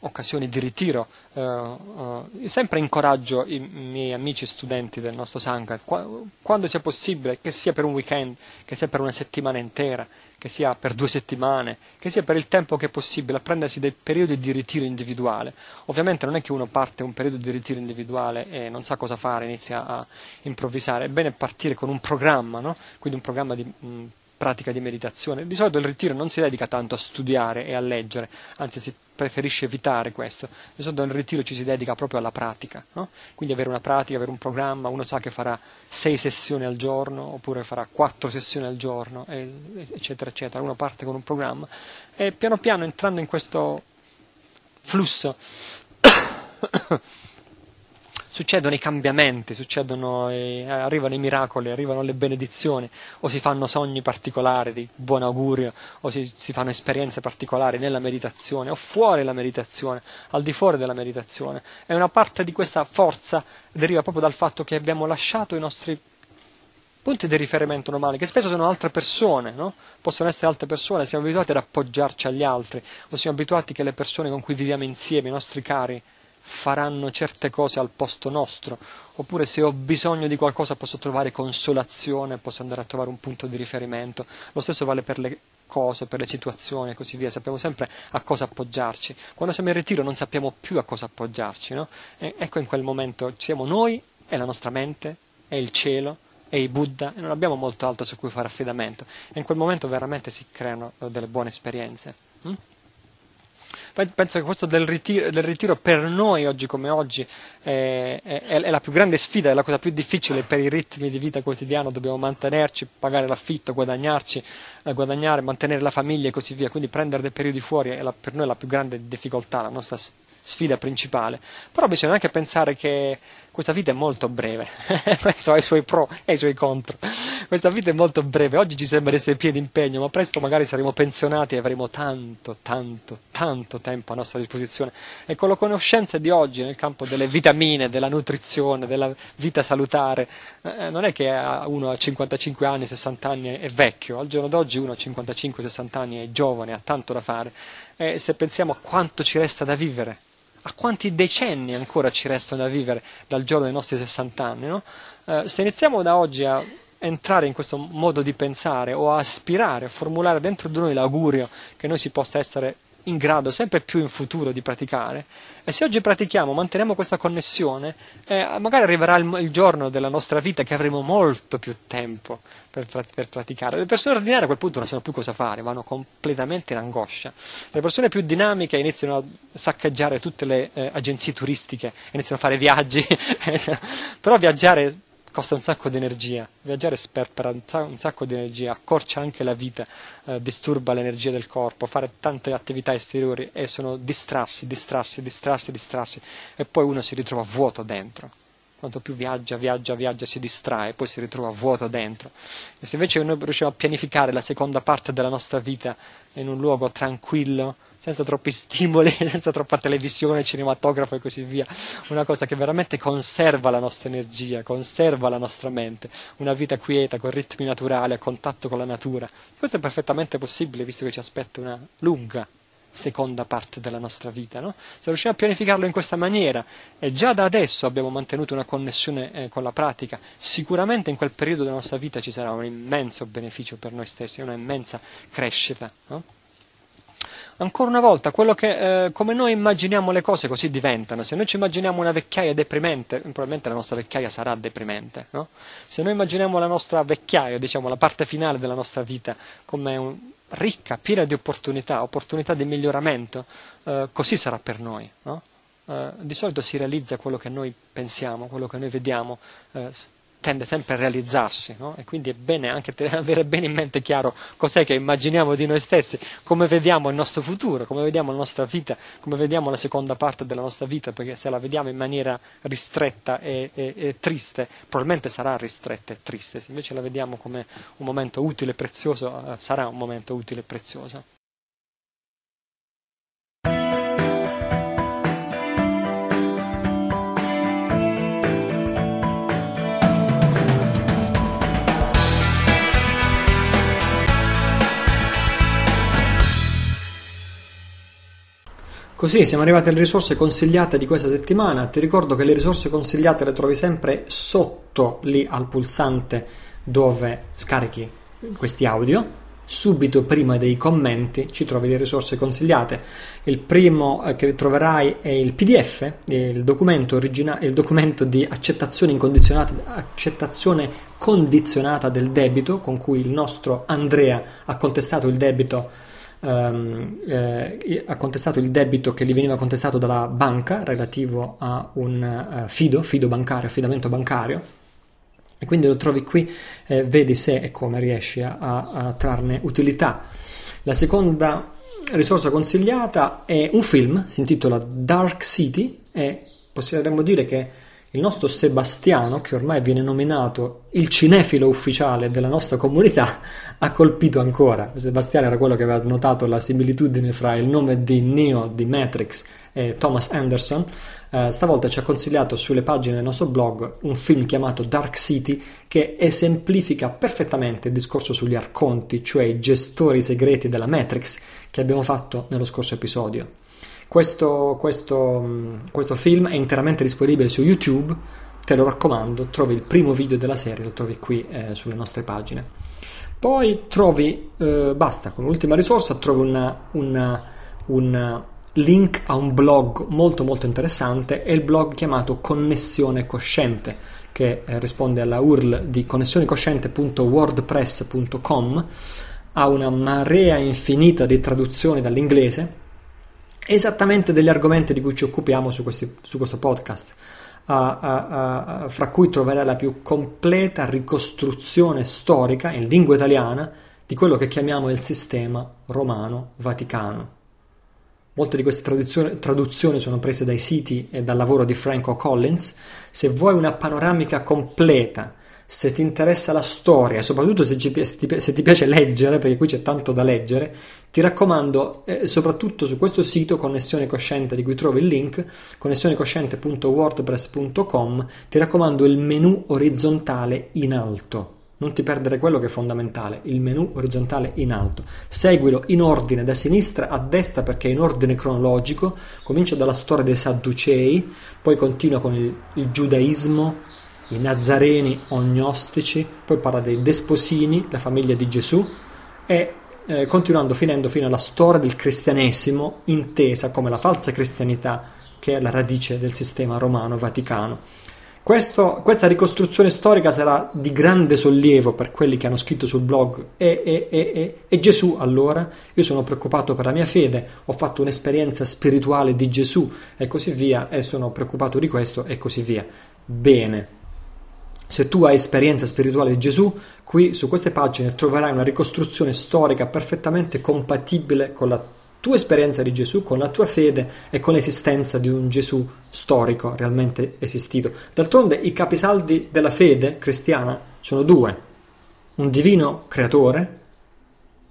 occasioni di ritiro. Uh, uh, sempre incoraggio i miei amici studenti del nostro Sangha, quando sia possibile, che sia per un weekend, che sia per una settimana intera, che sia per due settimane, che sia per il tempo che è possibile, a prendersi dei periodi di ritiro individuale. Ovviamente non è che uno parte un periodo di ritiro individuale e non sa cosa fare, inizia a improvvisare, è bene partire con un programma, no? quindi un programma di mh, pratica di meditazione. Di solito il ritiro non si dedica tanto a studiare e a leggere, anzi si preferisce evitare questo. Di solito nel ritiro ci si dedica proprio alla pratica, no? quindi avere una pratica, avere un programma, uno sa che farà sei sessioni al giorno oppure farà quattro sessioni al giorno, eccetera, eccetera. Uno parte con un programma e piano piano entrando in questo flusso succedono i cambiamenti, succedono, eh, arrivano i miracoli, arrivano le benedizioni, o si fanno sogni particolari di buon augurio, o si, si fanno esperienze particolari nella meditazione, o fuori la meditazione, al di fuori della meditazione. E una parte di questa forza deriva proprio dal fatto che abbiamo lasciato i nostri punti di riferimento normali, che spesso sono altre persone, no? possono essere altre persone, siamo abituati ad appoggiarci agli altri, o siamo abituati che le persone con cui viviamo insieme, i nostri cari, faranno certe cose al posto nostro, oppure se ho bisogno di qualcosa posso trovare consolazione, posso andare a trovare un punto di riferimento. Lo stesso vale per le cose, per le situazioni e così via, sappiamo sempre a cosa appoggiarci. Quando siamo in ritiro non sappiamo più a cosa appoggiarci, no? ecco in quel momento siamo noi e la nostra mente, e il cielo, e i Buddha, e non abbiamo molto altro su cui fare affidamento. E in quel momento veramente si creano delle buone esperienze. Hm? Penso che questo del ritiro, del ritiro per noi oggi come oggi è, è, è, la più grande sfida, è la cosa più difficile per i ritmi di vita quotidiano, dobbiamo mantenerci, pagare l'affitto, guadagnarci, eh, guadagnare, mantenere la famiglia e così via, quindi prendere dei periodi fuori è la, per noi la più grande difficoltà, la nostra sfida principale. Però bisogna anche pensare che questa vita è molto breve, questo ha i suoi pro e i suoi contro. Questa vita è molto breve, oggi ci sembra essere pieno di impegno, ma presto magari saremo pensionati e avremo tanto, tanto, tanto tempo a nostra disposizione. E con la conoscenza di oggi nel campo delle vitamine, della nutrizione, della vita salutare, eh, non è che uno a 55 anni, 60 anni è vecchio, al giorno d'oggi uno a 55-60 anni è giovane, ha tanto da fare. E se pensiamo a quanto ci resta da vivere, a quanti decenni ancora ci restano da vivere dal giorno dei nostri 60 anni. No? Eh, se iniziamo da oggi a entrare in questo modo di pensare o a aspirare, a formulare dentro di noi l'augurio che noi si possa essere in grado sempre più in futuro di praticare e se oggi pratichiamo, manteniamo questa connessione, eh, magari arriverà il, il, giorno della nostra vita che avremo molto più tempo per, per, praticare. Le persone ordinarie a quel punto non sanno più cosa fare, vanno completamente in angoscia. Le persone più dinamiche iniziano a saccheggiare tutte le eh, agenzie turistiche, iniziano a fare viaggi, però viaggiare costa un sacco di energia, viaggiare sperpera un sacco di energia, accorcia anche la vita, eh, disturba l'energia del corpo, fare tante attività esteriori e sono distrarsi, distrarsi, distrarsi, distrarsi e poi uno si ritrova vuoto dentro. Quanto più viaggia, viaggia, viaggia, si distrae, poi si ritrova vuoto dentro. E se invece noi riusciamo a pianificare la seconda parte della nostra vita in un luogo tranquillo, senza troppi stimoli, senza troppa televisione, cinematografo e così via. Una cosa che veramente conserva la nostra energia, conserva la nostra mente, una vita quieta, con ritmi naturali, a contatto con la natura. Questo è perfettamente possibile, visto che ci aspetta una lunga seconda parte della nostra vita. No? Se riusciamo a pianificarlo in questa maniera e già da adesso abbiamo mantenuto una connessione eh, con la pratica, sicuramente in quel periodo della nostra vita ci sarà un immenso beneficio per noi stessi, una immensa crescita. No? Ancora una volta, che, eh, come noi immaginiamo le cose così diventano. Se noi ci immaginiamo una vecchiaia deprimente, probabilmente la nostra vecchiaia sarà deprimente. No? Se noi immaginiamo la nostra vecchiaia, diciamo la parte finale della nostra vita, come un, ricca, piena di opportunità, opportunità di miglioramento, eh, così sarà per noi. No? Eh, di solito si realizza quello che noi pensiamo, quello che noi vediamo eh, tende sempre a realizzarsi no? e quindi è bene anche avere bene in mente chiaro cos'è che immaginiamo di noi stessi, come vediamo il nostro futuro, come vediamo la nostra vita, come vediamo la seconda parte della nostra vita, perché se la vediamo in maniera ristretta e, e, e triste, probabilmente sarà ristretta e triste, se invece la vediamo come un momento utile e prezioso, eh, sarà un momento utile e prezioso. Così siamo arrivati alle risorse consigliate di questa settimana. Ti ricordo che le risorse consigliate le trovi sempre sotto lì al pulsante dove scarichi questi audio. Subito prima dei commenti ci trovi le risorse consigliate. Il primo eh, che troverai è il PDF, il documento, origina- il documento di accettazione accettazione condizionata del debito con cui il nostro Andrea ha contestato il debito ehm, eh, ha contestato il debito che gli veniva contestato dalla banca relativo a un eh, fido, fido bancario, affidamento bancario. E quindi lo trovi qui, eh, vedi se e come riesci a, a trarne utilità. La seconda risorsa consigliata è un film, si intitola Dark City e possiamo dire che il nostro Sebastiano, che ormai viene nominato il cinefilo ufficiale della nostra comunità, ha colpito ancora. Sebastiano era quello che aveva notato la similitudine fra il nome di Neo di Matrix e Thomas Anderson. Eh, stavolta ci ha consigliato sulle pagine del nostro blog un film chiamato Dark City che esemplifica perfettamente il discorso sugli arconti, cioè i gestori segreti della Matrix che abbiamo fatto nello scorso episodio. Questo, questo, questo film è interamente disponibile su YouTube, te lo raccomando, trovi il primo video della serie, lo trovi qui eh, sulle nostre pagine. Poi trovi, eh, basta, come ultima risorsa, trovi una, una, un link a un blog molto molto interessante, è il blog chiamato Connessione Cosciente, che eh, risponde alla URL di connessionecosciente.wordpress.com, ha una marea infinita di traduzioni dall'inglese, esattamente degli argomenti di cui ci occupiamo su, questi, su questo podcast, uh, uh, uh, fra cui troverai la più completa ricostruzione storica in lingua italiana di quello che chiamiamo il sistema romano-vaticano. Molte di queste traduzioni, sono prese dai siti e dal lavoro di Franco Collins. Se vuoi una panoramica completa se ti interessa la storia, soprattutto se, ci, se, ti, se, ti, piace leggere, perché qui c'è tanto da leggere, ti raccomando, eh, soprattutto su questo sito Connessione Cosciente, di cui trovi il link, connessionecosciente.wordpress.com, ti raccomando il menu orizzontale in alto. non ti perdere quello che è fondamentale, il menu orizzontale in alto. Seguilo in ordine da sinistra a destra perché è in ordine cronologico, comincia dalla storia dei Sadducei, poi continua con il, il giudaismo, i nazareni o gnostici, poi parla dei desposini, la famiglia di Gesù e eh, continuando finendo fino alla storia del cristianesimo intesa come la falsa cristianità che è la radice del sistema romano vaticano. Questo, questa ricostruzione storica sarà di grande sollievo per quelli che hanno scritto sul blog e, e, e, e, Gesù allora, io sono preoccupato per la mia fede, ho fatto un'esperienza spirituale di Gesù e così via e sono preoccupato di questo e così via. Bene, se tu hai esperienza spirituale di Gesù, qui su queste pagine troverai una ricostruzione storica perfettamente compatibile con la tua esperienza di Gesù, con la tua fede e con l'esistenza di un Gesù storico realmente esistito. D'altronde i capisaldi della fede cristiana sono due, un divino creatore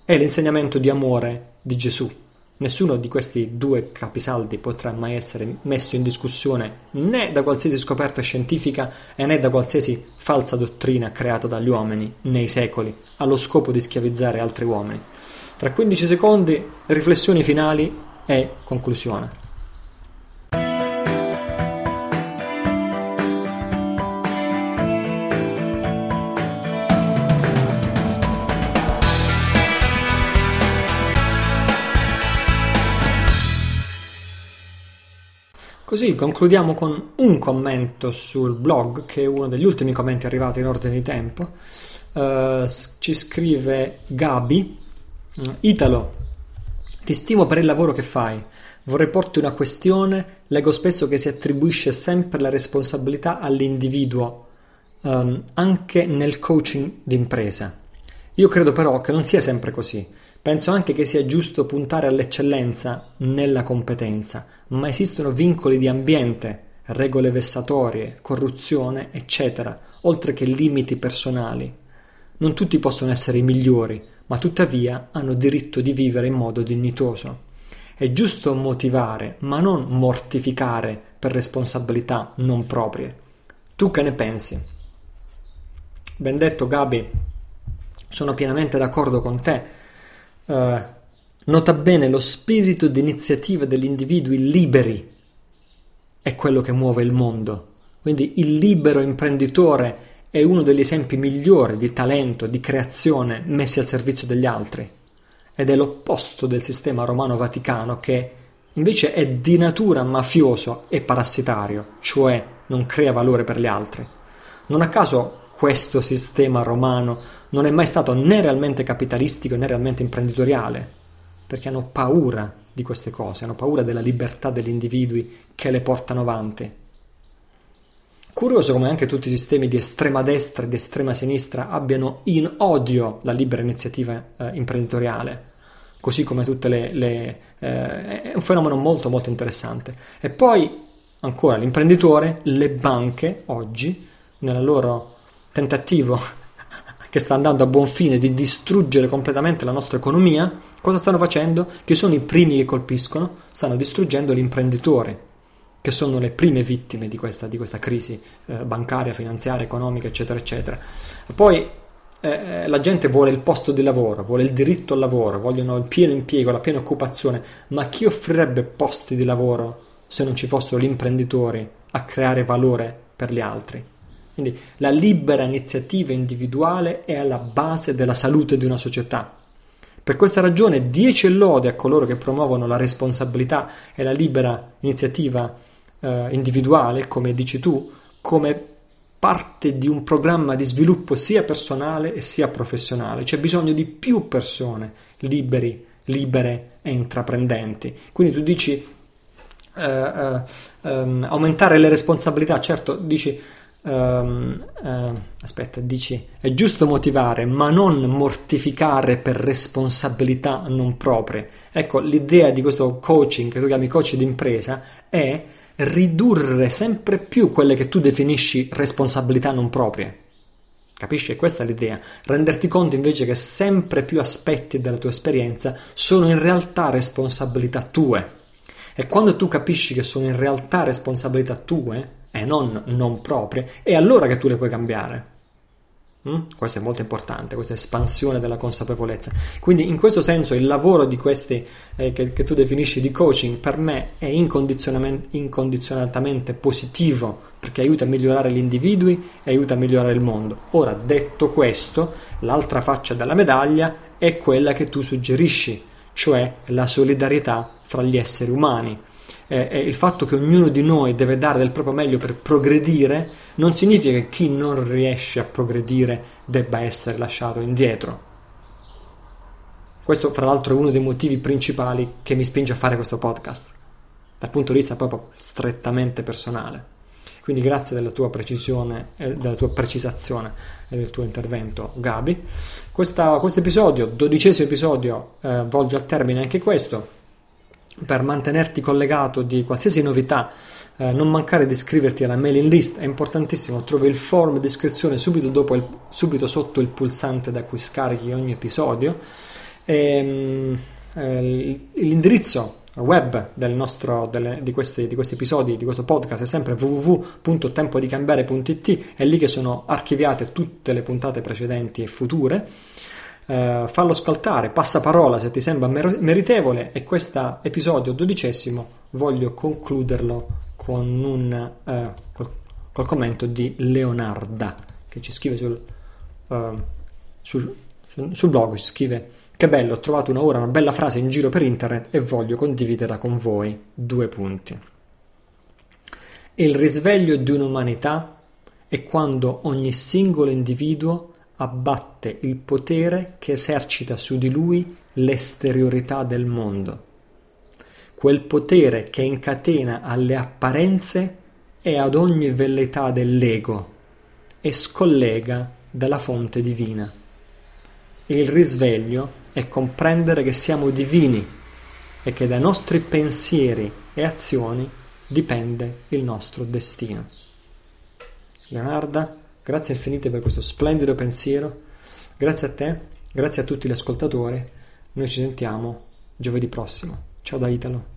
e l'insegnamento di amore di Gesù. Nessuno di questi due capisaldi potrà mai essere messo in discussione né da qualsiasi scoperta scientifica né da qualsiasi falsa dottrina creata dagli uomini nei secoli allo scopo di schiavizzare altri uomini. Tra 15 secondi, riflessioni finali e conclusione. Così concludiamo con un commento sul blog, che è uno degli ultimi commenti arrivati in ordine di tempo. Uh, ci scrive Gabi, mm, Italo, ti stimo per il lavoro che fai. Vorrei porti una questione. Leggo spesso che si attribuisce sempre la responsabilità all'individuo, um, anche nel coaching d'impresa. Io credo però che non sia sempre così. Penso anche che sia giusto puntare all'eccellenza nella competenza, ma esistono vincoli di ambiente, regole vessatorie, corruzione, eccetera, oltre che limiti personali. Non tutti possono essere i migliori, ma tuttavia hanno diritto di vivere in modo dignitoso. È giusto motivare, ma non mortificare per responsabilità non proprie. Tu che ne pensi? Ben detto Gabi, sono pienamente d'accordo con te Uh, nota bene lo spirito di iniziativa degli individui liberi è quello che muove il mondo. Quindi il libero imprenditore è uno degli esempi migliori di talento, di creazione messi al servizio degli altri. Ed è l'opposto del sistema romano-vaticano che invece è di natura mafioso e parassitario, cioè non crea valore per gli altri. Non a caso questo sistema romano non è mai stato né realmente capitalistico né realmente imprenditoriale, perché hanno paura di queste cose, hanno paura della libertà degli individui che le portano avanti. Curioso come anche tutti i sistemi di estrema destra e di estrema sinistra abbiano in odio la libera iniziativa eh, imprenditoriale, così come tutte le... le eh, è un fenomeno molto molto interessante. E poi ancora l'imprenditore, le banche oggi, nella loro tentativo che sta andando a buon fine di distruggere completamente la nostra economia, cosa stanno facendo? Che sono i primi che colpiscono, stanno distruggendo l'imprenditore, che sono le prime vittime di questa, di questa crisi eh, bancaria, finanziaria, economica, eccetera, eccetera. Poi eh, eh, la gente vuole il posto di lavoro, vuole il diritto al lavoro, vogliono il pieno impiego, la piena occupazione, ma chi offrirebbe posti di lavoro se non ci fossero gli imprenditori a creare valore per gli altri? Quindi la libera iniziativa individuale è alla base della salute di una società. Per questa ragione 10 lode a coloro che promuovono la responsabilità e la libera iniziativa eh, individuale, come dici tu, come parte di un programma di sviluppo sia personale e sia professionale. C'è bisogno di più persone liberi, libere e intraprendenti. Quindi tu dici eh, eh, ehm, aumentare le responsabilità, certo dici Um, uh, aspetta, dici è giusto motivare, ma non mortificare per responsabilità non proprie. Ecco, l'idea di questo coaching, che si chiama coach d'impresa, è ridurre sempre più quelle che tu definisci responsabilità non proprie. Capisci? Questa è l'idea. Renderti conto invece che sempre più aspetti della tua esperienza sono in realtà responsabilità tue. E quando tu capisci che sono in realtà responsabilità tue, e non non proprie, è allora che tu le puoi cambiare. Mm? Questo è molto importante, questa espansione della consapevolezza. Quindi in questo senso il lavoro di questi eh, che, che, tu definisci di coaching per me è incondizionatamente positivo perché aiuta a migliorare gli individui e aiuta a migliorare il mondo. Ora, detto questo, l'altra faccia della medaglia è quella che tu suggerisci, cioè la solidarietà fra gli esseri umani eh, il fatto che ognuno di noi deve dare del proprio meglio per progredire non significa che chi non riesce a progredire debba essere lasciato indietro. Questo, fra l'altro, è uno dei motivi principali che mi spinge a fare questo podcast, dal punto di vista proprio strettamente personale. Quindi grazie della tua precisione, eh, della tua precisazione e del tuo intervento, Gabi. Questo episodio, dodicesimo episodio, eh, volge al termine anche questo per mantenerti collegato di qualsiasi novità, eh, non mancare di iscriverti alla mailing list, è importantissimo, trovi il form di iscrizione subito, il, subito sotto il pulsante da cui scarichi ogni episodio. E, ehm, eh, l'indirizzo web del nostro, delle, di, questi, di, questi, episodi, di questo podcast è sempre www.tempodicambiare.it, è lì che sono archiviate tutte le puntate precedenti e future eh, fallo ascoltare, passa parola se ti sembra mer- meritevole e questo episodio dodicesimo voglio concluderlo con un eh, col, col, commento di Leonarda che ci scrive sul, sul, sul, sul blog, ci scrive che bello, ho trovato una ora, una bella frase in giro per internet e voglio condividerla con voi. Due punti. Il risveglio di un'umanità è quando ogni singolo individuo abbatte il potere che esercita su di lui l'esteriorità del mondo. Quel potere che incatena alle apparenze e ad ogni velleità dell'ego e scollega dalla fonte divina. E il risveglio è comprendere che siamo divini e che dai nostri pensieri e azioni dipende il nostro destino. Leonarda Grazie infinite per questo splendido pensiero. Grazie a te, grazie a tutti gli ascoltatori. Noi ci sentiamo giovedì prossimo. Ciao da Italo.